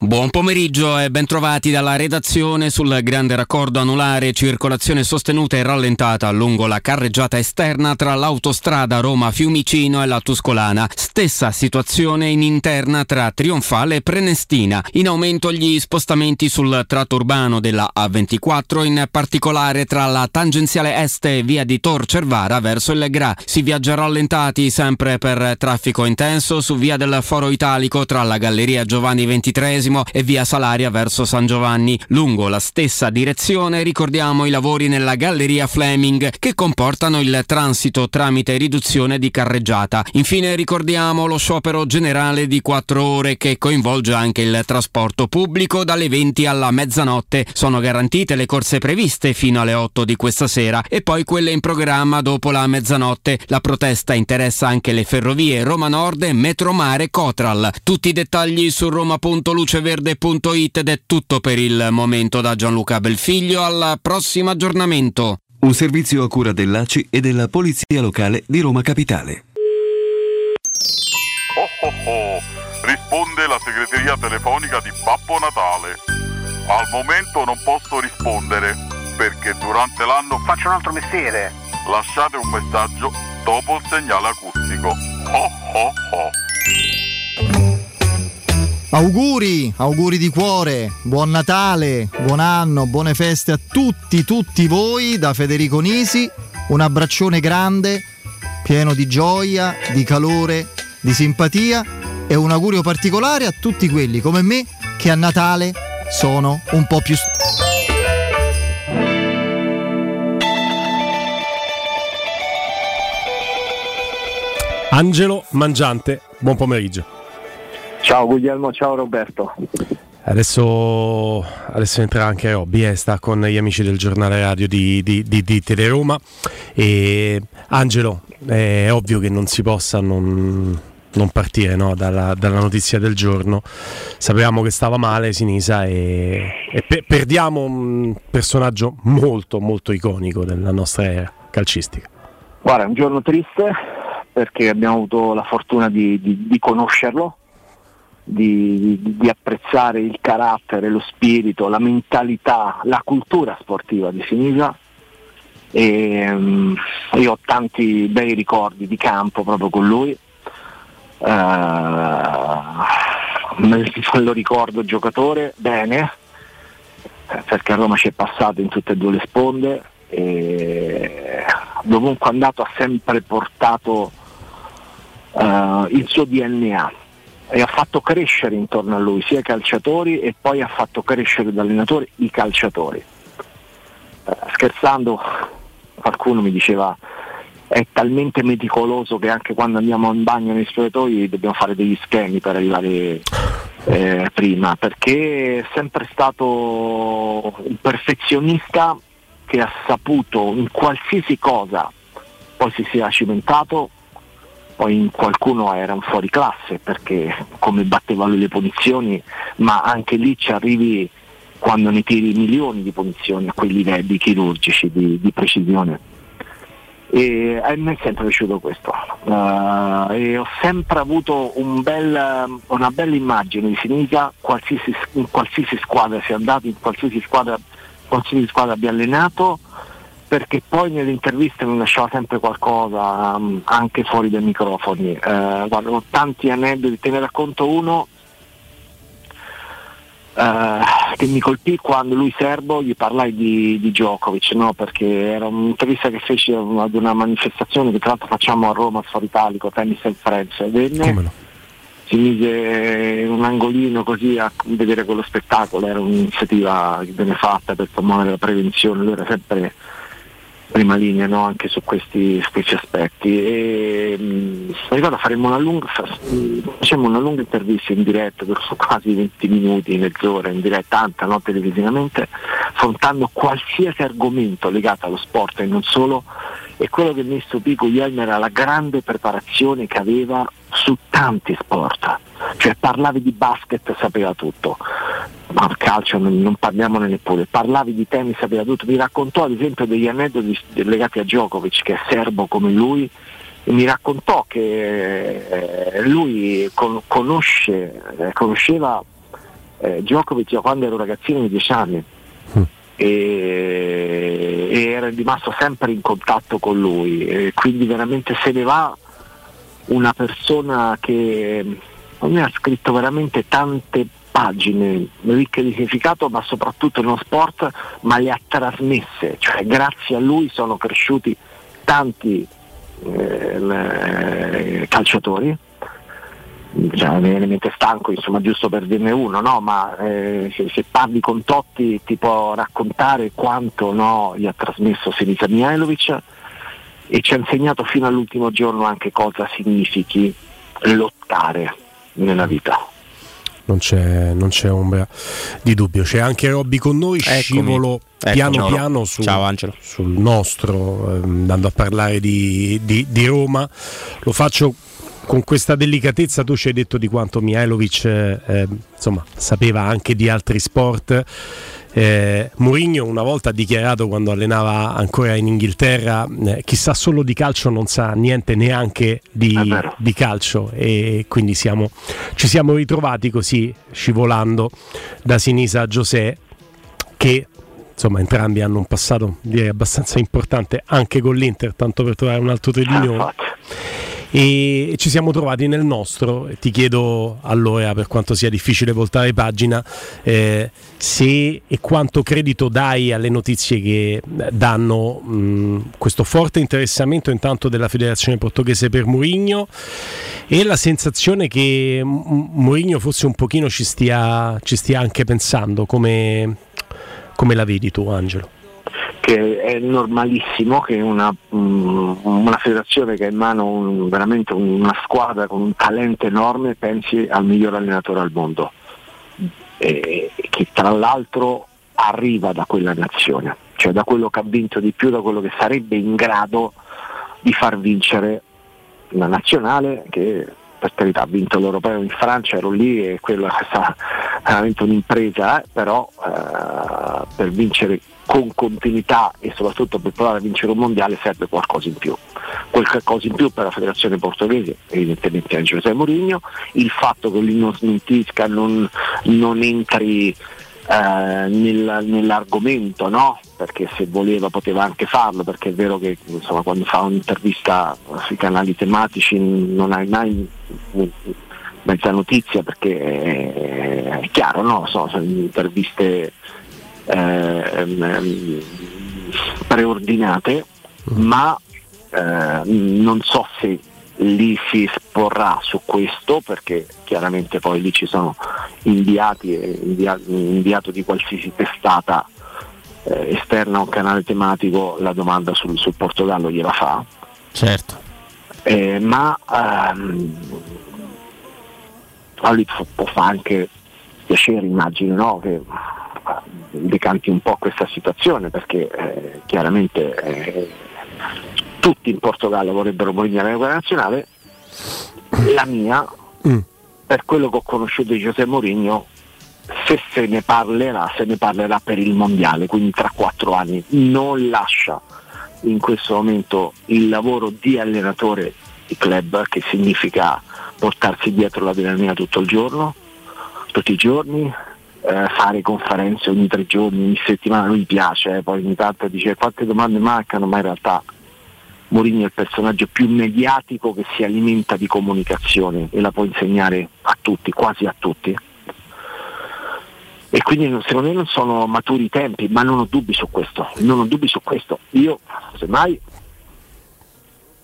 Buon pomeriggio e bentrovati dalla redazione sul grande raccordo anulare circolazione sostenuta e rallentata lungo la carreggiata esterna tra l'autostrada Roma-Fiumicino e la Tuscolana. Stessa situazione in interna tra Trionfale e Prenestina. In aumento gli spostamenti sul tratto urbano della A24, in particolare tra la tangenziale est e via di Tor Cervara verso il Gra. Si viaggia rallentati sempre per traffico intenso su via del Foro Italico tra la Galleria Giovanni XXIII e via Salaria verso San Giovanni. Lungo la stessa direzione ricordiamo i lavori nella galleria Fleming che comportano il transito tramite riduzione di carreggiata. Infine ricordiamo lo sciopero generale di 4 ore che coinvolge anche il trasporto pubblico dalle 20 alla mezzanotte. Sono garantite le corse previste fino alle 8 di questa sera e poi quelle in programma dopo la mezzanotte. La protesta interessa anche le ferrovie Roma Nord e Metromare Cotral. Tutti i dettagli su roma.luceverde.it ed è tutto per il momento da Gianluca Belfiglio. Al prossimo aggiornamento. Un servizio a cura dell'ACI e della Polizia Locale di Roma Capitale. Oh oh oh, risponde la segreteria telefonica di Babbo Natale. Al momento non posso rispondere perché durante l'anno faccio un altro mestiere. Lasciate un messaggio dopo il segnale acustico. Oh oh oh. Auguri, auguri di cuore, buon Natale, buon anno, buone feste a tutti, tutti voi da Federico Nisi. Un abbraccione grande, pieno di gioia, di calore, di simpatia e un augurio particolare a tutti quelli come me che a Natale sono un po' più... Angelo Mangiante, buon pomeriggio. Ciao Guglielmo, ciao Roberto. Adesso, adesso entrerà anche Robby, eh, sta con gli amici del giornale radio di, di, di, di Teleroma. E Angelo, è ovvio che non si possa non, non partire no, dalla, dalla, notizia del giorno. Sapevamo che stava male Sinisa e, e pe- perdiamo un personaggio molto molto iconico della nostra era calcistica. Guarda, è un giorno triste perché abbiamo avuto la fortuna di, di, di di, di, apprezzare il carattere, lo spirito, la mentalità, la cultura sportiva di Sinisa. E, um, io ho tanti bei ricordi di campo proprio con lui. Uh, *laughs* lo ricordo giocatore bene, perché a Roma ci è passato in tutte e due le sponde e dovunque andato ha sempre portato uh, il suo DNA e ha fatto crescere intorno a lui sia i calciatori e poi ha fatto crescere da allenatore i calciatori. Uh, scherzando qualcuno mi diceva è talmente meticoloso che anche quando andiamo in bagno nei spogliatoi dobbiamo fare degli schemi per arrivare eh, prima, perché è sempre stato un perfezionista che ha saputo in qualsiasi cosa poi si sia cimentato poi in qualcuno era un fuori classe perché come batteva lui le punizioni, ma anche lì ci arrivi quando ne tiri milioni di punizioni a quei livelli chirurgici di, di precisione. E a me è sempre piaciuto questo uh, e ho sempre avuto un bel, una bella immagine di Sinisa qualsiasi, in qualsiasi squadra sia andato, in qualsiasi squadra, qualsiasi squadra abbia allenato perché poi nelle interviste mi lasciava sempre qualcosa um, anche fuori dai microfoni. Eh, guarda, ho tanti aneddoti, te ne racconto uno eh, che mi colpì quando lui serbo gli parlai di, di Djokovic, no? perché era un'intervista che feci ad una manifestazione che tra l'altro facciamo a Roma, Sforo Italico, Tennis and Friends, e venne, no? si mise in un angolino così a vedere quello spettacolo, era un'iniziativa che venne fatta per promuovere la prevenzione, lui era sempre prima linea no? anche su questi, questi aspetti. E, mh, mm, ricordo faremo una lunga, facciamo una lunga intervista in diretta per quasi 20 minuti, mezz'ora in diretta, tanta no? televisivamente, affrontando qualsiasi argomento legato allo sport e non solo. E quello che mi stupì Guglielmo era la grande preparazione che aveva su tanti sport, cioè parlavi di basket sapeva tutto, ma calcio non, non parliamone neppure, parlavi di tennis sapeva tutto, mi raccontò ad esempio degli aneddoti legati a Djokovic che è serbo come lui. Mi raccontò che eh, lui con, conosce, eh, conosceva eh, Djokovic da quando ero ragazzino di 10 anni. E, e, era rimasto sempre in contatto con lui. E quindi veramente se ne va una persona che me ha scritto veramente tante pagine ricche di significato ma soprattutto nello sport ma le ha trasmesse. Cioè grazie a lui sono cresciuti tanti eh, calciatori cioè, mi viene in mente stanco, insomma, giusto per dirne uno, no? ma eh, se, se, parli con Totti ti può raccontare quanto no, gli ha trasmesso Sinisa Mihailovic e ci ha insegnato fino all'ultimo giorno anche cosa significhi lottare nella vita. Non c'è, non c'è, ombra di dubbio. C'è anche Robby con noi, Eccomi. scivolo Ecco, piano no. piano su, sul nostro, eh, andando a parlare di, di, di Roma. Lo faccio con questa delicatezza tu ci hai detto di quanto Mihailovic eh, insomma, sapeva anche di altri sport. Eh, Mourinho una volta ha dichiarato quando allenava ancora in Inghilterra eh, chissà solo di calcio non sa niente neanche di, di calcio e quindi siamo, ci siamo ritrovati così scivolando da Sinisa a José che insomma entrambi hanno un passato direi abbastanza importante anche con l'Inter tanto per trovare un altro tredino e ci siamo trovati nel nostro. Ti chiedo allora, per quanto sia difficile voltare pagina, eh, se e quanto credito dai alle notizie che danno mh, questo forte interessamento intanto della federazione portoghese per Mourinho e la sensazione che Mourinho forse un pochino ci stia, ci stia anche pensando, come, come la vedi tu Angelo? Che è normalissimo che una, mm, una federazione che ha in mano un, veramente una squadra con un talento enorme pensi al miglior allenatore al mondo, e, che tra l'altro arriva da quella nazione, cioè da quello che ha vinto di più, da quello che sarebbe in grado di far vincere una nazionale che per carità ha vinto l'europeo in Francia, ero lì e quella è stata veramente un'impresa, eh, però eh, per vincere con continuità e soprattutto per provare a vincere un mondiale serve qualcosa in più. Qualcosa in più per la federazione portoghese, evidentemente anche Giuseppe Mourinho, il fatto che lui non smentisca, non, non entri eh, nel, nell'argomento, no? perché se voleva poteva anche farlo, perché è vero che insomma, quando fa un'intervista sui canali tematici non hai mai mezza notizia perché è, chiaro, no? so, sono interviste eh, preordinate, ma eh, non so se lì si esporrà su questo perché chiaramente poi lì ci sono inviati e invia- inviato di qualsiasi testata eh, esterna a un canale tematico la domanda sul, sul Portogallo gliela fa. Certo. Eh, ma ehm, a lui può fare anche piacere immagino no? che decanti un po' questa situazione perché eh, chiaramente eh, tutti in Portogallo vorrebbero morire nella guerra nazionale, la mia, mm. per quello che ho conosciuto di Giuseppe Mourinho, se se ne parlerà, se ne parlerà per il mondiale, quindi tra quattro anni, non lascia in questo momento il lavoro di allenatore di club, che significa portarsi dietro l'adrenalina tutto il giorno, tutti i giorni, eh, fare conferenze ogni tre giorni, ogni settimana, lui piace, eh, poi ogni tanto dice quante domande mancano, ma in realtà Mourinho è il personaggio più mediatico che si alimenta di comunicazione e la può insegnare a tutti, quasi a tutti. E quindi secondo me non sono maturi i tempi, ma non ho dubbi su questo, non ho dubbi su questo. Io semmai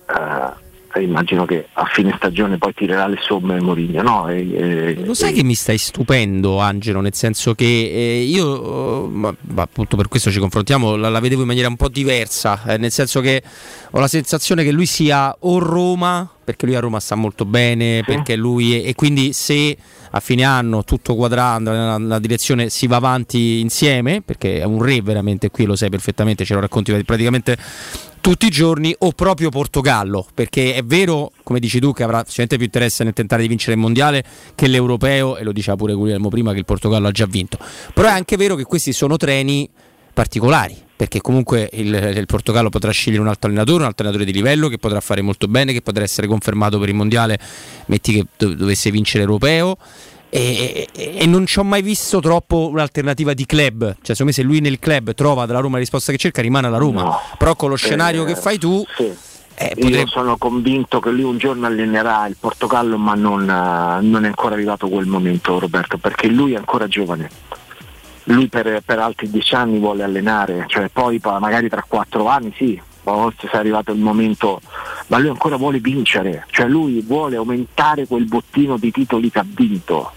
eh, immagino che a fine stagione poi tirerà le somme Mourinho. No? E, e, Lo sai e... che mi stai stupendo Angelo, nel senso che eh, io, oh, ma, appunto per questo ci confrontiamo, la, la, vedevo in maniera un po' diversa, eh, nel senso che ho la sensazione che lui sia o Roma, perché lui a Roma sta molto bene, sì. perché lui è, e quindi se a fine anno tutto quadrando nella, nella, direzione si va avanti insieme, perché è un re veramente qui, lo sai perfettamente, ce lo racconti praticamente tutti i giorni o proprio Portogallo, perché è vero, come dici tu, che avrà sicuramente più interesse nel tentare di vincere il mondiale che l'europeo, e lo diceva pure Guglielmo prima che il Portogallo ha già vinto. Però è anche vero che questi sono treni particolari, perché comunque il, il, Portogallo potrà scegliere un altro allenatore, un altro allenatore di livello che potrà fare molto bene, che potrà essere confermato per il mondiale, metti che dovesse vincere l'europeo e, e, e, non ci ho mai visto troppo un'alternativa di club. Cioè, secondo me, se lui nel club trova dalla Roma la risposta che cerca, rimane alla Roma. No. Però con lo scenario eh, che fai tu. Sì. Eh, potrebbe... Io sono convinto che lui un giorno allenerà il Portogallo, ma non, uh, non, è ancora arrivato quel momento, Roberto, perché lui è ancora giovane. Lui per, per altri dieci anni vuole allenare, cioè poi magari tra quattro anni sì, forse se è arrivato il momento ma lui ancora vuole vincere, cioè lui vuole aumentare quel bottino di titoli che ha vinto.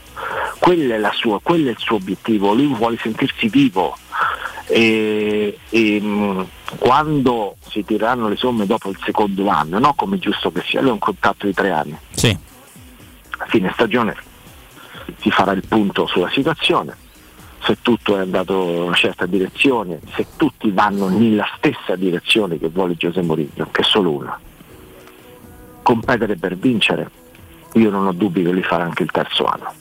Quello è, sua, quello è il suo obiettivo, lui vuole sentirsi vivo. E, e mh, quando si tireranno le somme dopo il secondo anno, no? come giusto che sia, lui ha un contatto di tre anni. Sì. A fine stagione si farà il punto sulla situazione, se tutto è andato in una certa direzione, se tutti vanno nella stessa direzione che vuole Giuseppe Mourinho, che è solo una. Competere per vincere, io non ho dubbi che li farà anche il terzo anno.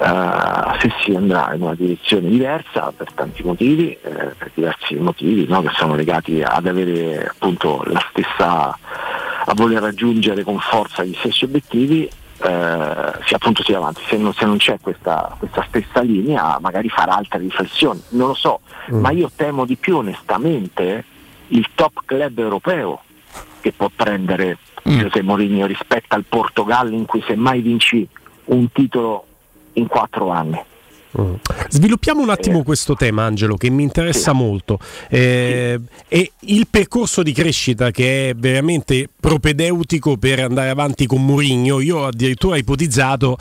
Uh, se si andrà in una direzione diversa per tanti motivi, eh, per diversi motivi no, che sono legati ad avere appunto la stessa, a voler raggiungere con forza gli stessi obiettivi, eh, si, appunto si avanti. Se non, se non c'è questa, questa, stessa linea, magari farà altre riflessioni. Non lo so, mm. ma io temo di più onestamente il top club europeo che può prendere mm. José Mourinho rispetto al Portogallo in cui semmai vinci un titolo in quattro anni. Mm. Sviluppiamo un attimo eh. questo tema, Angelo, che mi interessa sì. molto. Eh, sì. E il percorso di crescita che è veramente propedeutico per andare avanti con Mourinho. Io ho addirittura ipotizzato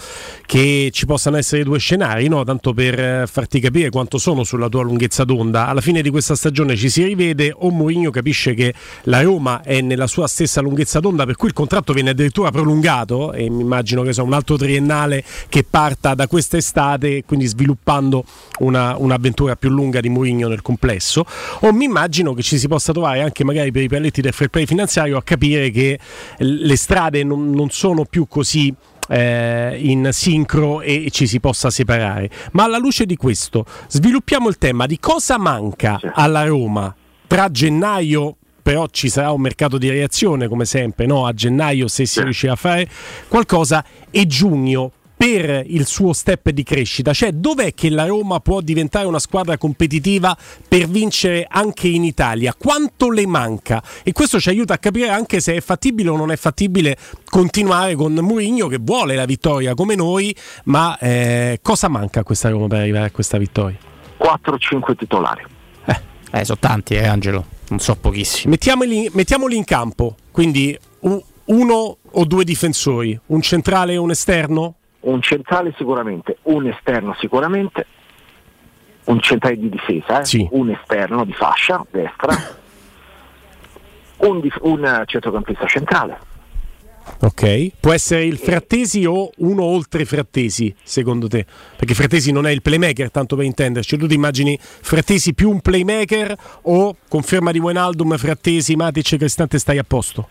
che ci possano essere due scenari, no? tanto per farti capire quanto sono sulla tua lunghezza d'onda. Alla fine di questa stagione ci si rivede o Mourinho capisce che la Roma è nella sua stessa lunghezza d'onda, per cui il contratto viene addirittura prolungato e mi immagino che sia un altro triennale che parta da quest'estate, quindi sviluppando una, un'avventura più lunga di Mourinho nel complesso, o mi immagino che ci si possa trovare anche magari per i paletti del fair play finanziario a capire che le strade non, non sono più così eh, in sincro e ci si possa separare. Ma alla luce di questo, sviluppiamo il tema di cosa manca alla Roma tra gennaio però ci sarà un mercato di reazione come sempre no? a gennaio se si riuscirà a fare qualcosa e giugno per il suo step di crescita? Cioè, dov'è che la Roma può diventare una squadra competitiva per vincere anche in Italia? Quanto le manca? E questo ci aiuta a capire anche se è fattibile o non è fattibile continuare con Mourinho che vuole la vittoria come noi, ma eh, cosa manca a questa Roma per arrivare a questa vittoria? 4-5 titolari. Eh, eh, sono tanti, eh, Angelo, non so pochissimi. Mettiamoli, mettiamoli in campo, quindi un, uno o due difensori, un centrale e un esterno? Un centrale sicuramente, un esterno sicuramente, un centrale di difesa, eh? sì. un esterno di fascia destra, *coughs* un, dif- un centrocampista centrale. Ok, può essere il Frattesi o uno oltre Frattesi, secondo te? Perché Frattesi non è il playmaker, tanto per intenderci. Tu ti immagini Frattesi più un playmaker o conferma di Wijnaldum, Frattesi, Matic, Cristante stai a posto?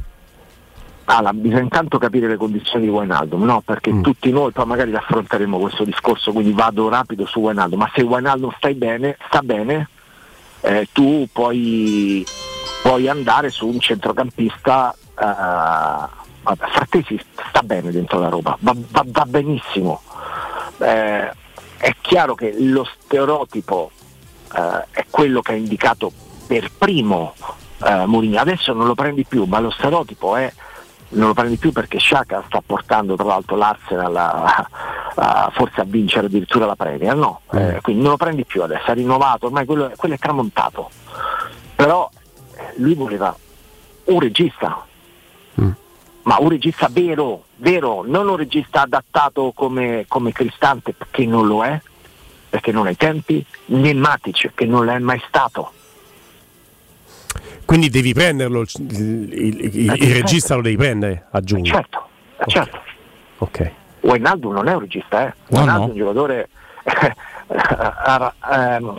Allora, bisogna intanto capire le condizioni di Wijnaldum, no? perché mm. tutti noi poi magari affronteremo questo discorso, quindi vado rapido su Wijnaldum, ma se Wijnaldum stai bene, sta bene, eh, tu puoi, puoi, andare su un centrocampista, eh, Frattesi sta bene dentro la roba, va, va, va benissimo. Eh, è chiaro che lo stereotipo eh, è quello che ha indicato per primo eh, Mourinho, adesso non lo prendi più, ma lo stereotipo è non lo prendi più perché Sciacca sta portando tra l'altro l'Arsenal a, a, forse a vincere addirittura la Premier, no? Mm. Eh, quindi non lo prendi più adesso, ha rinnovato, ormai quello, quello è tramontato. Però eh, lui voleva un regista, mm. ma un regista vero, vero, non un regista adattato come, come Cristante, che non lo è, perché non ha i tempi, né Matic, che non l'è mai stato quindi devi prenderlo, il, il, il, il regista lo devi prendere a giugno. Certo, okay. certo. Ok. Wijnaldum non è un regista, eh. No, no. è un giocatore... *laughs* um,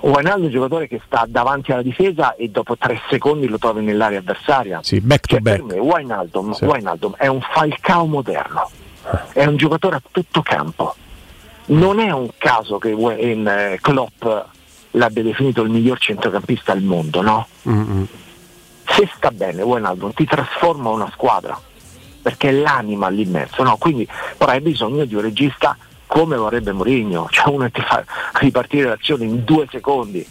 Wijnaldum è un giocatore che sta davanti alla difesa e dopo tre secondi lo trovi nell'area avversaria. Sì, back cioè, to back. Per me Wijnaldum, sì. Wijnaldum è un Falcao moderno, è un giocatore a tutto campo. Non è un caso che in, eh, Klopp l'abbia definito il miglior centrocampista al mondo, no? Mm-hmm. Se sta bene Wijnaldum ti trasforma una squadra perché è l'anima mezzo, no? Quindi però hai bisogno di un regista come vorrebbe Mourinho, *laughs* cioè uno che ti fa ripartire l'azione in due secondi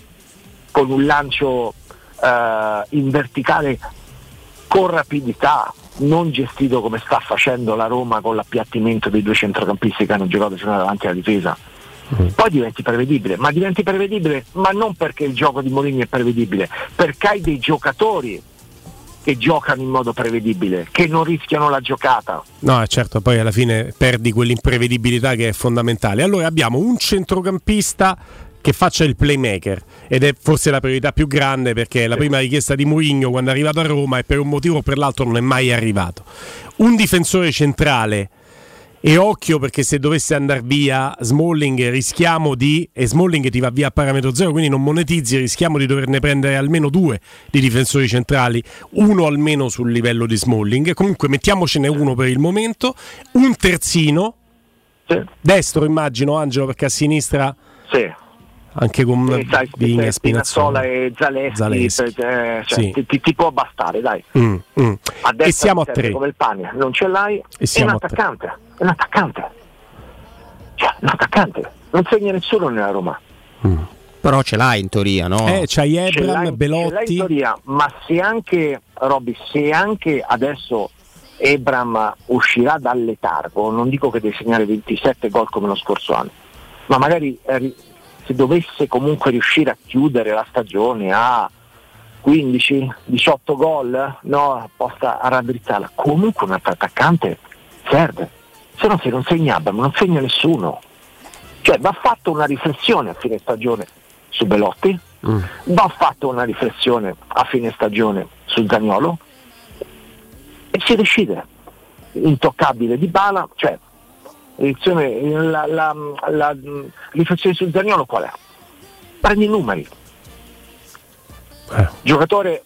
con un lancio uh, in verticale con rapidità, non gestito come sta facendo la Roma con l'appiattimento dei due centrocampisti che hanno giocato fino davanti alla difesa Mm. Poi diventi prevedibile, ma diventi prevedibile ma non perché il gioco di Molini è prevedibile, perché hai dei giocatori che giocano in modo prevedibile, che non rischiano la giocata. No, eh, certo, poi alla fine perdi quell'imprevedibilità che è fondamentale. Allora abbiamo un centrocampista che faccia il playmaker ed è forse la priorità più grande perché la prima richiesta di Mourinho quando è arrivato a Roma e per un motivo o per l'altro non è mai arrivato. Un difensore centrale e occhio perché se dovesse andare via Smalling rischiamo di e Smalling ti va via a parametro zero quindi non monetizzi rischiamo di doverne prendere almeno due di difensori centrali uno almeno sul livello di Smalling comunque mettiamocene uno per il momento un terzino sì. destro immagino Angelo perché a sinistra sì anche con e sai, Vigna, Spinazzola e Zaleschi, Zaleschi. eh, cioè, Sì. ti, ti- può bastare dai Mm, mm. a destra e siamo a tre come il pane non ce l'hai un siamo a tre. attaccante è un attaccante. Cioè un attaccante. Non segna nessuno nella Roma. Però ce l'hai in teoria, no? Eh, c'hai Ebram, ce l'hai in Belotti. teoria, ma se anche Robby, se anche adesso Ebram uscirà dal letargo, non dico che deve segnare 27 gol come lo scorso anno, ma magari eh, se dovesse comunque riuscire a chiudere la stagione a 15-18 gol, no, possa raddrizzarla. Comunque un attaccante serve, se no se non segna Abram non segna nessuno. Cioè va fatta una riflessione a fine stagione su Belotti, va fatta una riflessione a fine stagione su Zagnolo e si decide. Intoccabile di Bala, cioè la, la- la- riflessione su Zagnolo qual è? Prendi i numeri. Giocatore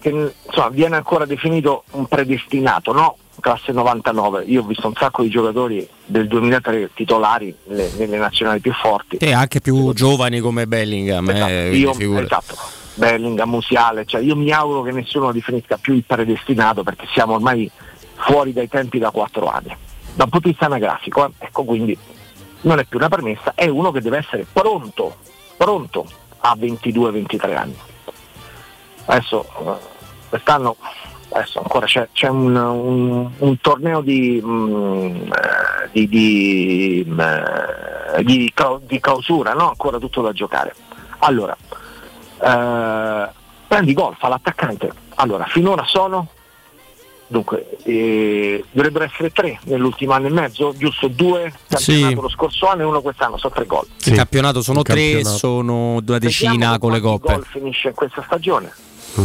che insomma, viene ancora definito un predestinato, no? Classe 99. Io ho visto un sacco di giocatori del 2003 titolari nelle, nelle nazionali più forti. E anche più giovani come Bellingham. eh, quindi Io, figurati. esatto, Bellingham, Musiale, cioè io mi auguro che nessuno definisca più il predestinato perché siamo ormai fuori dai tempi da quattro anni. Da un punto di vista anagrafico, eh, ecco quindi non è più una premessa, è uno che deve essere pronto, pronto a 22-23 anni. Adesso eh, quest'anno adesso ancora c'è, c'è un, un- un torneo di, mm, eh, di, di, mm, eh, di di clausura, no? ancora tutto da giocare. Allora, eh, prendi gol, fa l'attaccante. Allora, finora sono, dunque, eh, dovrebbero essere tre nell'ultimo anno e mezzo, giusto? Due campionato Sì. lo scorso anno e uno quest'anno, sono tre gol. In campionato sono In tre, campionato. sono una decina con le coppe. gol finisce in questa stagione. Eh,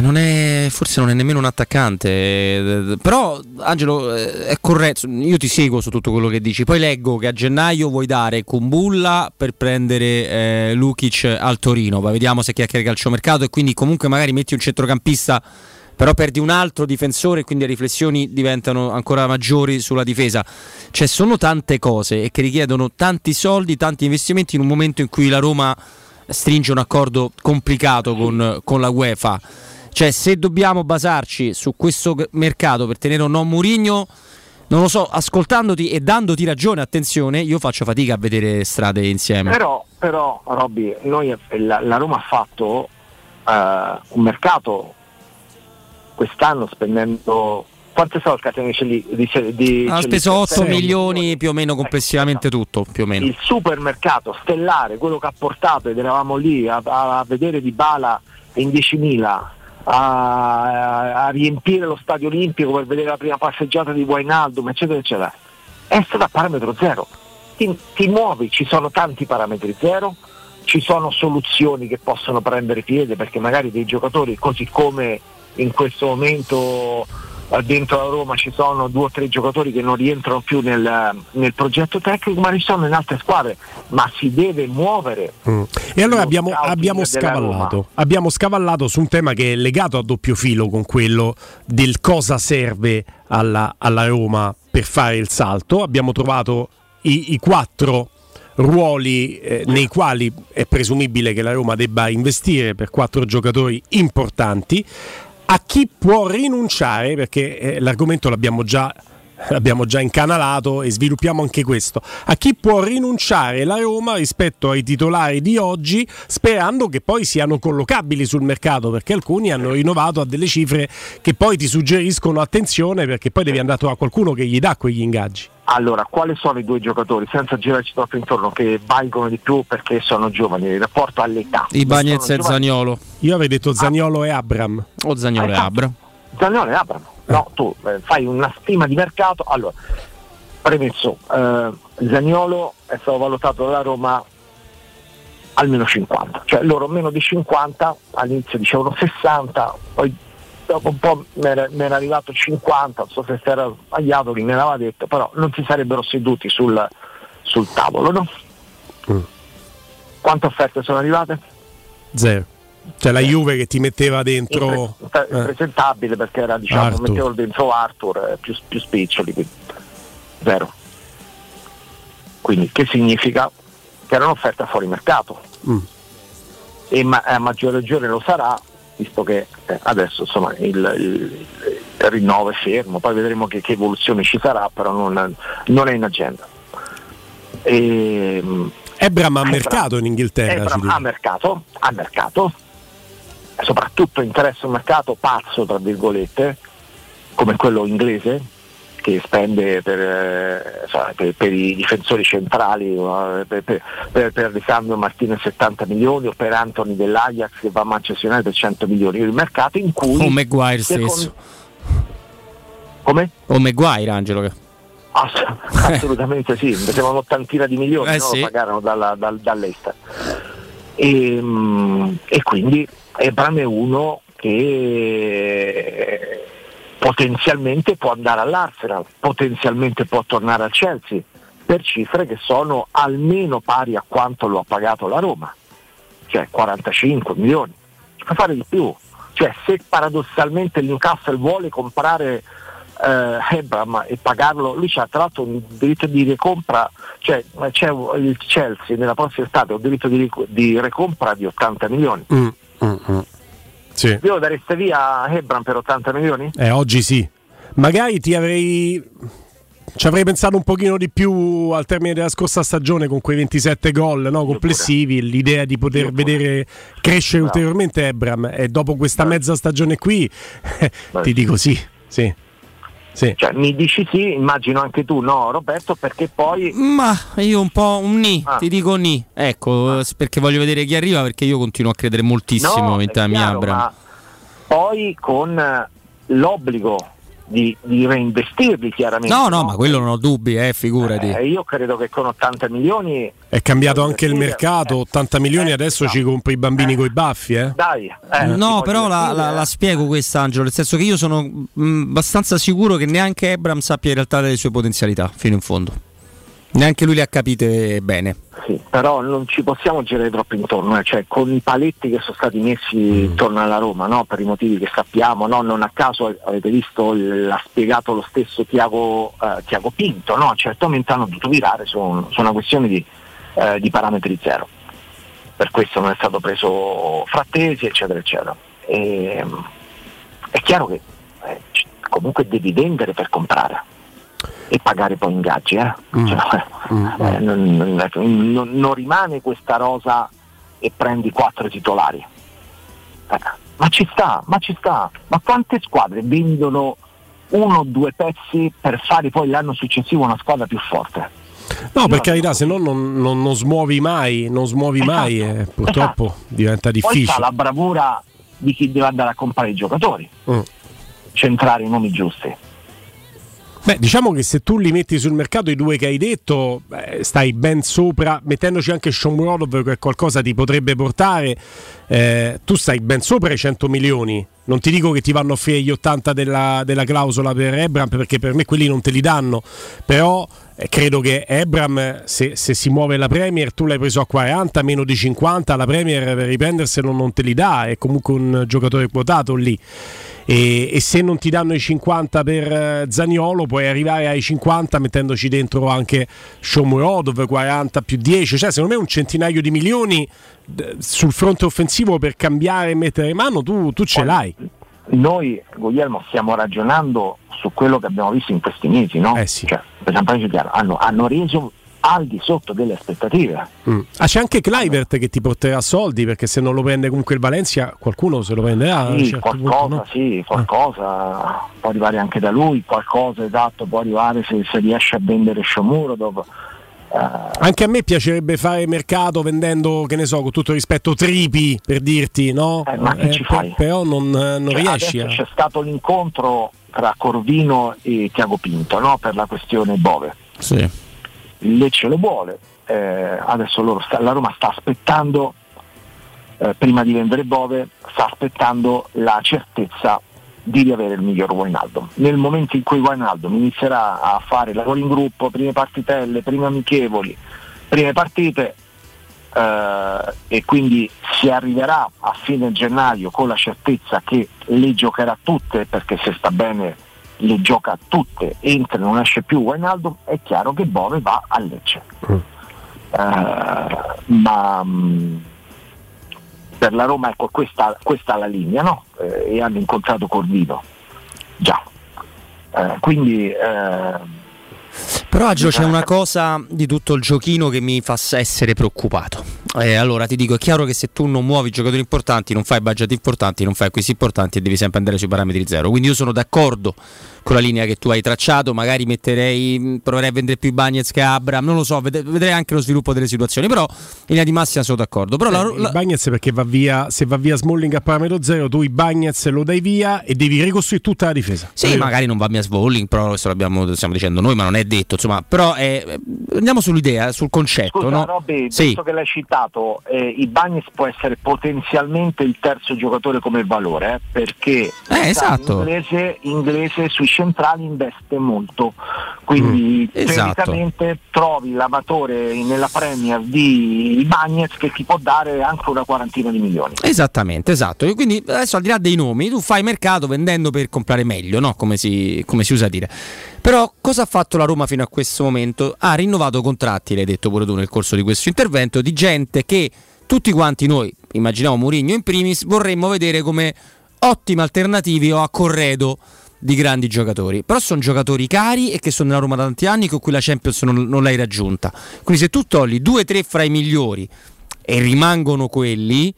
non è, forse non è nemmeno un attaccante. eh, Però, Angelo, eh, è corretto. Io ti seguo su tutto quello che dici. Poi leggo che a gennaio vuoi dare Kumbulla per prendere eh, Lukic al Torino. Poi vediamo se chiacchiera calciomercato. E quindi, comunque, magari metti un centrocampista. Però perdi un altro difensore e quindi le riflessioni diventano ancora maggiori sulla difesa. Cioè, sono tante cose e che richiedono tanti soldi, tanti investimenti in un momento in cui la Roma stringe un accordo complicato con, con la UEFA. Cioè, se dobbiamo basarci su questo mercato per tenere o no Murigno, non lo so, ascoltandoti e dandoti ragione, attenzione, io faccio fatica a vedere strade insieme. Però, però Robby, noi, la, la Roma ha fatto eh, un mercato quest'anno spendendo quante soldi Catenacci di, di, di Ha speso 8 Sei milioni più o meno complessivamente tutto, più o meno. il supermercato stellare, quello che ha portato ed eravamo lì a, a vedere Di Bala in 10.000 a, a- riempire lo stadio olimpico per vedere la prima passeggiata di Wainaldum eccetera eccetera. È stato a parametro zero. Ti, ti muovi, ci sono tanti parametri zero ci sono soluzioni che possono prendere piede perché magari dei giocatori così come in questo momento dentro la Roma ci sono due o tre giocatori che non rientrano più nel, nel progetto tecnico ma ci sono in altre squadre ma si deve muovere Mm. E allora Lo abbiamo, abbiamo scavallato, abbiamo scavallato su un tema che è legato a doppio filo con quello del cosa serve alla, alla Roma per fare il salto. Abbiamo trovato i, i quattro ruoli eh, nei quali è presumibile che la Roma debba investire per quattro giocatori importanti. A chi può rinunciare, perché eh, l'argomento l'abbiamo già l'abbiamo già incanalato e sviluppiamo anche questo. A chi può rinunciare la Roma rispetto ai titolari di oggi, sperando che poi siano collocabili sul mercato, perché alcuni hanno rinnovato a delle cifre che poi ti suggeriscono attenzione perché poi devi andare a qualcuno che gli dà quegli ingaggi. Allora, quali sono i due giocatori, senza girarci troppo intorno, che valgono di più perché sono giovani, in rapporto all'età? I Bagnez e Zagnolo. Io avrei detto Zagnolo ah. e Abram. O Zagnolo e Abram. Zagnolo e Abram. No, tu eh, fai una stima di mercato. Allora, premesso, eh, Zagnolo è stato valutato dalla Roma almeno 50, cioè loro meno di 50, all'inizio dicevano 60, poi dopo un po' mi era, arrivato 50, non so se si era sbagliato chi me l'aveva detto, però non si sarebbero seduti sul, sul tavolo, no? Mm. Quante offerte sono arrivate? Zero. Cioè la Juve che ti metteva dentro Impre- eh. perché era diciamo Arthur. mettevo dentro Arthur eh, più, più spiccioli quindi. zero quindi che significa che era un'offerta fuori mercato mm. e ma- a maggior ragione lo sarà visto che eh, adesso insomma il, il, il, rinnovo è fermo poi vedremo che, che evoluzione ci sarà però non, non è in agenda e, Ebram ha mercato in Inghilterra Ebram ha mercato, ha mercato soprattutto interessa un mercato pazzo, tra virgolette, come quello inglese, che spende per, eh, per, per i difensori centrali, per, per, per Alessandro Martinez 70 milioni o per Anthony dell'Ajax che va a Manchester United 100 milioni, il mercato in cui... O Maguire stesso. Come? O Maguire Angelo. Ass- *laughs* assolutamente sì, siamo un'ottantina di milioni, eh no? sì. pagarono dalla, dal, dall'Est. E, mm, e quindi Ebram è uno che potenzialmente può andare all'Arsenal, potenzialmente può tornare al Chelsea per cifre che sono almeno pari a quanto lo ha pagato la Roma, cioè 45 milioni. Può fare di più. Cioè se paradossalmente il Newcastle vuole comprare eh, Ebram e pagarlo, lui c'ha tra l'altro un diritto di recompra, cioè c'è il Chelsea nella prossima estate ha un diritto di, di recompra di 80 milioni. Mm. Mm-hmm. Sì. Io dareste via Hebron per 80 milioni? Eh, oggi sì. Magari ti avrei. Ci avrei pensato un pochino di più al termine della scorsa stagione con quei 27 gol no, complessivi, l'idea di poter vedere crescere ulteriormente Ebram e dopo questa mezza stagione qui *laughs* ti dico sì, sì. Sì. Cioè, mi dici sì, immagino anche tu, no Roberto, perché poi... Ma io un po' un ni, ah. ti dico ni, ecco, ah. perché voglio vedere chi arriva, perché io continuo a credere moltissimo no, in Tammy Abram. Poi con l'obbligo di, di, reinvestirli chiaramente. No, no, no, ma quello non ho dubbi, eh, figurati. Eh, io credo che con 80 milioni... È cambiato anche il mercato, 80 eh, milioni eh, adesso no. ci compri i bambini eh. coi baffi, eh? Dai. Eh, no, però la, la, la, spiego questa, Angelo, nel senso che io sono mh, mm, abbastanza sicuro che neanche Ebram sappia in realtà delle sue potenzialità, fino in fondo. Neanche lui le ha capite bene. Sì, però non ci possiamo girare troppo intorno, eh. cioè, con i paletti che sono stati messi mm. intorno alla Roma, no? per i motivi che sappiamo, no? non a caso avete visto, l'ha spiegato lo stesso Tiago, eh, Tiago Pinto, no? certamente hanno dovuto virare su, un, su una questione di, eh, di, parametri zero, per questo non è stato preso Frattesi, eccetera, eccetera. E, ehm, è chiaro che eh, comunque devi vendere per comprare e pagare poi ingaggi. Eh? Mm. Cioè, mm. Eh, non, non, non, rimane questa rosa e prendi quattro titolari. Eh, ma ci sta, ma ci sta. Ma quante squadre vendono uno o due pezzi per fare poi l'anno successivo una squadra più forte? No, per carità, se no non, non, non, smuovi mai, non smuovi esatto, mai e purtroppo esatto. diventa difficile. Poi fa la bravura di chi deve andare a comprare i giocatori, mm. centrare i nomi giusti. Beh, diciamo che se tu li metti sul mercato i due che hai detto, beh, stai ben sopra, mettendoci anche Shomurodov che qualcosa ti potrebbe portare, eh, tu stai ben sopra i 100 milioni. Non ti dico che ti vanno a gli 80 della, della clausola per Ebram perché per me quelli non te li danno, però eh, credo che Ebram se, se, si muove la Premier tu l'hai preso a 40 meno di 50 la Premier per riprenderselo non te li dà è comunque un giocatore quotato lì e, e, se non ti danno i 50 per eh, Zagnolo puoi arrivare ai 50 mettendoci dentro anche Shomurodov 40 più 10 cioè secondo me un centinaio di milioni sul fronte offensivo per cambiare e mettere in mano tu, tu ce l'hai noi, Guglielmo, stiamo ragionando su quello che abbiamo visto in questi mesi, no? Eh sì. Cioè, per esempio, hanno, hanno reso al di sotto delle aspettative. Mm. Ah, c'è anche Clivert che ti porterà soldi perché se non lo prende comunque il Valencia qualcuno se lo prenderà. Sì, certo qualcosa, punto, no? sì, qualcosa può arrivare anche da lui, qualcosa esatto può arrivare se, se riesce a vendere Sciomuro dopo. Eh, Anche a me piacerebbe fare mercato vendendo, che ne so, con tutto rispetto, tripi per dirti, no? Eh, ma che ci per- fai? Però non, non cioè, riesci a. adesso c'è stato l'incontro tra Corvino e Tiago Pinto no? per la questione Bove. Sì. Il Lecce lo vuole, eh, adesso sta- la Roma sta aspettando, eh, prima di vendere Bove, sta aspettando la certezza di riavere il miglior Wijnaldum. Nel momento in cui Wijnaldum inizierà a fare lavori in gruppo, prime partitelle, prime amichevoli, prime partite, eh, e quindi si arriverà a fine gennaio con la certezza che le giocherà tutte, perché se sta bene le gioca tutte, entra e non esce più Wijnaldum, è chiaro che Bove va a Lecce. Eh, ma mh, per la Roma ecco questa, questa è la linea no? Eh, e hanno incontrato Corvino già Eh, quindi eh, Però Agio c'è una cosa di tutto il giochino che mi fa essere preoccupato. Eh, allora ti dico, è chiaro che se tu non muovi giocatori importanti, non fai budget importanti, non fai acquisti importanti e devi sempre andare sui parametri zero. Quindi io sono d'accordo con la linea che tu hai tracciato, magari metterei, mh, proverei a vendere più Bagnets che Abram, non lo so, ved- vedrei anche lo sviluppo delle situazioni, però in linea di massima sono d'accordo. Però la, Eh, il Bagnets perché va via, se va via Smalling a parametro zero, tu i Bagnets lo dai via e devi ricostruire tutta la difesa. Sì, magari non va via Smalling, però questo l'abbiamo, stiamo dicendo noi, ma non è detto, insomma, però è- eh, andiamo sull'idea, sul concetto, Scusa no? Robby, Sì. visto che l'hai citato, eh, i Bagnes può essere potenzialmente il terzo giocatore come valore, eh, perché sai, esatto. inglese, inglese sui centrali investe molto, quindi Mm, esatto. teoricamente trovi l'amatore nella Premier di Bagnes che ti può dare anche una quarantina di milioni. Esattamente, esatto. E Quindi adesso al di là dei nomi, tu fai mercato vendendo per comprare meglio, no? come, si, come si usa dire. Però cosa ha fatto la Roma fino a questo momento? Ha rinnovato contratti, l'hai detto pure tu nel corso di questo intervento, di gente che tutti quanti noi, immaginiamo Mourinho in primis, vorremmo vedere come ottime alternative o a corredo di grandi giocatori. Però sono giocatori cari e che sono nella Roma da tanti anni con cui la Champions non, non l'hai raggiunta. Quindi se tu togli due o tre fra i migliori e rimangono quelli,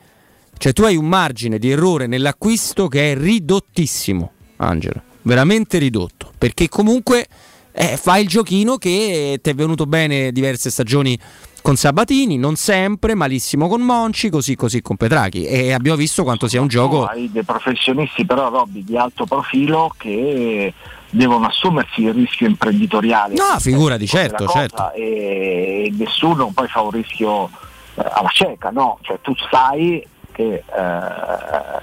cioè tu hai un margine di errore nell'acquisto che è ridottissimo, Angelo, veramente ridotto, perché comunque eh, fai il giochino che ti è venuto bene diverse stagioni con Sabatini, non sempre, malissimo con Monci, così così con Petrachi e abbiamo visto quanto sia un gioco Hai dei professionisti però Robby di alto profilo che devono assumersi il rischio imprenditoriale. No, figurati, Questa è certo, certo. E nessuno poi fa un rischio eh, alla cieca, no? Cioè tu sai che eh, eh,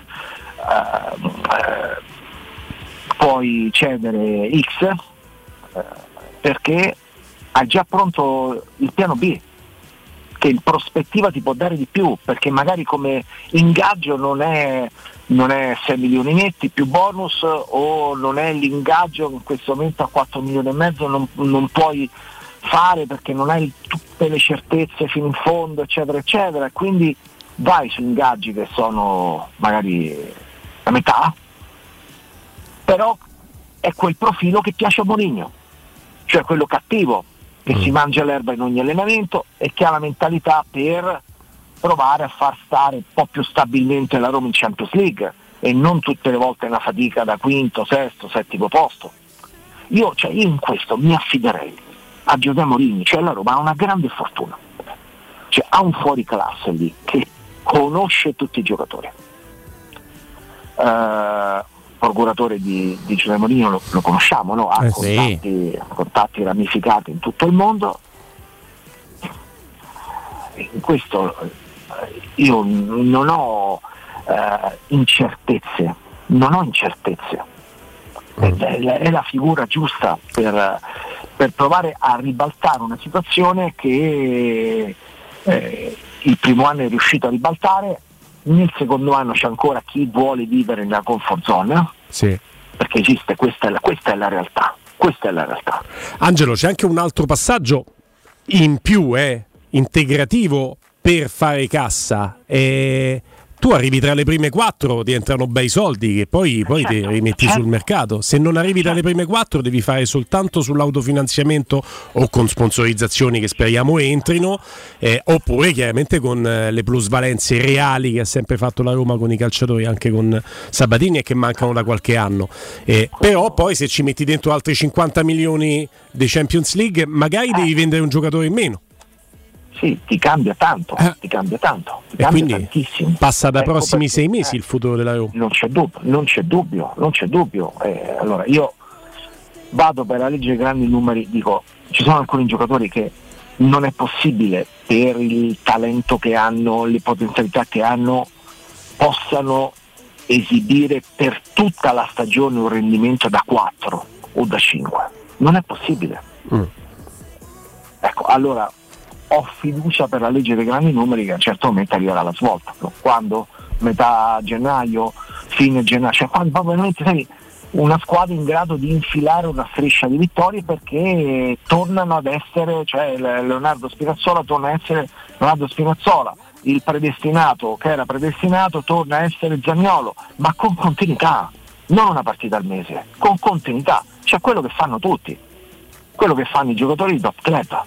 eh, puoi cedere X eh, perché hai già pronto il piano B che in prospettiva ti può dare di più, perché magari come ingaggio non è, non è 6 milioni netti più bonus o non è l'ingaggio in questo momento a 4 milioni e mezzo non, non puoi fare perché non hai tutte le certezze fino in fondo, eccetera, eccetera. Quindi vai su ingaggi che sono magari la metà, però è quel profilo che piace a Mourinho, cioè quello cattivo, che si mangia l'erba in ogni allenamento e che ha la mentalità per provare a far stare un po' più stabilmente la Roma in Champions League e non tutte le volte una fatica da quinto, sesto, settimo posto. Io, cioè, io in questo mi affiderei a Giuseppe Mourinho, cioè la Roma ha una grande fortuna, cioè ha un fuoriclasse lì che conosce tutti i giocatori. Eh, procuratore di, di Mourinho lo, lo conosciamo, no? ha Eh sì. contatti, contatti ramificati in tutto il mondo. In questo eh, io non ho eh, incertezze, non ho incertezze. È, è la- è la figura giusta per, per provare a ribaltare una situazione che eh, il primo anno è riuscito a ribaltare, nel secondo anno c'è ancora chi vuole vivere nella comfort zone, Sì. perché esiste, questa è la, questa è la realtà. Questa è la realtà. Angelo, c'è anche un altro passaggio in più, eh, integrativo per fare cassa. Eh, tu arrivi tra le prime quattro, ti entrano bei soldi che poi, poi ti rimetti sul mercato. Se non arrivi tra le prime quattro, devi fare soltanto sull'autofinanziamento o con sponsorizzazioni che speriamo entrino, eh, oppure chiaramente con eh, le plusvalenze reali che ha sempre fatto la Roma con i calciatori, anche con Sabatini e che mancano da qualche anno. Eh, però poi se ci metti dentro altri 50 milioni di Champions League, magari devi vendere un giocatore in meno sì, ti cambia tanto, eh. ti cambia tanto, ti cambia tantissimo. Passa da ecco prossimi perché, sei mesi eh, il futuro della Roma. Non c'è dubbio, non c'è dubbio, non c'è dubbio. Eh, allora io vado per la legge dei grandi numeri, dico, ci sono alcuni giocatori che non è possibile per il talento che hanno, le potenzialità che hanno, possano esibire per tutta la stagione un rendimento da 4 o da 5. Non è possibile. Mm. Ecco, allora ho fiducia per la legge dei grandi numeri che a un certo momento arriverà la svolta. Quando? Metà gennaio, fine gennaio, cioè quando proprio sai, una squadra in grado di infilare una striscia di vittorie perché tornano ad essere, cioè Leonardo Spinazzola torna a essere Leonardo Spinazzola, il predestinato che era predestinato torna a essere Zagnolo, ma con continuità, non una partita al mese, con continuità, cioè quello che fanno tutti, quello che fanno i giocatori di top club.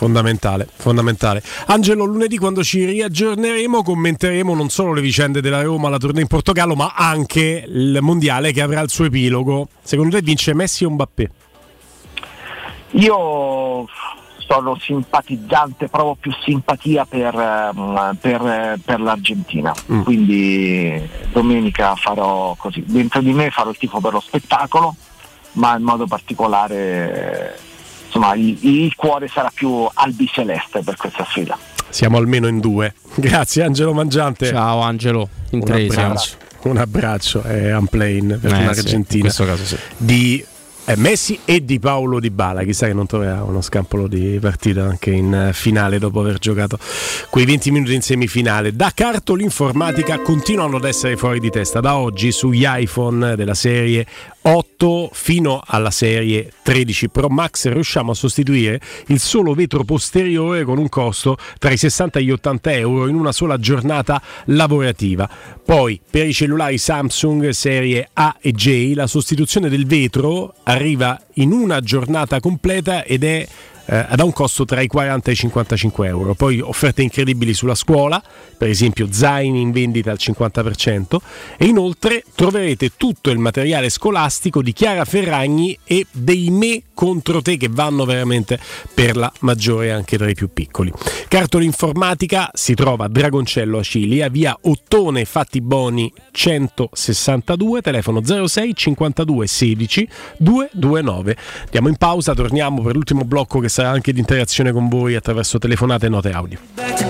Fondamentale, fondamentale. Angelo, lunedì quando ci riaggiorneremo commenteremo non solo le vicende della Roma, la tournée in Portogallo, ma anche il mondiale che avrà il suo epilogo. Secondo te vince Messi o Mbappé? Io sono simpatizzante, provo più simpatia per, ehm, per, per l'Argentina, mm. quindi domenica farò così. Dentro di me farò il tifo per lo spettacolo, ma in modo particolare insomma, il, il cuore sarà più albiceleste per questa sfida. Siamo almeno in due. *laughs* Grazie Angelo Mangiante. Ciao Angelo, in tre un abbraccio, un abbraccio è un plane per eh, l'Argentina. Sì, in questo caso sì. Di eh, Messi e di Paolo Di Bala. Chissà che non troverà uno scampolo di partita anche in eh, finale dopo aver giocato quei 20 minuti in semifinale. Da cartoli informatica continuano ad essere fuori di testa. Da oggi sugli iPhone della serie 8 fino alla serie 13 Pro Max riusciamo a sostituire il solo vetro posteriore con un costo tra i 60 e gli 80 euro in una sola giornata lavorativa. Poi per i cellulari Samsung serie A e J la sostituzione del vetro arriva in una giornata completa ed è eh, ad un costo tra i 40 e i 55 euro. Poi offerte incredibili sulla scuola, per esempio zaini in vendita al 50% e inoltre troverete tutto il materiale scolastico di Chiara Ferragni e dei me contro te che vanno veramente per la maggiore anche tra i più piccoli. Cartola informatica si trova a Dragoncello a Cilia, via Ottone Fatti Boni 162, telefono 06 52 16 229. Andiamo in pausa, torniamo per l'ultimo blocco che sarà anche di interazione con voi attraverso telefonate e note audio.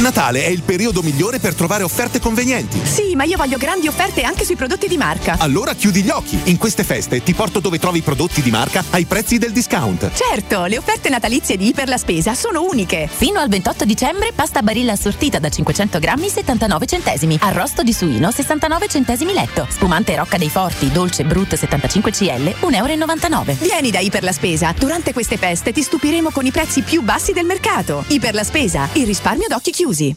Natale è il periodo migliore per trovare offerte convenienti. Sì, ma io voglio grandi offerte anche sui prodotti di marca. Allora chiudi gli occhi. In queste feste ti porto dove trovi i prodotti di marca ai prezzi del discount. Certo, le offerte natalizie di Iper la Spesa sono uniche. Fino al 28 dicembre pasta barilla assortita da 500 grammi 79 centesimi. Arrosto di suino 69 centesimi letto. Spumante Rocca dei Forti Dolce Brut 75 CL 1,99 euro. Vieni da Iper la Spesa. Durante queste feste ti stupiremo con i prezzi più bassi del mercato. Iper la Spesa, il risparmio d'occhi chiusi.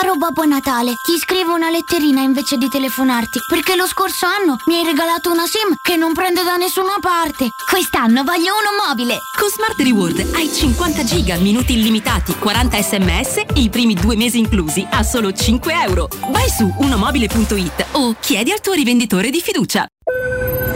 Caro Babbo Natale, ti scrivo una letterina invece di telefonarti, perché lo scorso anno mi hai regalato una SIM che non prende da nessuna parte. Quest'anno voglio uno mobile. Con Smart Reward hai 50 giga, minuti illimitati, 40 sms e i primi due mesi inclusi a solo 5 euro. Vai su unomobile.it o chiedi al tuo rivenditore di fiducia.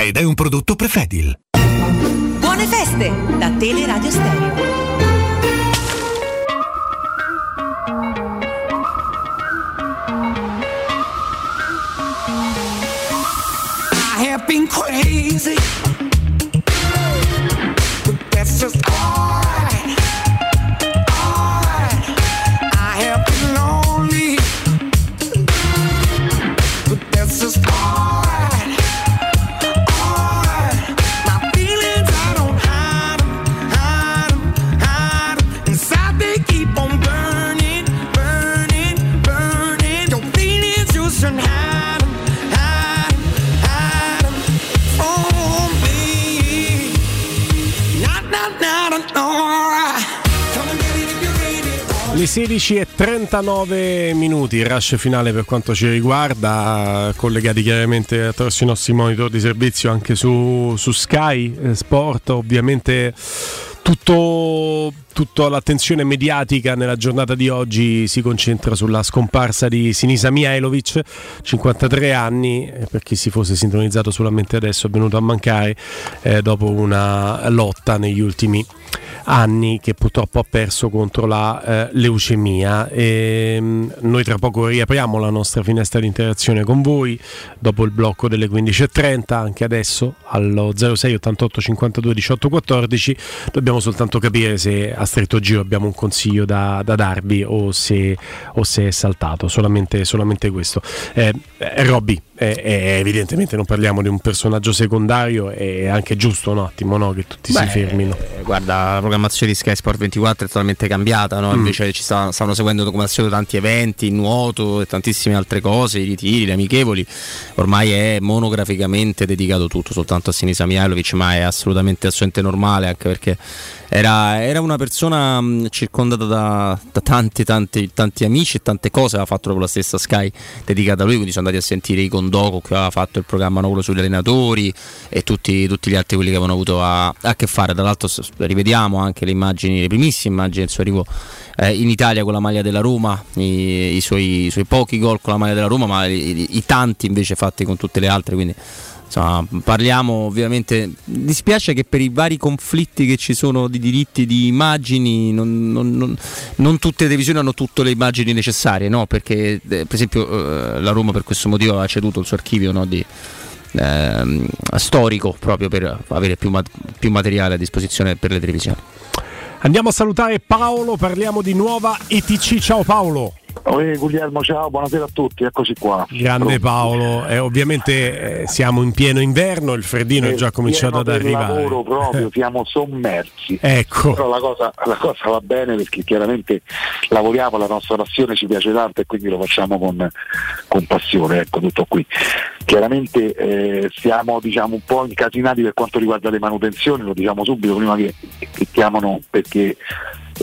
ed è un prodotto Prefedil. Buone feste da Teleradio Stereo. I have been crazy. 16 e 39 minuti, il rush finale per quanto ci riguarda, collegati chiaramente attraverso i nostri monitor di servizio anche su, su Sky eh, Sport, ovviamente tutto, tutta l'attenzione mediatica nella giornata di oggi si concentra sulla scomparsa di Sinisa Mihailovic, 53 anni, per chi si fosse sintonizzato solamente adesso è venuto a mancare eh, dopo una lotta negli ultimi anni che purtroppo ha perso contro la eh, leucemia. E, mh, noi tra poco riapriamo la nostra finestra di interazione con voi dopo il blocco delle 15.30, anche adesso allo 06 88 52 18 14. Dobbiamo soltanto capire se a stretto giro abbiamo un consiglio da, da darvi o se, o se, è saltato, solamente, solamente questo. Eh, eh, Robby, eh, evidentemente non parliamo di un personaggio secondario, è anche giusto un attimo no, che tutti Beh, si fermino. Guarda, la programmazione di Sky Sport 24 è totalmente cambiata, no? Mm. invece ci sta- stanno seguendo come al solito tanti eventi, nuoto e tantissime altre cose, i ritiri, le amichevoli. Ormai è monograficamente dedicato tutto soltanto a Sinisa Mihailovic, ma è assolutamente, assolutamente normale anche perché era, era una persona mh, circondata da, da tanti, tanti, tanti amici e tante cose, aveva fatto proprio la stessa Sky dedicata a lui, quindi sono andati a sentire i Condoco che aveva fatto il programma no, quello sugli allenatori e tutti, tutti gli altri quelli che avevano avuto a, a che fare. Tra l'altro rivediamo anche le immagini, le primissime immagini del suo arrivo eh, in Italia con la maglia della Roma, i, i suoi, i suoi pochi gol con la maglia della Roma, ma i- i tanti invece fatti con tutte le altre. Quindi insomma, parliamo ovviamente. Dispiace che per i vari conflitti che ci sono di diritti di immagini, non, non- non- non tutte le televisioni hanno tutte le immagini necessarie, no? Perché, eh, per esempio, eh, la Roma per questo motivo aveva ceduto il suo archivio no, di. ehm, storico proprio per avere più, ma- più materiale a disposizione per le televisioni. Andiamo a salutare Paolo, parliamo di nuova ETC. Ciao Paolo. Guglielmo, ciao, buonasera a tutti, eccoci qua. Grande Paolo, Eh, ovviamente eh, siamo in pieno inverno, il freddino è già cominciato ad arrivare. lavoro proprio, *laughs* siamo sommersi. Ecco. Però la cosa, la cosa va bene perché chiaramente lavoriamo, la nostra passione ci piace tanto e quindi lo facciamo con, con passione, ecco tutto qui. Chiaramente eh, siamo diciamo, un po' incasinati per quanto riguarda le manutenzioni, lo diciamo subito prima che, che chiamano perché eh,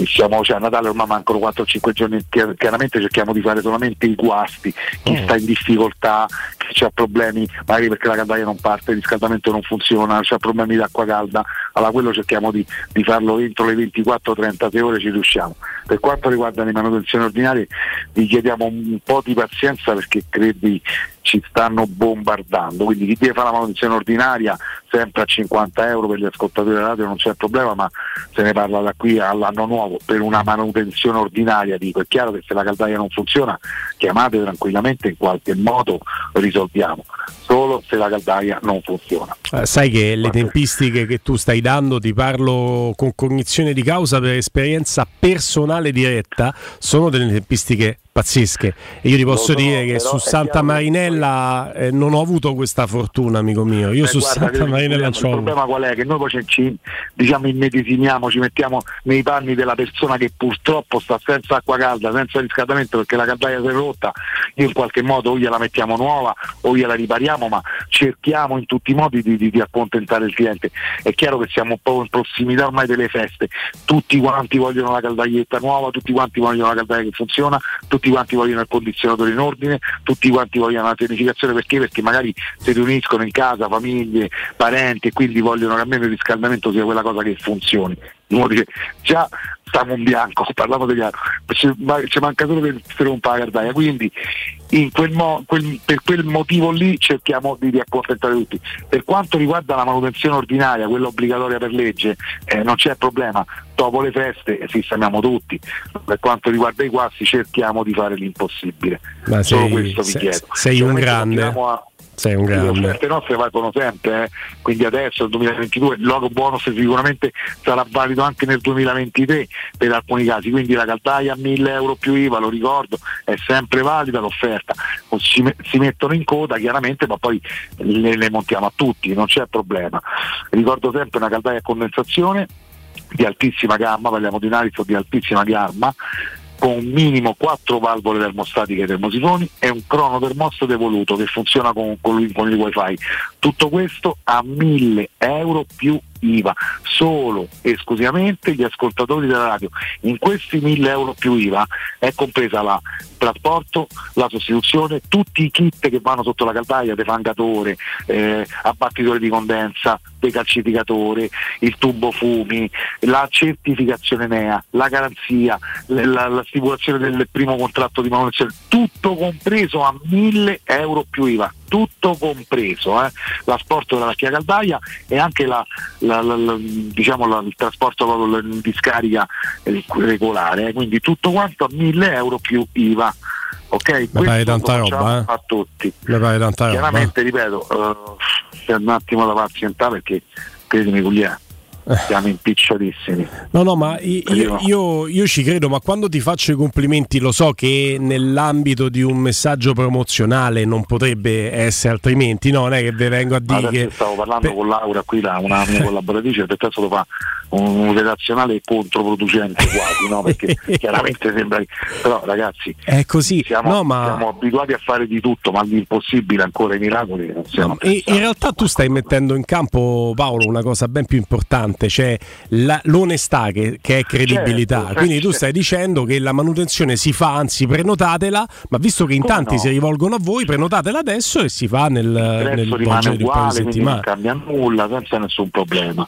siamo, cioè, a Natale ormai mancano 4-5 giorni, chiar- chiaramente cerchiamo di fare solamente i guasti, chi sta in difficoltà, chi ha problemi, magari perché la caldaia non parte, il riscaldamento non funziona, ha problemi d'acqua calda, allora quello cerchiamo di, di farlo entro le 24-36 ore ci riusciamo. Per quanto riguarda le manutenzioni ordinarie vi chiediamo un po' di pazienza perché credi ci stanno bombardando, quindi chi deve fare la manutenzione ordinaria sempre a 50 euro per gli ascoltatori della radio non c'è problema, ma se ne parla da qui all'anno nuovo, per una manutenzione ordinaria dico, è chiaro che se la caldaia non funziona chiamate tranquillamente in qualche modo risolviamo, solo se la caldaia non funziona. Eh, sai che le tempistiche che tu stai dando, ti parlo con cognizione di causa per esperienza personale diretta, sono delle tempistiche pazzesche. E io ti posso so, dire che su Santa Marinella eh, non ho avuto questa fortuna, amico mio. Io Beh, su guarda, Santa Marinella il c'ho problema qual è? Che noi poi ci, ci diciamo immedesimiamo, ci mettiamo nei panni della persona che purtroppo sta senza acqua calda, senza riscaldamento perché la caldaia si è rotta, io in qualche modo o gliela mettiamo nuova o gliela ripariamo, ma cerchiamo in tutti i modi di, di- di accontentare il cliente. È chiaro che siamo un po' in prossimità ormai delle feste, tutti quanti vogliono la caldaietta nuova, tutti quanti vogliono la caldaia che funziona, tutti quanti vogliono il condizionatore in ordine, tutti quanti vogliono la pianificazione perché? Perché magari si riuniscono in casa, famiglie, parenti e quindi vogliono che almeno il riscaldamento sia quella cosa che funzioni. Uno dice, già stiamo in bianco, *laughs* parliamo degli altri, ci, ma- ci manca solo che si rompa la caldaia, quindi in quel mo- quel- per quel motivo lì cerchiamo di, di accontentare tutti. Per quanto riguarda la manutenzione ordinaria, quella obbligatoria per legge, eh, non c'è problema, dopo le feste sistemiamo tutti, per quanto riguarda i guasti cerchiamo di fare l'impossibile. Ma Solo sei- questo vi sei- chiedo. sei un grande. a- Sei un le grande. offerte nostre valgono sempre, eh. quindi adesso nel 2022 il logo bonus sicuramente sarà valido anche nel 2023 per alcuni casi, quindi la caldaia a 1000 euro più IVA, lo ricordo, è sempre valida l'offerta, si, si mettono in coda chiaramente ma poi le, le montiamo a tutti, non c'è problema. Ricordo sempre una caldaia a condensazione di altissima gamma, parliamo di un Ariston di altissima gamma, con minimo 4 valvole termostatiche termosifoni e un crono termostato evoluto che funziona con, con, lui- con il wifi. Tutto questo a 1000 euro più IVA, solo e esclusivamente gli ascoltatori della radio. In questi 1000 euro più IVA è compresa la trasporto, la sostituzione, tutti i kit che vanno sotto la caldaia, defangatore, eh, abbattitore di condensa, decalcificatore, il tubo fumi, la certificazione NEA, la garanzia, la, la- la stipulazione del primo contratto di manutenzione, tutto compreso a 1000 euro più IVA, tutto compreso, eh. l'asporto della vecchia caldaia e anche la- la- la- diciamo il trasporto in discarica regolare, eh. quindi tutto quanto a 1000 euro più IVA. Ok, Questo pare tanta roba, eh. a tutti. Pare tanta roba. Chiaramente, ripeto, eh, un attimo da pazientare perché credimi, Guglielmo. Siamo impicciolissimi. No, no, ma io, io- io ci credo, ma quando ti faccio i complimenti lo so che nell'ambito di un messaggio promozionale non potrebbe essere altrimenti, no, non è che vi vengo a dire che... stavo parlando con Laura qui, la- una mia collaboratrice, per caso lo fa un redazionale controproducente quasi, no? perché *laughs* chiaramente sembra che... Però ragazzi, È così, siamo, no, ma... siamo abituati a fare di tutto, ma l'impossibile ancora i miracoli non siamo. E in realtà tu stai mettendo in campo, Paolo, una cosa ben più importante, cioè la- l'onestà che, che è credibilità. Certo, Quindi tu certo. stai dicendo che la manutenzione si fa, anzi prenotatela, ma visto che in Come tanti no? si rivolgono a voi, prenotatela adesso e si fa nel, nel rimane di un uguale, non cambia nulla, senza nessun problema.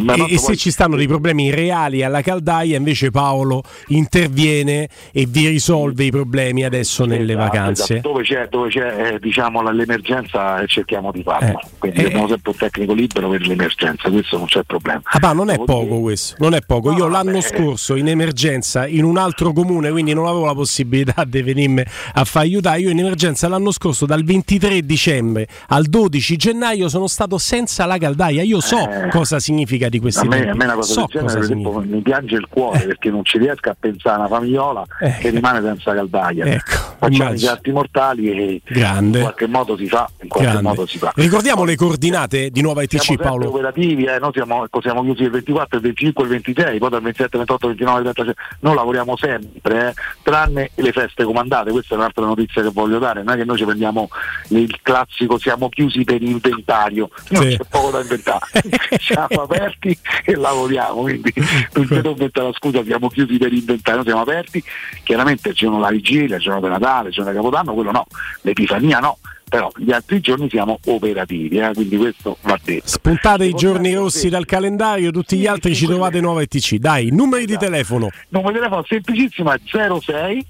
E, e se ci stanno dei problemi reali alla caldaia, invece Paolo interviene e vi risolve i problemi adesso nelle Esatto, vacanze. esatto. Dove c'è, dove c'è eh, diciamo, l'emergenza eh, cerchiamo di farla. Eh, Quindi eh, abbiamo sempre un tecnico libero per l'emergenza, questo non c'è problema. Ah, ma non è Devo poco dire- questo, non è poco. Io l'anno vabbè. scorso in emergenza in un altro comune, quindi non avevo la possibilità di venirmi a far aiutare. Io in emergenza l'anno scorso dal 23 dicembre al 12 gennaio sono stato senza la caldaia. Io so Eh. cosa significa di questi A me, tempi. a me una cosa so del genere significa. mi piange il cuore perché non ci riesco a pensare a una famigliola Eh. che rimane senza caldaia. Ecco, Facciamo immagino. gatti mortali e Grande. in qualche modo si fa. In qualche modo si fa. Ricordiamo le coordinate di Nuova Siamo ITC sempre Paolo. operativi, eh, noi siamo, ecco, siamo chiusi il 24, il 25, il 26, poi dal 27, 28, 29, 30, noi lavoriamo sempre, eh, tranne le feste comandate, questa è un'altra notizia che voglio dare, non è che noi ci prendiamo il classico siamo chiusi per inventario, non Sì. c'è poco da inventare, *laughs* siamo aperti e lavoriamo, quindi non deve mettere la scusa, siamo chiusi per inventario, siamo aperti, chiaramente giorno della vigilia, il giorno di Natale, giorno di Capodanno, quello no, l'Epifania no, però gli altri giorni siamo operativi, eh, quindi questo va detto. Spuntate i giorni rossi dal calendario, tutti gli altri ci trovate Nuova ITC. Dai, numeri di telefono. numero di telefono semplicissimo è 06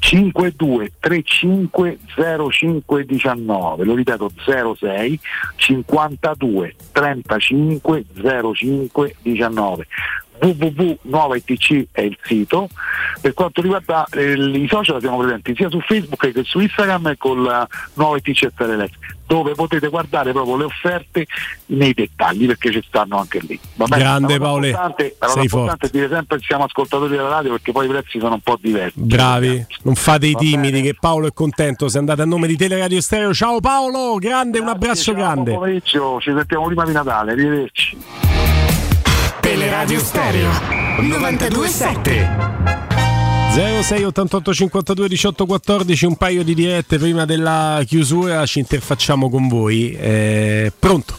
52 35 05 19 lo ripeto 06 52 35 05 19 www.nuovaitc è il sito per quanto riguarda eh, i social siamo presenti sia su Facebook che su Instagram con la Nuova ITC Telelet dove potete guardare proprio le offerte nei dettagli perché ci stanno anche lì Va bene? Grande, Paolo. la cosa Sei importante è dire sempre che siamo ascoltatori della radio perché poi i prezzi sono un po' diversi Bravi, non fate i timidi che Paolo è contento. Se andate a nome di Teleradio Stereo. Ciao Paolo, grande, un abbraccio Ciao, grande. buon pomeriggio, ci sentiamo prima di Natale, arrivederci. Teleradio Stereo 927 06 88 52 18 14 un paio di dirette prima della chiusura ci interfacciamo con voi Eh, pronto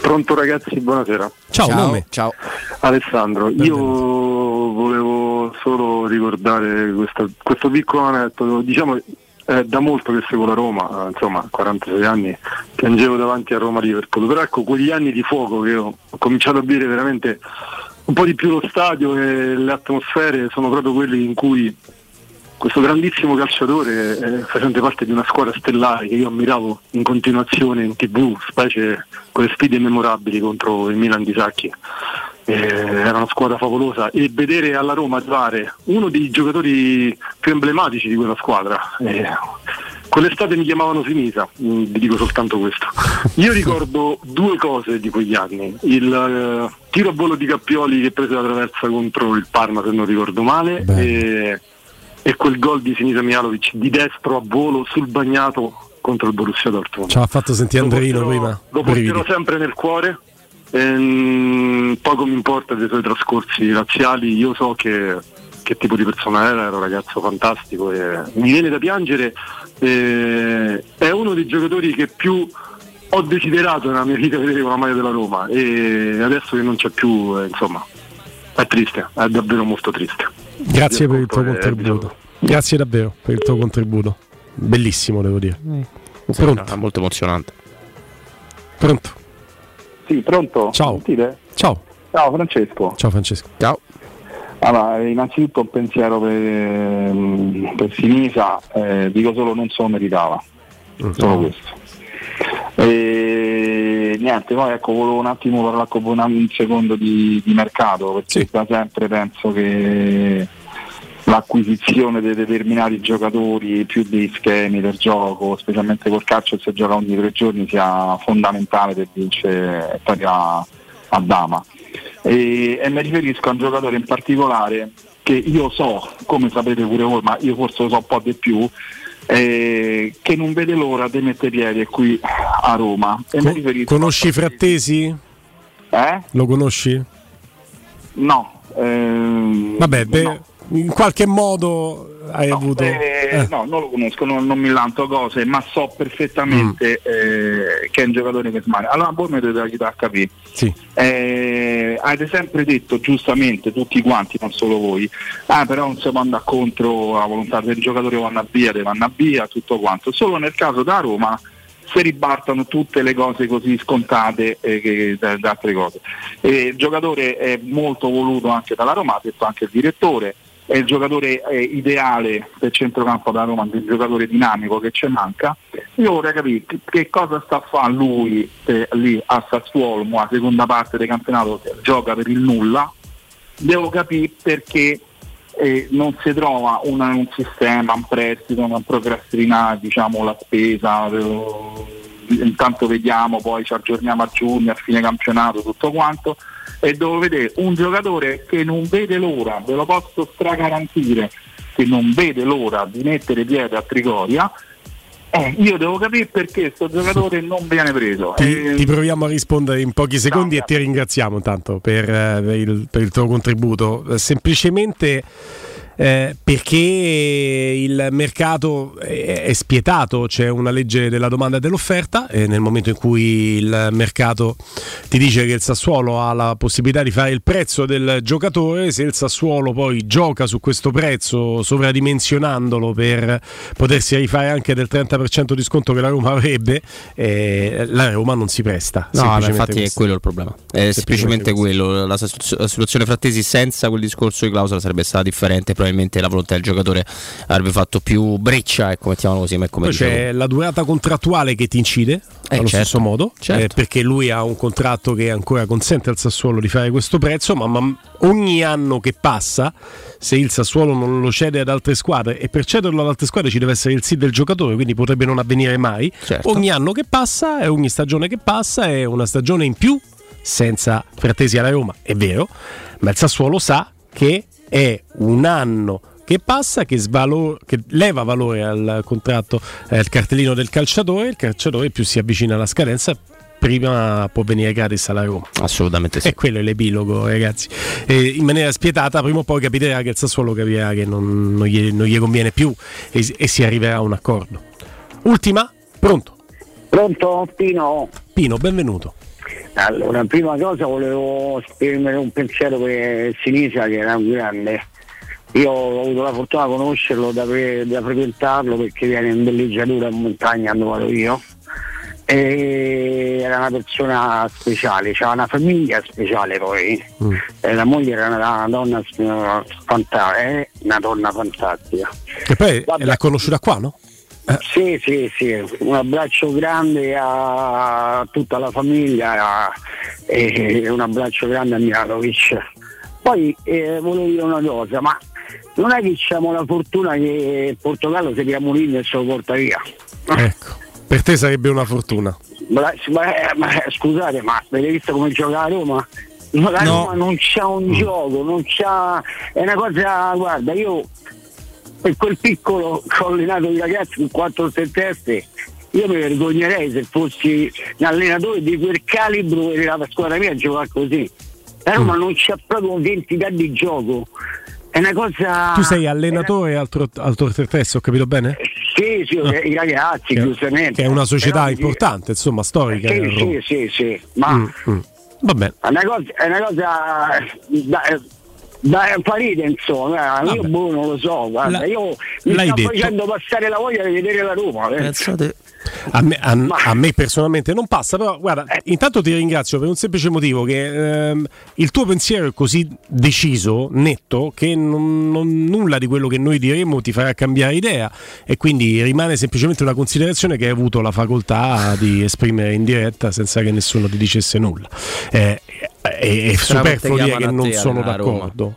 Pronto ragazzi, buonasera. Ciao, Ciao. nome? Ciao. Alessandro, io volevo solo ricordare questa- questo piccolo aneddoto, diciamo è da molto che seguo la Roma, eh, insomma a 46 anni piangevo davanti a Roma Liverpool, però ecco quegli anni di fuoco che ho, cominciato a vedere veramente un po' di più lo stadio e le atmosfere sono proprio quelli in cui questo grandissimo calciatore, eh, facente parte di una squadra stellare che io ammiravo in continuazione in tv, specie quelle sfide memorabili contro il Milan di Sacchi. Eh, era una squadra favolosa e vedere alla Roma arrivare uno dei giocatori più emblematici di quella squadra. eh, quell'estate mi chiamavano Sinisa, mm, vi dico soltanto questo. Io ricordo due cose di quegli anni. Il eh, tiro a volo di Cappioli che prese la traversa contro il Parma, se non ricordo male, e, e quel gol di Sinisa Mialovic di destro a volo sul bagnato contro il Borussia Dortmund. ci ha fatto sentire Andreino prima Lo porterò sempre nel cuore. Ehm, poco mi importa dei suoi trascorsi razziali, io so che, che tipo di persona era, era un ragazzo fantastico e mi viene da piangere. eh, è uno dei giocatori che più ho desiderato nella mia vita vedere con la maglia della Roma e adesso che non c'è più, eh, insomma, è triste, è davvero molto triste. Grazie per il tuo Eh, contributo. Grazie davvero per il tuo contributo. Bellissimo, devo dire. Sì, Pronto? no, molto emozionante. Pronto? Sì, pronto? Ciao. Sentite? Ciao. Ciao Francesco. Ciao Francesco. Ciao. Allora, innanzitutto un pensiero per, ehm, per Sinisa, eh, dico solo non se lo meritava. Solo questo. E niente, poi ecco, volevo un attimo parlare con un secondo di, di mercato, perché da sempre penso che l'acquisizione di determinati giocatori più dei schemi del gioco, specialmente col calcio che si gioca ogni tre giorni, sia fondamentale per vincere stare a, a dama. E, e mi riferisco a un giocatore in particolare che io so, come sapete pure voi, ma io forse lo so un po' di più, eh, che non vede l'ora di mettere piede qui a Roma. Mi Co- riferisco conosci i Frattesi? Eh? Lo conosci? No. ehm, Vabbè, beh, no. In qualche modo hai avuto... Eh, eh. No, non lo conosco, non, non mi lanto cose, ma so perfettamente Mm. eh, che è un giocatore che smaga. Allora voi mi dovete aiutare a capire. Sì. Eh, avete sempre detto giustamente, tutti quanti, non solo voi, ah però non si può andare contro la volontà del giocatore vanno via, deve andare via, tutto quanto. Solo nel caso da Roma si ribaltano tutte le cose così scontate eh, che- da, da altre cose. E il giocatore è molto voluto anche dalla Roma, ha detto anche il direttore, è il giocatore eh, ideale del centrocampo da Roma, il giocatore dinamico che ci manca. Io vorrei capire che, cosa sta a fare lui eh, lì a Sassuolo, la seconda parte del campionato gioca per il nulla, devo capire perché eh, non si trova una- un sistema, un prestito, una procrastinare diciamo, la spesa, eh, intanto vediamo, poi ci aggiorniamo a giugno, a fine campionato, tutto quanto, e devo vedere un giocatore che non vede l'ora, ve lo posso stragarantire, che non vede l'ora di mettere piede a Trigoria, eh, io devo capire perché questo giocatore *laughs* non viene preso. Ti, Eh, ti proviamo a rispondere in pochi secondi e ti ringraziamo intanto per, eh, per il, per il tuo contributo. Eh, Semplicemente eh, perché il mercato è, è spietato, c'è una legge della domanda e dell'offerta e nel momento in cui il mercato ti dice che il Sassuolo ha la possibilità di fare il prezzo del giocatore, se il Sassuolo poi gioca su questo prezzo sovradimensionandolo per potersi rifare anche del 30% di sconto che la Roma avrebbe, eh, la Roma non si presta. No, semplicemente infatti è questo. quello il problema. È semplicemente quello. La, la situazione frattesi senza quel discorso di clausola sarebbe stata differente. Probabilmente la volontà del giocatore avrebbe fatto più breccia, ecco, mettiamolo così. Ma è come Poi dicevo. c'è la durata contrattuale che ti incide Eh, allo certo, stesso modo, certo. eh, perché lui ha un contratto che ancora consente al Sassuolo di fare questo prezzo, ma, ma ogni anno che passa, se il Sassuolo non lo cede ad altre squadre, e per cederlo ad altre squadre ci deve essere il sì del giocatore, quindi potrebbe non avvenire mai, Certo. ogni anno che passa e ogni stagione che passa è una stagione in più, senza Frattesi alla Roma, è vero, ma il Sassuolo sa che è un anno che passa, che, svalo- che leva valore al contratto, eh, al cartellino del calciatore, il calciatore più si avvicina alla scadenza, prima può venire gratis alla Roma. Assolutamente sì. E quello è l'epilogo, ragazzi. E in maniera spietata, prima o poi capiterà che il Sassuolo capirà che non, non gli, non gli conviene più e, e si arriverà a un accordo. Ultima, pronto? Pronto Pino? Pino, benvenuto. Allora, prima cosa volevo esprimere un pensiero per Sinisa che era un grande. Io ho avuto la fortuna di conoscerlo, da, pre- da frequentarlo perché viene in villeggiatura in montagna dove vado io. E era una persona speciale, aveva una famiglia speciale poi. E la moglie era una donna eh, fanta- è una donna fantastica. Che poi l'ha conosciuta qua, no? Sì, sì, sì, un abbraccio grande a tutta la famiglia e un abbraccio grande a Milanovic. Poi eh, volevo dire una cosa, ma non è che abbiamo la fortuna che il Portogallo si chiama Mourinho e se lo porta via. Ecco, per te sarebbe una fortuna. Ma, ma- ma- scusate, ma avete visto come gioca la Roma? No, La No. Roma non c'ha un gioco, non c'ha. È una cosa, guarda, io per quel piccolo che ho allenato i ragazzi con quattro teste, io mi vergognerei se fossi un allenatore di quel calibro e la squadra mia a giocare così. La Roma non c'ha proprio un'identità di gioco. È una cosa. Tu sei allenatore altro, altro testo, ho capito bene? Sì, sì, i ragazzi, che, giustamente. Che è una società Però, importante, insomma, storica. Sì, Roma. sì, sì, sì, ma Mm, mm. Va bene. è una cosa, è una cosa da, da fa ridere, insomma, eh, io Vabbè. boh, non lo so, guarda, La- io mi sto detto. facendo passare la voglia di vedere la Roma. eh. A me, a- a me personalmente non passa, però guarda, intanto ti ringrazio per un semplice motivo che ehm, il tuo pensiero è così deciso, netto, che non- non- nulla di quello che noi diremo ti farà cambiare idea e quindi rimane semplicemente una considerazione che hai avuto la facoltà di esprimere in diretta senza che nessuno ti dicesse nulla. Eh, è, è Strano superfluo che dire che non sono a Roma. d'accordo.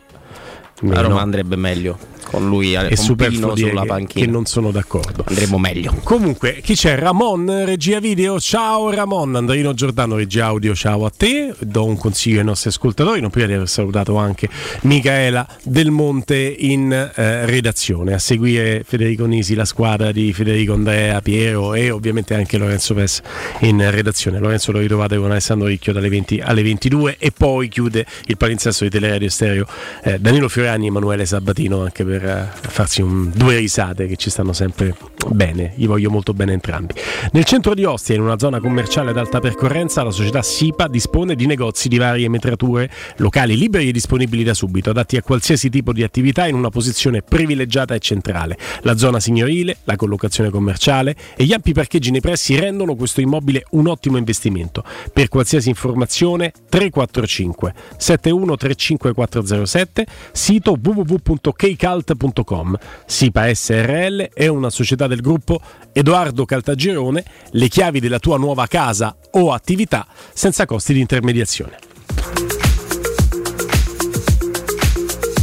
A Roma No. andrebbe meglio con lui Pino superfluo sulla che, panchina. che non sono d'accordo. Andremo meglio. Comunque, chi c'è? Ramon, regia video. Ciao Ramon, Andrino Giordano, regia audio. Ciao a te. Do un consiglio ai nostri ascoltatori, non prima di aver salutato anche Micaela Del Monte in eh, redazione. A seguire Federico Nisi, la squadra di Federico Andrea, Piero e ovviamente anche Lorenzo Pes in redazione. Lorenzo lo ritrovate con Alessandro Ricchio dalle 20 alle 22 e poi chiude il palinsesto di Teleradio Stereo eh, Danilo Fiorani e Emanuele Sabatino anche per eh, farsi un- due risate che ci stanno sempre bene, gli voglio molto bene entrambi. Nel centro di Ostia, in una zona commerciale ad alta percorrenza, la società SIPA dispone di negozi di varie metrature, locali liberi e disponibili da subito, adatti a qualsiasi tipo di attività in una posizione privilegiata e centrale. La zona signorile, la collocazione commerciale e gli ampi parcheggi nei pressi rendono questo immobile un ottimo investimento. Per qualsiasi informazione 345 7135407, sito www.kcalt.com. SIPA SRL è una società del gruppo Edoardo Caltagirone, le chiavi della tua nuova casa o attività senza costi di intermediazione.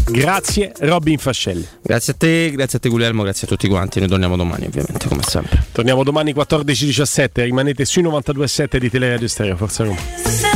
Grazie Robin Fascelli. Grazie a te, grazie a te Guglielmo, grazie a tutti quanti. Noi torniamo domani ovviamente come sempre. Torniamo domani 14-17, rimanete sui 92.7 di Teleradio Stereo, forza Roma.